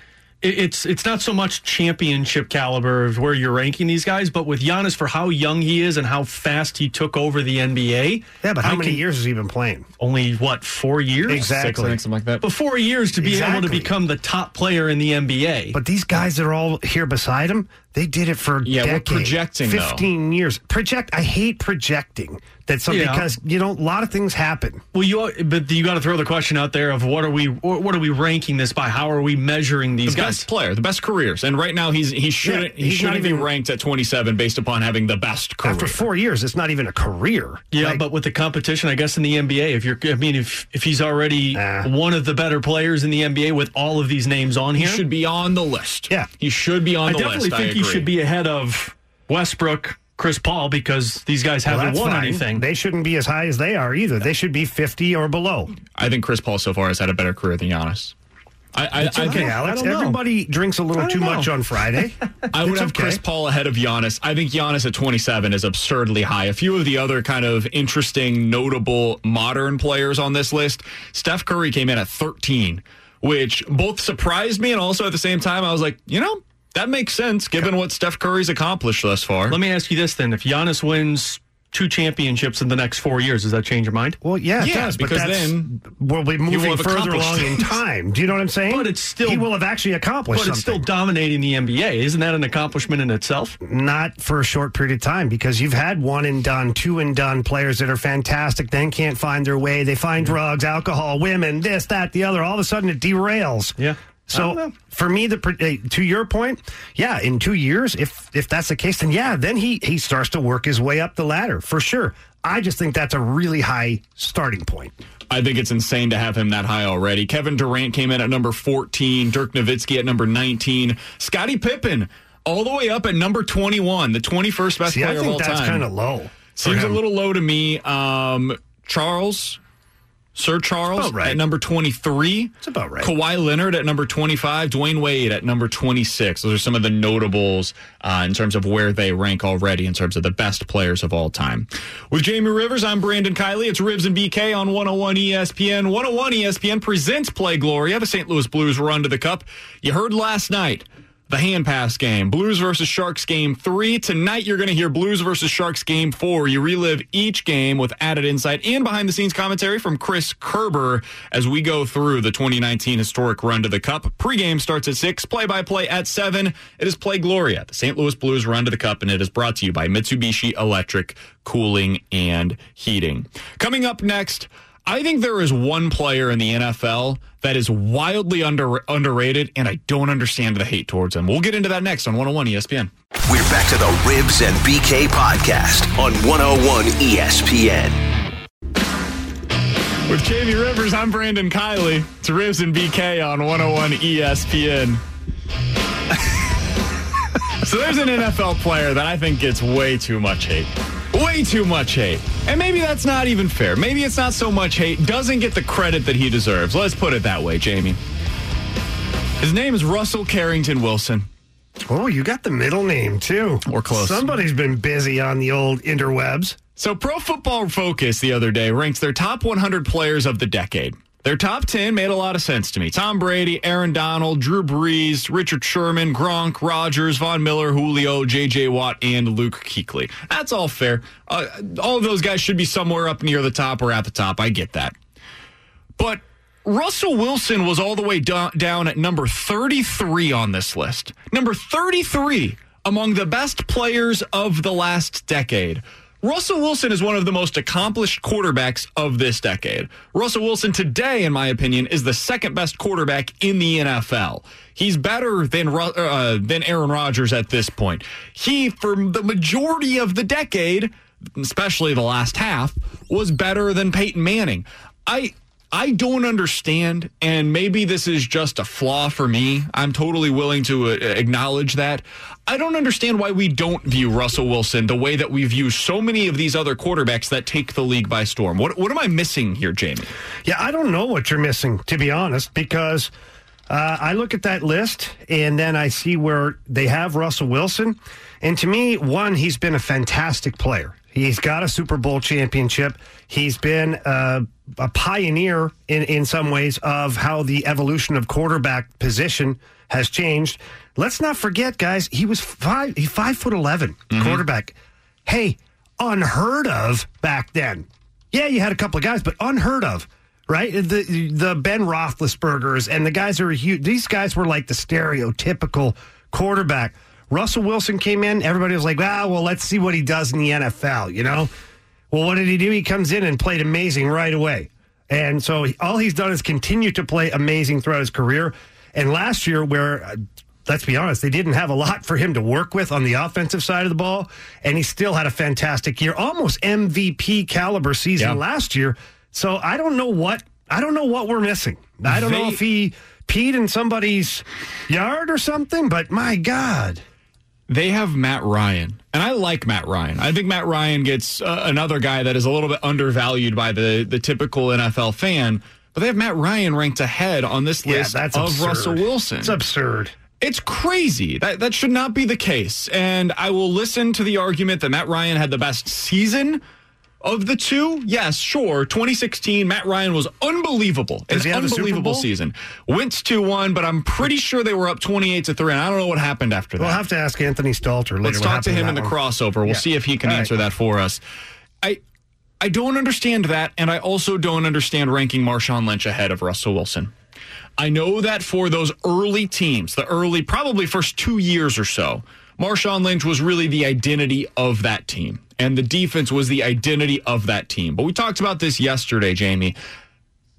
it's it's not so much championship caliber of where you're ranking these guys, but with Giannis for how young he is and how fast he took over the NBA. Yeah, but how I many can- years has he been playing? Only what four years? Exactly. Six, something like that. But four years to be able to become the top player in the NBA. But these guys that are all here beside him, they did it for Yeah, we're decades, projecting, though. fifteen years. Project. I hate projecting. That some Yeah. because you know a lot of things happen. Well, you but you got to throw the question out there of what are we what are we ranking this by? How are we measuring these the guys? best player, the best careers, and right now he's he shouldn't Yeah, he he's not shouldn't be ranked at 27 based upon having the best career. After four years, it's not even a career. Yeah, Like, but with the competition, I guess in the NBA, if you're, I mean, if if he's already one of the better players in the NBA with all of these names on he here, should be on the list. Yeah, he should be on I the definitely list. think he should be ahead of Westbrook, Chris Paul, because these guys well, haven't that's won fine. anything. They shouldn't be as high as they are either. They should be fifty or below. I think Chris Paul so far has had a better career than Giannis. I, I, It's I okay, think- Alex. don't. Everybody drinks a little too don't much on Friday. I would It's have okay. Chris Paul ahead of Giannis. I think Giannis at 27 is absurdly high. A few of the other kind of interesting, notable modern players on this list, Steph Curry came in at 13, which both surprised me and also at the same time I was like, you know, that makes sense given what Steph Curry's accomplished thus far. Let me ask you this then: If Giannis wins two championships in the next four years. Does that change your mind? Well, yeah, it Yeah, does. But because that's, then we'll be moving have further accomplished along in things. time. Do you know what I'm saying? But it's still he will have actually accomplished But it's still dominating the NBA. Isn't that an accomplishment in itself? Not for a short period of time because you've had one and done, two and done players that are fantastic, then can't find their way. They find drugs, alcohol, women, this, that, the other. All of a sudden, it derails. Yeah. I don't know. So for me, the uh, to your point, yeah, in two years, if if that's the case, then yeah, then he he starts to work his way up the ladder for sure. I just think that's a really high starting point. I think it's insane to have him that high already. Kevin Durant came in at number 14, Dirk Nowitzki at number 19, Scottie Pippen all the way up at number 21, the 21st best See, player I of think all that's time. kind of low. Seems a little low to me. Um, Charles, Sir Charles right. at number 23. It's about right. Kawhi Leonard at number 25. Dwyane Wade at number 26. Those are some of the notables uh, in terms of where they rank already in terms of the best players of all time. With Jamie Rivers, I'm Brandon Kiley. It's Rivs and BK on 101 ESPN. 101 ESPN presents Play Glory Gloria, the St. Louis Blues run to the cup. You heard last night the hand pass game. Blues versus Sharks game three. Tonight, you're going to hear Blues versus Sharks game four. You relive each game with added insight and behind the scenes commentary from Chris Kerber as we go through the 2019 historic run to the Cup. Pregame starts at six, play by play at seven. It is Play Gloria, the St. Louis Blues run to the Cup, and it is brought to you by Mitsubishi Electric Cooling and Heating. Coming up next, I think there is one player in the NFL that is wildly under, underrated, and I don't understand the hate towards him. We'll get into that next on 101 ESPN. We're back to the Rivs and BK podcast on 101 ESPN. With Jamie Rivers, I'm Brandon Kiley. It's Rivs and BK on 101 ESPN. so there's an NFL player that I think gets way too much hate. Way too much hate. And maybe that's not even fair. Maybe it's not so much hate, doesn't get the credit that he deserves. Let's put it that way, Jamie. His name is Russell Carrington Wilson. Oh, you got the middle name too. Or close. Somebody's been busy on the old interwebs. So, Pro Football Focus the other day ranks their top 100 players of the decade. Their top 10 made a lot of sense to me. Tom Brady, Aaron Donald, Drew Brees, Richard Sherman, Gronk, Rodgers, Von Miller, Julio, J.J. Watt, and Luke Kuechly. That's all fair. Uh, all of those guys should be somewhere up near the top or at the top. I get that. But Russell Wilson was all the way do- down at number 33 on this list. Number 33 among the best players of the last decade. Russell Wilson is one of the most accomplished quarterbacks of this decade. Russell Wilson today, in my opinion, is the second best quarterback in the NFL. He's better than uh, than Aaron Rodgers at this point. He, for the majority of the decade, especially the last half, was better than Peyton Manning. I I don't understand, and maybe this is just a flaw for me. I'm totally willing to uh, acknowledge that. I don't understand why we don't view Russell Wilson the way that we view so many of these other quarterbacks that take the league by storm. What what am I missing here, Jamie? Yeah, I don't know what you're missing, to be honest, because uh, I look at that list and then I see where they have Russell Wilson. And to me, one, he's been a fantastic player. He's got a Super Bowl championship. He's been uh, a pioneer in, in some ways of how the evolution of quarterback position has changed. Let's not forget, guys, he was five, he five foot 11 quarterback. Hey, unheard of back then. Yeah, you had a couple of guys, but unheard of, right? The the Ben Roethlisbergers and the guys who are huge. These guys were like the stereotypical quarterback. Russell Wilson came in. Everybody was like, "Ah, well, let's see what he does in the NFL." You know. Well, what did he do? He comes in and played amazing right away. And so he- all he's done is continue to play amazing throughout his career. And last year, where uh, let's be honest, they didn't have a lot for him to work with on the offensive side of the ball, and he still had a fantastic year, almost MVP caliber season Yeah. last year. So I don't know what I don't know what we're missing. I don't know if he peed in somebody's yard or something, but my God. They have Matt Ryan, and I like Matt Ryan. I think Matt Ryan gets uh, another guy that is a little bit undervalued by the the typical NFL fan. But they have Matt Ryan ranked ahead on this Yeah, list of absurd. Russell Wilson. It's absurd. It's crazy. That that should not be the case. And I will listen to the argument that Matt Ryan had the best season of the two. Yes, sure. 2016, Matt Ryan was unbelievable. Does An he have a Super unbelievable season. Went to one, but I'm pretty sure they were up 28 to 3. And I don't know what happened after that. We'll have to ask Anthony Stalter later. Let's talk to him in the one. crossover. We'll Yeah. see if he can All right. answer that for us. I I don't understand that, and I also don't understand ranking Marshawn Lynch ahead of Russell Wilson. I know that for those early teams, the early, probably first two years or so, Marshawn Lynch was really the identity of that team, and the defense was the identity of that team. But we talked about this yesterday, Jamie.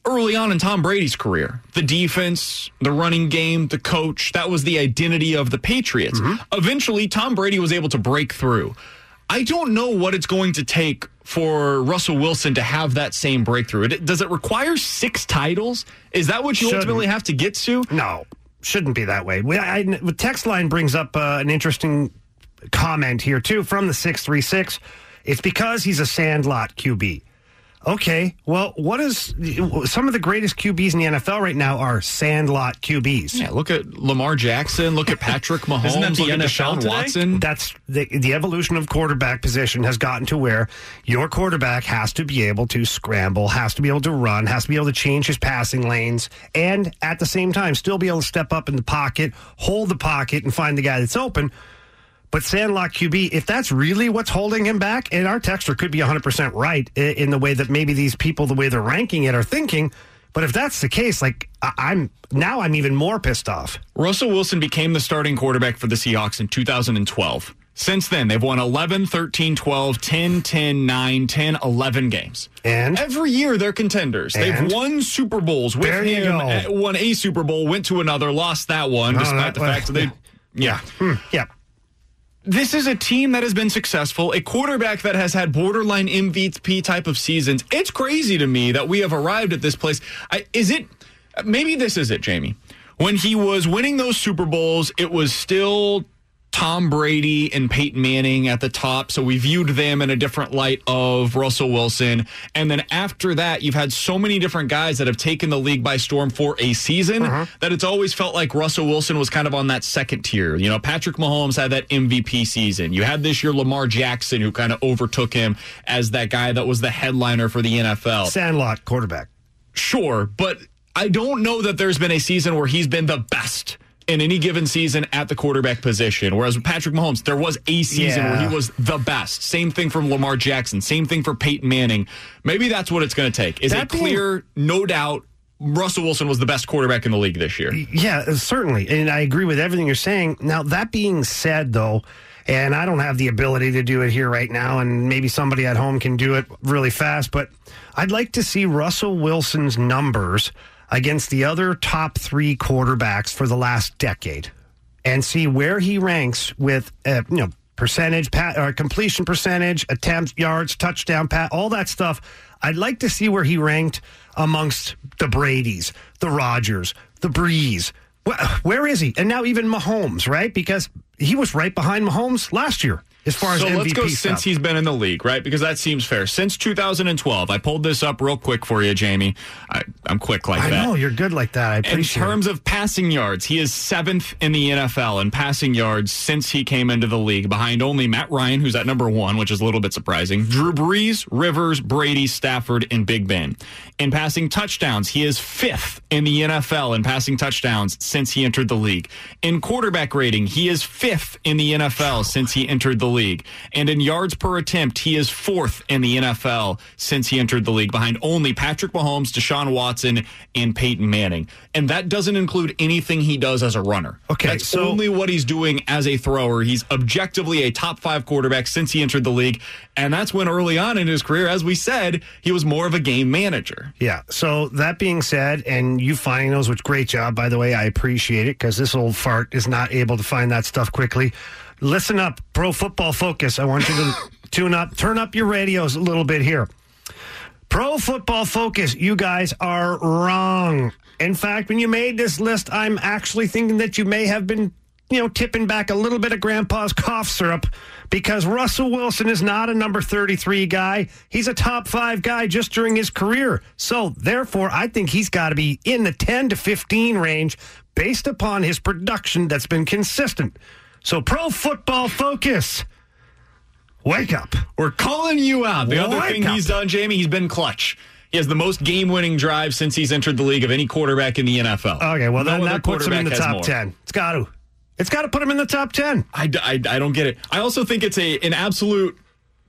Early on in Tom Brady's career, the defense, the running game, the coach, that was the identity of the Patriots. Eventually, Tom Brady was able to break through. I don't know what it's going to take for Russell Wilson to have that same breakthrough. It- Does it require six titles? Is that what you Shouldn't. ultimately have to get to? No, shouldn't be that way. We, I, the text line brings up uh, an interesting comment here too from the six three six. It's because he's a sandlot QB. Okay, well, what is some of the greatest QBs in the NFL right now are sandlot QBs. Yeah, look at Lamar Jackson. Look at Patrick Mahomes. Isn't that the look at NFL Deshaun today? Watson. That's the the evolution of quarterback position has gotten to where your quarterback has to be able to scramble, has to be able to run, has to be able to change his passing lanes, and at the same time still be able to step up in the pocket, hold the pocket, and find the guy that's open. But Sandlot QB, if that's really what's holding him back, and our texter could be 100% right in the way that maybe these people, the way they're ranking it, are thinking. But if that's the case, like I'm now, I'm even more pissed off. Russell Wilson became the starting quarterback for the Seahawks in 2012. Since then, they've won 11, 13, 12, 10, 10, 9, 10, 11 games. And every year they're contenders. And? They've won Super Bowls with There you him. go. uh, Won a Super Bowl, went to another, lost that one, Oh, despite the fact that they. Yeah. Yeah. This is a team that has been successful, a quarterback that has had borderline MVP type of seasons. It's crazy to me that we have arrived at this place. I, is it? Maybe this is it, Jamie. When he was winning those Super Bowls, it was still Tom Brady and Peyton Manning at the top. So we viewed them in a different light of Russell Wilson. And then after that, you've had so many different guys that have taken the league by storm for a season uh-huh. that it's always felt like Russell Wilson was kind of on that second tier. You know, Patrick Mahomes had that MVP season. You had this year Lamar Jackson, who kind of overtook him as that guy that was the headliner for the NFL. Sandlot quarterback. Sure, but I don't know that there's been a season where he's been the best in any given season at the quarterback position. Whereas with Patrick Mahomes, there was a season Yeah. where he was the best. Same thing from Lamar Jackson. Same thing for Peyton Manning. Maybe that's what it's going to take. Is That it being- clear, no doubt, Russell Wilson was the best quarterback in the league this year. Yeah, uh, certainly. And I agree with everything you're saying. Now, that being said, though, and I don't have the ability to do it here right now, and maybe somebody at home can do it really fast, but I'd like to see Russell Wilson's numbers against the other top three quarterbacks for the last decade and see where he ranks with, uh, you know, percentage, pat, or completion percentage, attempts, yards, touchdown, pat, all that stuff. I'd like to see where he ranked amongst the Brady's, the Rodgers, the Brees. Wh- Where is he? And now even Mahomes, right? Because he was right behind Mahomes last year as far as so MVP let's go stuff. since he's been in the league, right? Because that seems fair. Since 2012, I pulled this up real quick for you, Jamie. I, I'm quick like I that. know you're good like that. I In appreciate it. terms of passing yards, he is seventh in the NFL in passing yards since he came into the league, behind only Matt Ryan, who's at number one, which is a little bit surprising. Drew Brees, Rivers, Brady, Stafford, and Big Ben. In passing touchdowns, he is fifth in the NFL in passing touchdowns since he entered the league. In quarterback rating, he is fifth in the NFL since he entered the league. And in yards per attempt, he is fourth in the NFL since he entered the league, behind only Patrick Mahomes, Deshaun Watson, and Peyton Manning. And that doesn't include anything he does as a runner. Okay, That's so- only what he's doing as a thrower. He's objectively a top five quarterback since he entered the league. And that's when early on in his career, as we said, he was more of a game manager. Yeah. So that being said, and you finding those, which great job, by the way. I appreciate it because this old fart is not able to find that stuff quickly. Listen up, Pro Football Focus. I want you to tune up, turn up your radios a little bit here. Pro Football Focus, you guys are wrong. In fact, when you made this list, I'm actually thinking that you may have been, you know, tipping back a little bit of Grandpa's cough syrup because Russell Wilson is not a number 33 guy. He's a top five guy just during his career. So, therefore, I think he's got to be in the 10 to 15 range based upon his production that's been consistent. So, Pro Football Focus, wake up. We're calling you out. The other thing up. he's done, Jamie, he's been clutch. He has the most game winning drives since he's entered the league of any quarterback in the NFL. Okay, well, No then that puts him in the top more. 10. It's got to. It's got to put him in the top 10. I, I, I don't get it. I also think it's a an absolute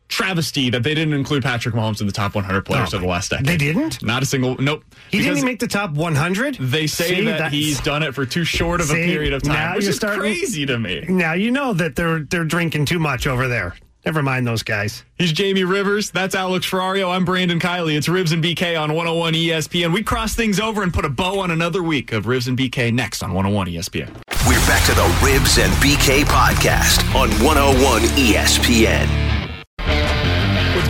travesty that they didn't include Patrick Mahomes in the top 100 players Oh, of the last decade. they didn't? Not a single. Nope. He didn't even make the top 100. They say See, that that's- he's done it for too short of a period of time, now which you're is starting- crazy to me. Now you know that they're they're drinking too much over there. Never mind those guys. He's Jamie Rivers. That's Alex Ferrario. I'm Brandon Kiley. It's Rivs and BK on 101 ESPN. We cross things over and put a bow on another week of Rivs and BK next on 101 ESPN. We're back to the Rivs and BK podcast on 101 ESPN.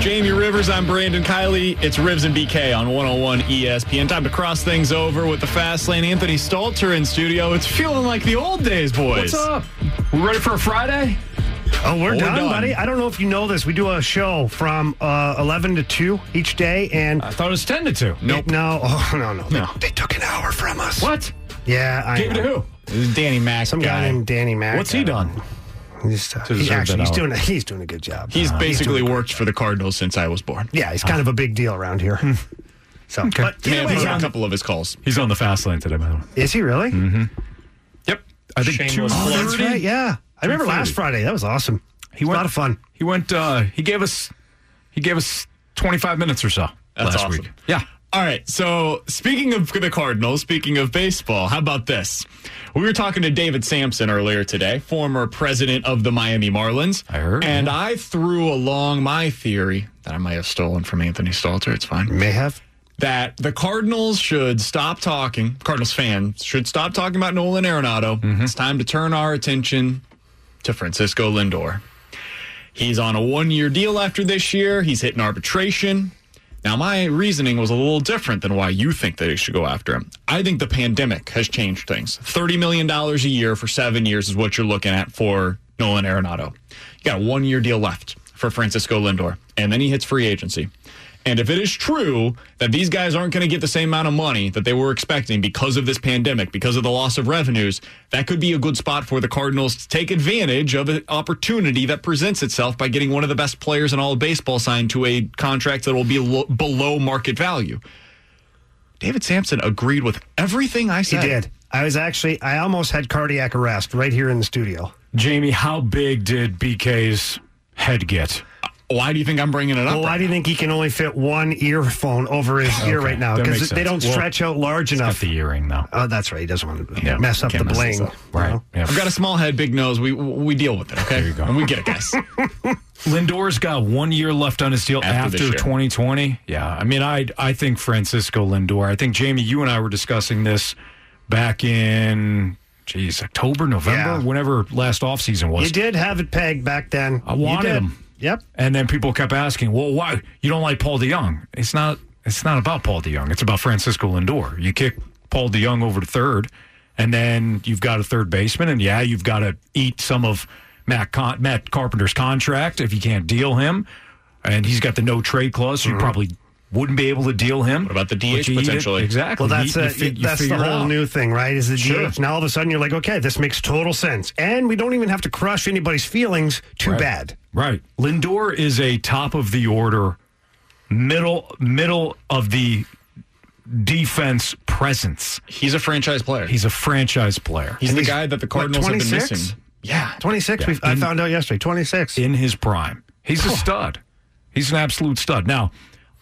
Jamie Rivers, I'm Brandon Kiley. It's Rivs and BK on 101 ESPN. Time to cross things over with the fast lane. Anthony Stalter in studio. It's feeling like the old days, boys. What's up? We ready for a Friday? Oh, we're, done, done. buddy. I don't know if you know this. We do a show from uh, 11 to 2 each day, and I thought it was 10 to 2. Nope. no, oh, no, no, No. They, they took an hour from us. What? Yeah, I Gave it to know. who? Danny Mack. Some guy named Danny Mack. What's he done? He's, uh, To he actually, he's doing a, he's doing a good job. He's Uh, basically doing a worked for the Cardinals since I was born. Yeah, he's kind of a big deal around here. So, but May either have way, heard yeah. a couple of his calls. He's on the fast lane today, by the way. is he really? Yep. I think Shameless two Oh, that's thirty. right. Yeah, I remember last Friday. That was awesome. He went a went, lot of fun. He went. uh He gave us. He gave us twenty five minutes or so That's last awesome. week. Yeah. All right. So, speaking of the Cardinals, speaking of baseball, how about this? We were talking to David Samson earlier today, former president of the Miami Marlins. I heard, And yeah. I threw along my theory that I might have stolen from Anthony Stalter. It's fine. May have. That the Cardinals should stop talking, Cardinals fans should stop talking about Nolan Arenado. Mm-hmm. It's time to turn our attention to Francisco Lindor. He's on a one year deal after this year. He's hitting arbitration. Now, my reasoning was a little different than why you think that he should go after him. I think the pandemic has changed things. $30 million a year for seven years is what you're looking at for Nolan Arenado. You got a one year deal left for Francisco Lindor, and then he hits free agency. And if it is true that these guys aren't going to get the same amount of money that they were expecting because of this pandemic, because of the loss of revenues, that could be a good spot for the Cardinals to take advantage of an opportunity that presents itself by getting one of the best players in all of baseball signed to a contract that will be lo- below market value. David Samson agreed with everything I said. He did. I was actually, I almost had cardiac arrest right here in the studio. Jamie, how big did BK's head get? Why do you think I'm bringing it up? Well, why do you think he can only fit one earphone over his ear right now? Because they don't Well, stretch out large Got enough. the earring though. Oh, that's right. He doesn't want to Yeah, mess up the can't mess bling. up. Right. you know? Yeah. I've got a small head, big nose. We we deal with it, okay? There you go. And we get it, guys. Lindor's got one year left on his deal After after, 2020. Yeah, I mean, I I think Francisco Lindor. I think Jamie, you and I were discussing this back in, geez, October, November, Yeah. whenever last offseason was. You did have it pegged back then. I wanted him. Yep. And then people kept asking, "Well, why you don't like Paul DeJong?" It's not. It's not about Paul DeJong. It's about Francisco Lindor. You kick Paul DeJong over to third, and then you've got a third baseman, and yeah, you've got to eat some of Matt Con- Matt Carpenter's contract if you can't deal him, and he's got the no trade clause, so you mm-hmm. probably wouldn't be able to deal him. What about the But DH you eat it- potentially? Exactly. Well, that's You- you a, fig- that's the whole out. new thing, right? Is the Sure. DH. Now all of a sudden you're like, okay, this makes total sense, and we don't even have to crush anybody's feelings too Right. bad. Right. Lindor is a top of the order, middle middle of the defense presence. He's a franchise player. He's a franchise player. He's And the he's, guy that the what, Cardinals have been missing. Yeah. 26. Yeah. We've, I found out yesterday. 26. in his prime. He's a stud. He's an absolute stud. Now,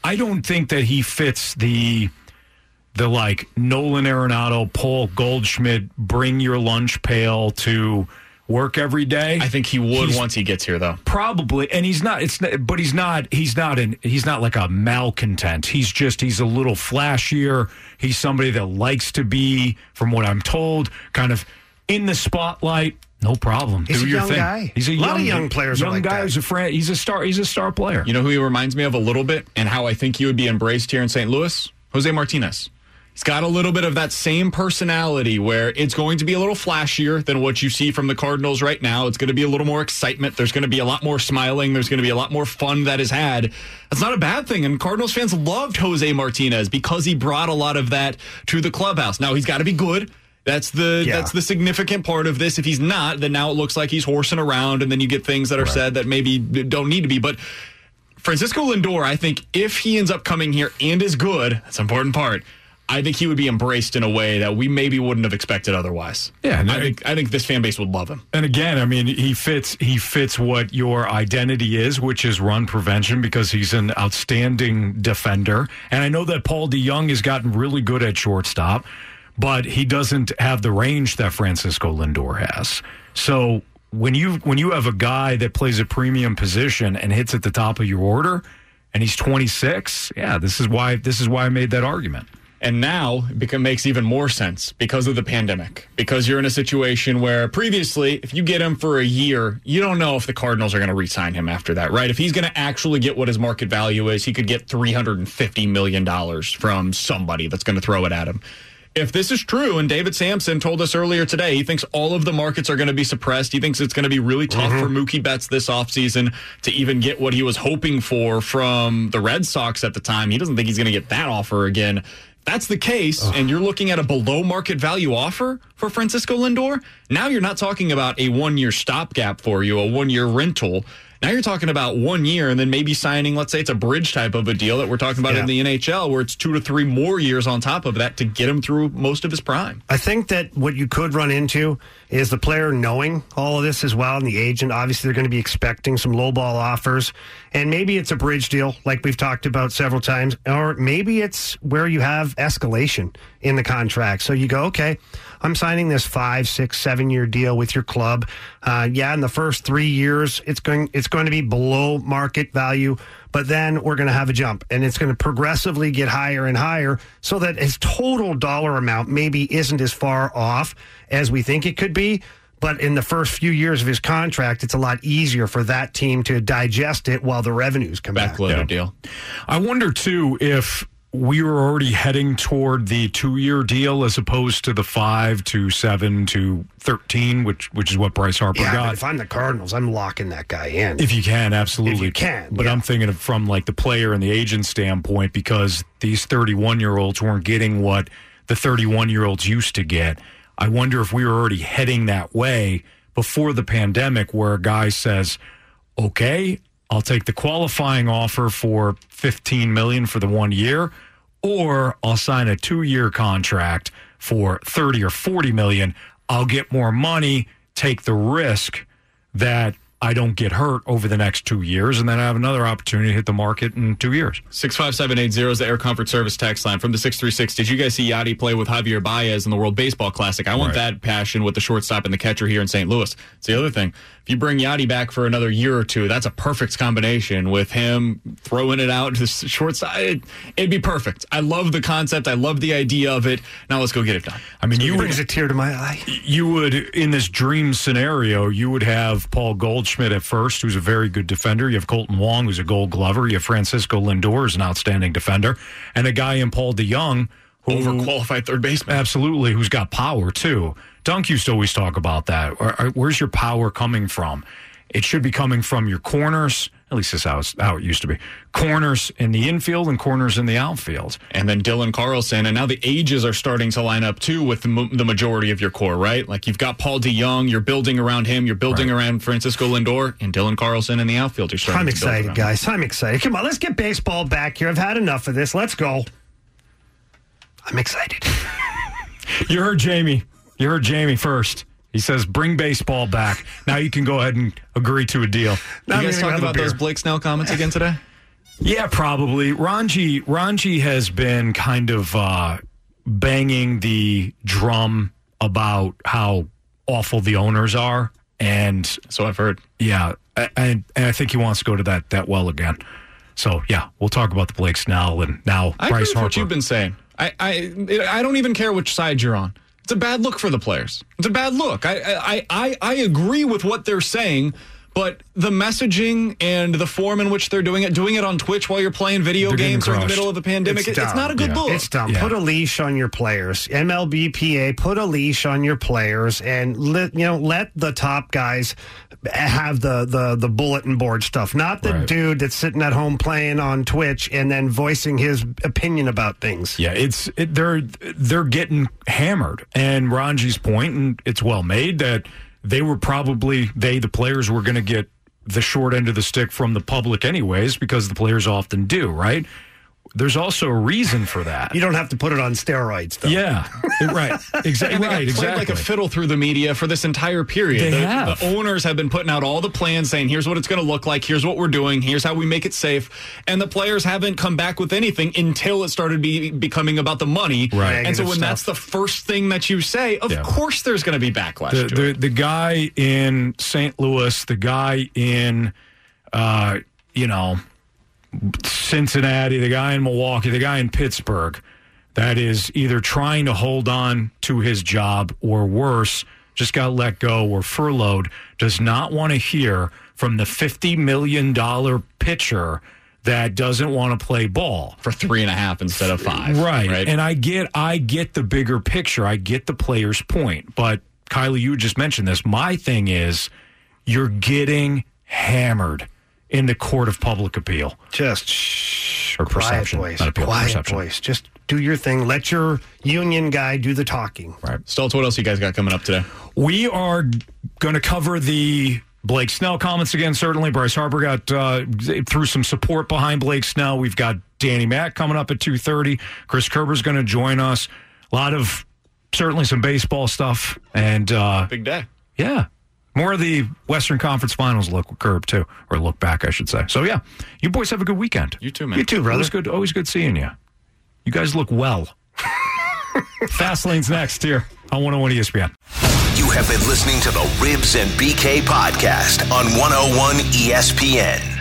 I don't think that he fits the the like Nolan Arenado, Paul Goldschmidt, bring your lunch pail to work every day. I think he would He's- once he gets here, though. Probably, and he's not. It's not, but he's not. He's not an. He's not like a malcontent. He's just. He's a little flashier. He's somebody that likes to be, from what I'm told, kind of in the spotlight. No problem. He's Do a your young thing. guy. He's a, A lot of young, young players are Young like guy that. who's a friend. He's a star. He's a star player. You know who he reminds me of a little bit and how I think he would be embraced here in St. Louis? Jose Martinez. He's got a little bit of that same personality where it's going to be a little flashier than what you see from the Cardinals right now. It's going to be a little more excitement. There's going to be a lot more smiling. There's going to be a lot more fun that is had. That's not a bad thing. And Cardinals fans loved Jose Martinez because he brought a lot of that to the clubhouse. Now he's got to be good. That's the Yeah. that's the significant part of this. If he's not, then now it looks like he's horsing around, and then you get things that are said that maybe don't need to be. But Francisco Lindor, I think if he ends up coming here and is good, that's an important part. I think he would be embraced in a way that we maybe wouldn't have expected otherwise. Yeah, and I think I think this fan base would love him. And again, I mean, he fits he fits what your identity is, which is run prevention, because he's an outstanding defender. And I know that Paul DeJong has gotten really good at shortstop, but he doesn't have the range that Francisco Lindor has. So when you when you have a guy that plays a premium position and hits at the top of your order, and he's 26, yeah, this is why this is why I made that argument. And now it makes even more sense because of the pandemic. Because you're in a situation where previously, if you get him for a year, you don't know if the Cardinals are going to re-sign him after that, right? If he's going to actually get what his market value is, he could get $350 million from somebody that's going to throw it at him. If this is true, and David Samson told us earlier today, he thinks all of the markets are going to be suppressed. He thinks it's going to be really tough mm-hmm. for Mookie Betts this offseason to even get what he was hoping for from the Red Sox at the time. He doesn't think he's going to get that offer again that's the case, and you're looking at a below market value offer for Francisco Lindor, now you're not talking about a one year stopgap for you, a one year rental. Now you're talking about one year and then maybe signing, let's say it's a bridge type of a deal that we're talking about Yeah. in the NHL, where it's two to three more years on top of that to get him through most of his prime. I think that what you could run into is the player knowing all of this as well, and the agent. Obviously, they're going to be expecting some lowball offers, and maybe it's a bridge deal, like we've talked about several times, or maybe it's where you have escalation in the contract. So you go, okay, I'm signing this five, six, seven year deal with your club. Uh, yeah, in the first three years, it's going it's going to be below market value but then we're going to have a jump and it's going to progressively get higher and higher so that his total dollar amount maybe isn't as far off as we think it could be. But in the first few years of his contract, it's a lot easier for that team to digest it while the revenues come back. Backloaded deal. I wonder too if we were already heading toward the two-year deal as opposed to the five to seven to thirteen, which which is what Bryce Harper Yeah, got. if I'm the Cardinals, I'm locking that guy in. If you can, absolutely. If you can, But yeah. I'm thinking of from like the player and the agent standpoint because these 31 year olds weren't getting what the 31 year olds used to get. I wonder if we were already heading that way before the pandemic where a guy says, okay, I'll take the qualifying offer for 15 million for the one year, or I'll sign a two year contract for 30 or 40 million. I'll get more money, take the risk that I don't get hurt over the next two years, and then I have another opportunity to hit the market in two years. 65780 is the Air Comfort Service text line from the 636. Did you guys see Yadi play with Javier Baez in the World Baseball Classic? I want Right. that passion with the shortstop and the catcher here in St. Louis. It's the other thing. If you bring Yadi back for another year or two, that's a perfect combination with him throwing it out to the shortstop. It, it'd be perfect. I love the concept. I love the idea of it. Now let's go get it done. I mean, you you brings a tear to my eye. you would in this dream scenario, you would have Paul Goldschmidt at first, who's a very good defender. You have Kolten Wong, who's a Gold Glover. You have Francisco Lindor, who's an outstanding defender, and a guy in Paul DeJong, who Overqualified third baseman. Absolutely, who's got power too. Dunk used to always talk about that. Where's your power coming from? It should be coming from your corners. At least that's how, how it used to be. Corners in the infield and corners in the outfield. And then Dylan Carlson, and now the ages are starting to line up too with the, the majority of your core, right? Like you've got Paul DeJong, you're building around him, you're building around Francisco Lindor, and Dylan Carlson in the outfield. You're starting I'm to excited, guys. I'm excited. Come on, let's get baseball back here. I've had enough of this. Let's go. I'm excited. You heard Jamie. You heard Jamie first. He says, "Bring baseball back." Now you can go ahead and agree to a deal. Now You I'm guys gonna talk about those. Blake Snell comments again today? Yeah, probably. Ranji Ranji has been kind of uh, banging the drum about how awful the owners are, and so I've heard. Yeah, a- and, and I think he wants to go to that that well again. So yeah, we'll talk about the Blake Snell and now I agree Bryce with what you've been saying. I, I I don't even care which side you're on. It's a bad look for the players. It's a bad look. I I I, I agree with what they're saying, but the messaging and the form in which they're doing it, doing it on Twitch while you're playing video They're games during the middle of a pandemic, it's, dumb. not a good Yeah. look. It's dumb. Yeah. Put a leash on your players. MLBPA, put a leash on your players, and let you know let the top guys have the the the bulletin board stuff, not the Right. dude that's sitting at home playing on Twitch and then voicing his opinion about things. Yeah, it's it, they're they're getting hammered, and Ranji's point, and it's well made that they were probably they the players were going to get the short end of the stick from the public anyways because the players often do right. There's also a reason for that. You don't have to put it on steroids, though. Yeah, right. Exactly. And they got Right. Exactly. like a fiddle through the media for this entire period. They the, have. the owners have been putting out all the plans, saying, "Here's what it's going to look like. Here's what we're doing. Here's how we make it safe." And the players haven't come back with anything until it started be, becoming about the money. Right. And so Negative when that's the first thing that you say, of Yeah. course there's going to be backlash. the, the, the guy in St. Louis, the guy in, uh, you know, Cincinnati, the guy in Milwaukee, the guy in Pittsburgh, that is either trying to hold on to his job or worse, just got let go or furloughed, does not want to hear from the $50 million pitcher that doesn't want to play ball. for three and a half instead of five. Right. Right. And I get I get the bigger picture. I get the player's point. But Kiley, you just mentioned this. My thing is you're getting hammered in the court of public appeal. Just shh, Or quiet perception, voice, not appeal, quiet perception. voice. Just do your thing. Let your union guy do the talking. Right. Stoltz, what else you guys got coming up today? We are going to cover the Blake Snell comments again. Certainly, Bryce Harper got uh, through some support behind Blake Snell. We've got Danny Mack coming up at two thirty. Chris Kerber's going to join us. A lot of certainly some baseball stuff, and uh, Big day. yeah, more of the Western Conference Finals look Curb too, or look back, I should say. So yeah, you boys have a good weekend. You too, man. You too, brother. Always good. Always good seeing you. You guys look well. Fast lane's next here on 101 ESPN. You have been listening to the Rivs and BK podcast on 101 ESPN.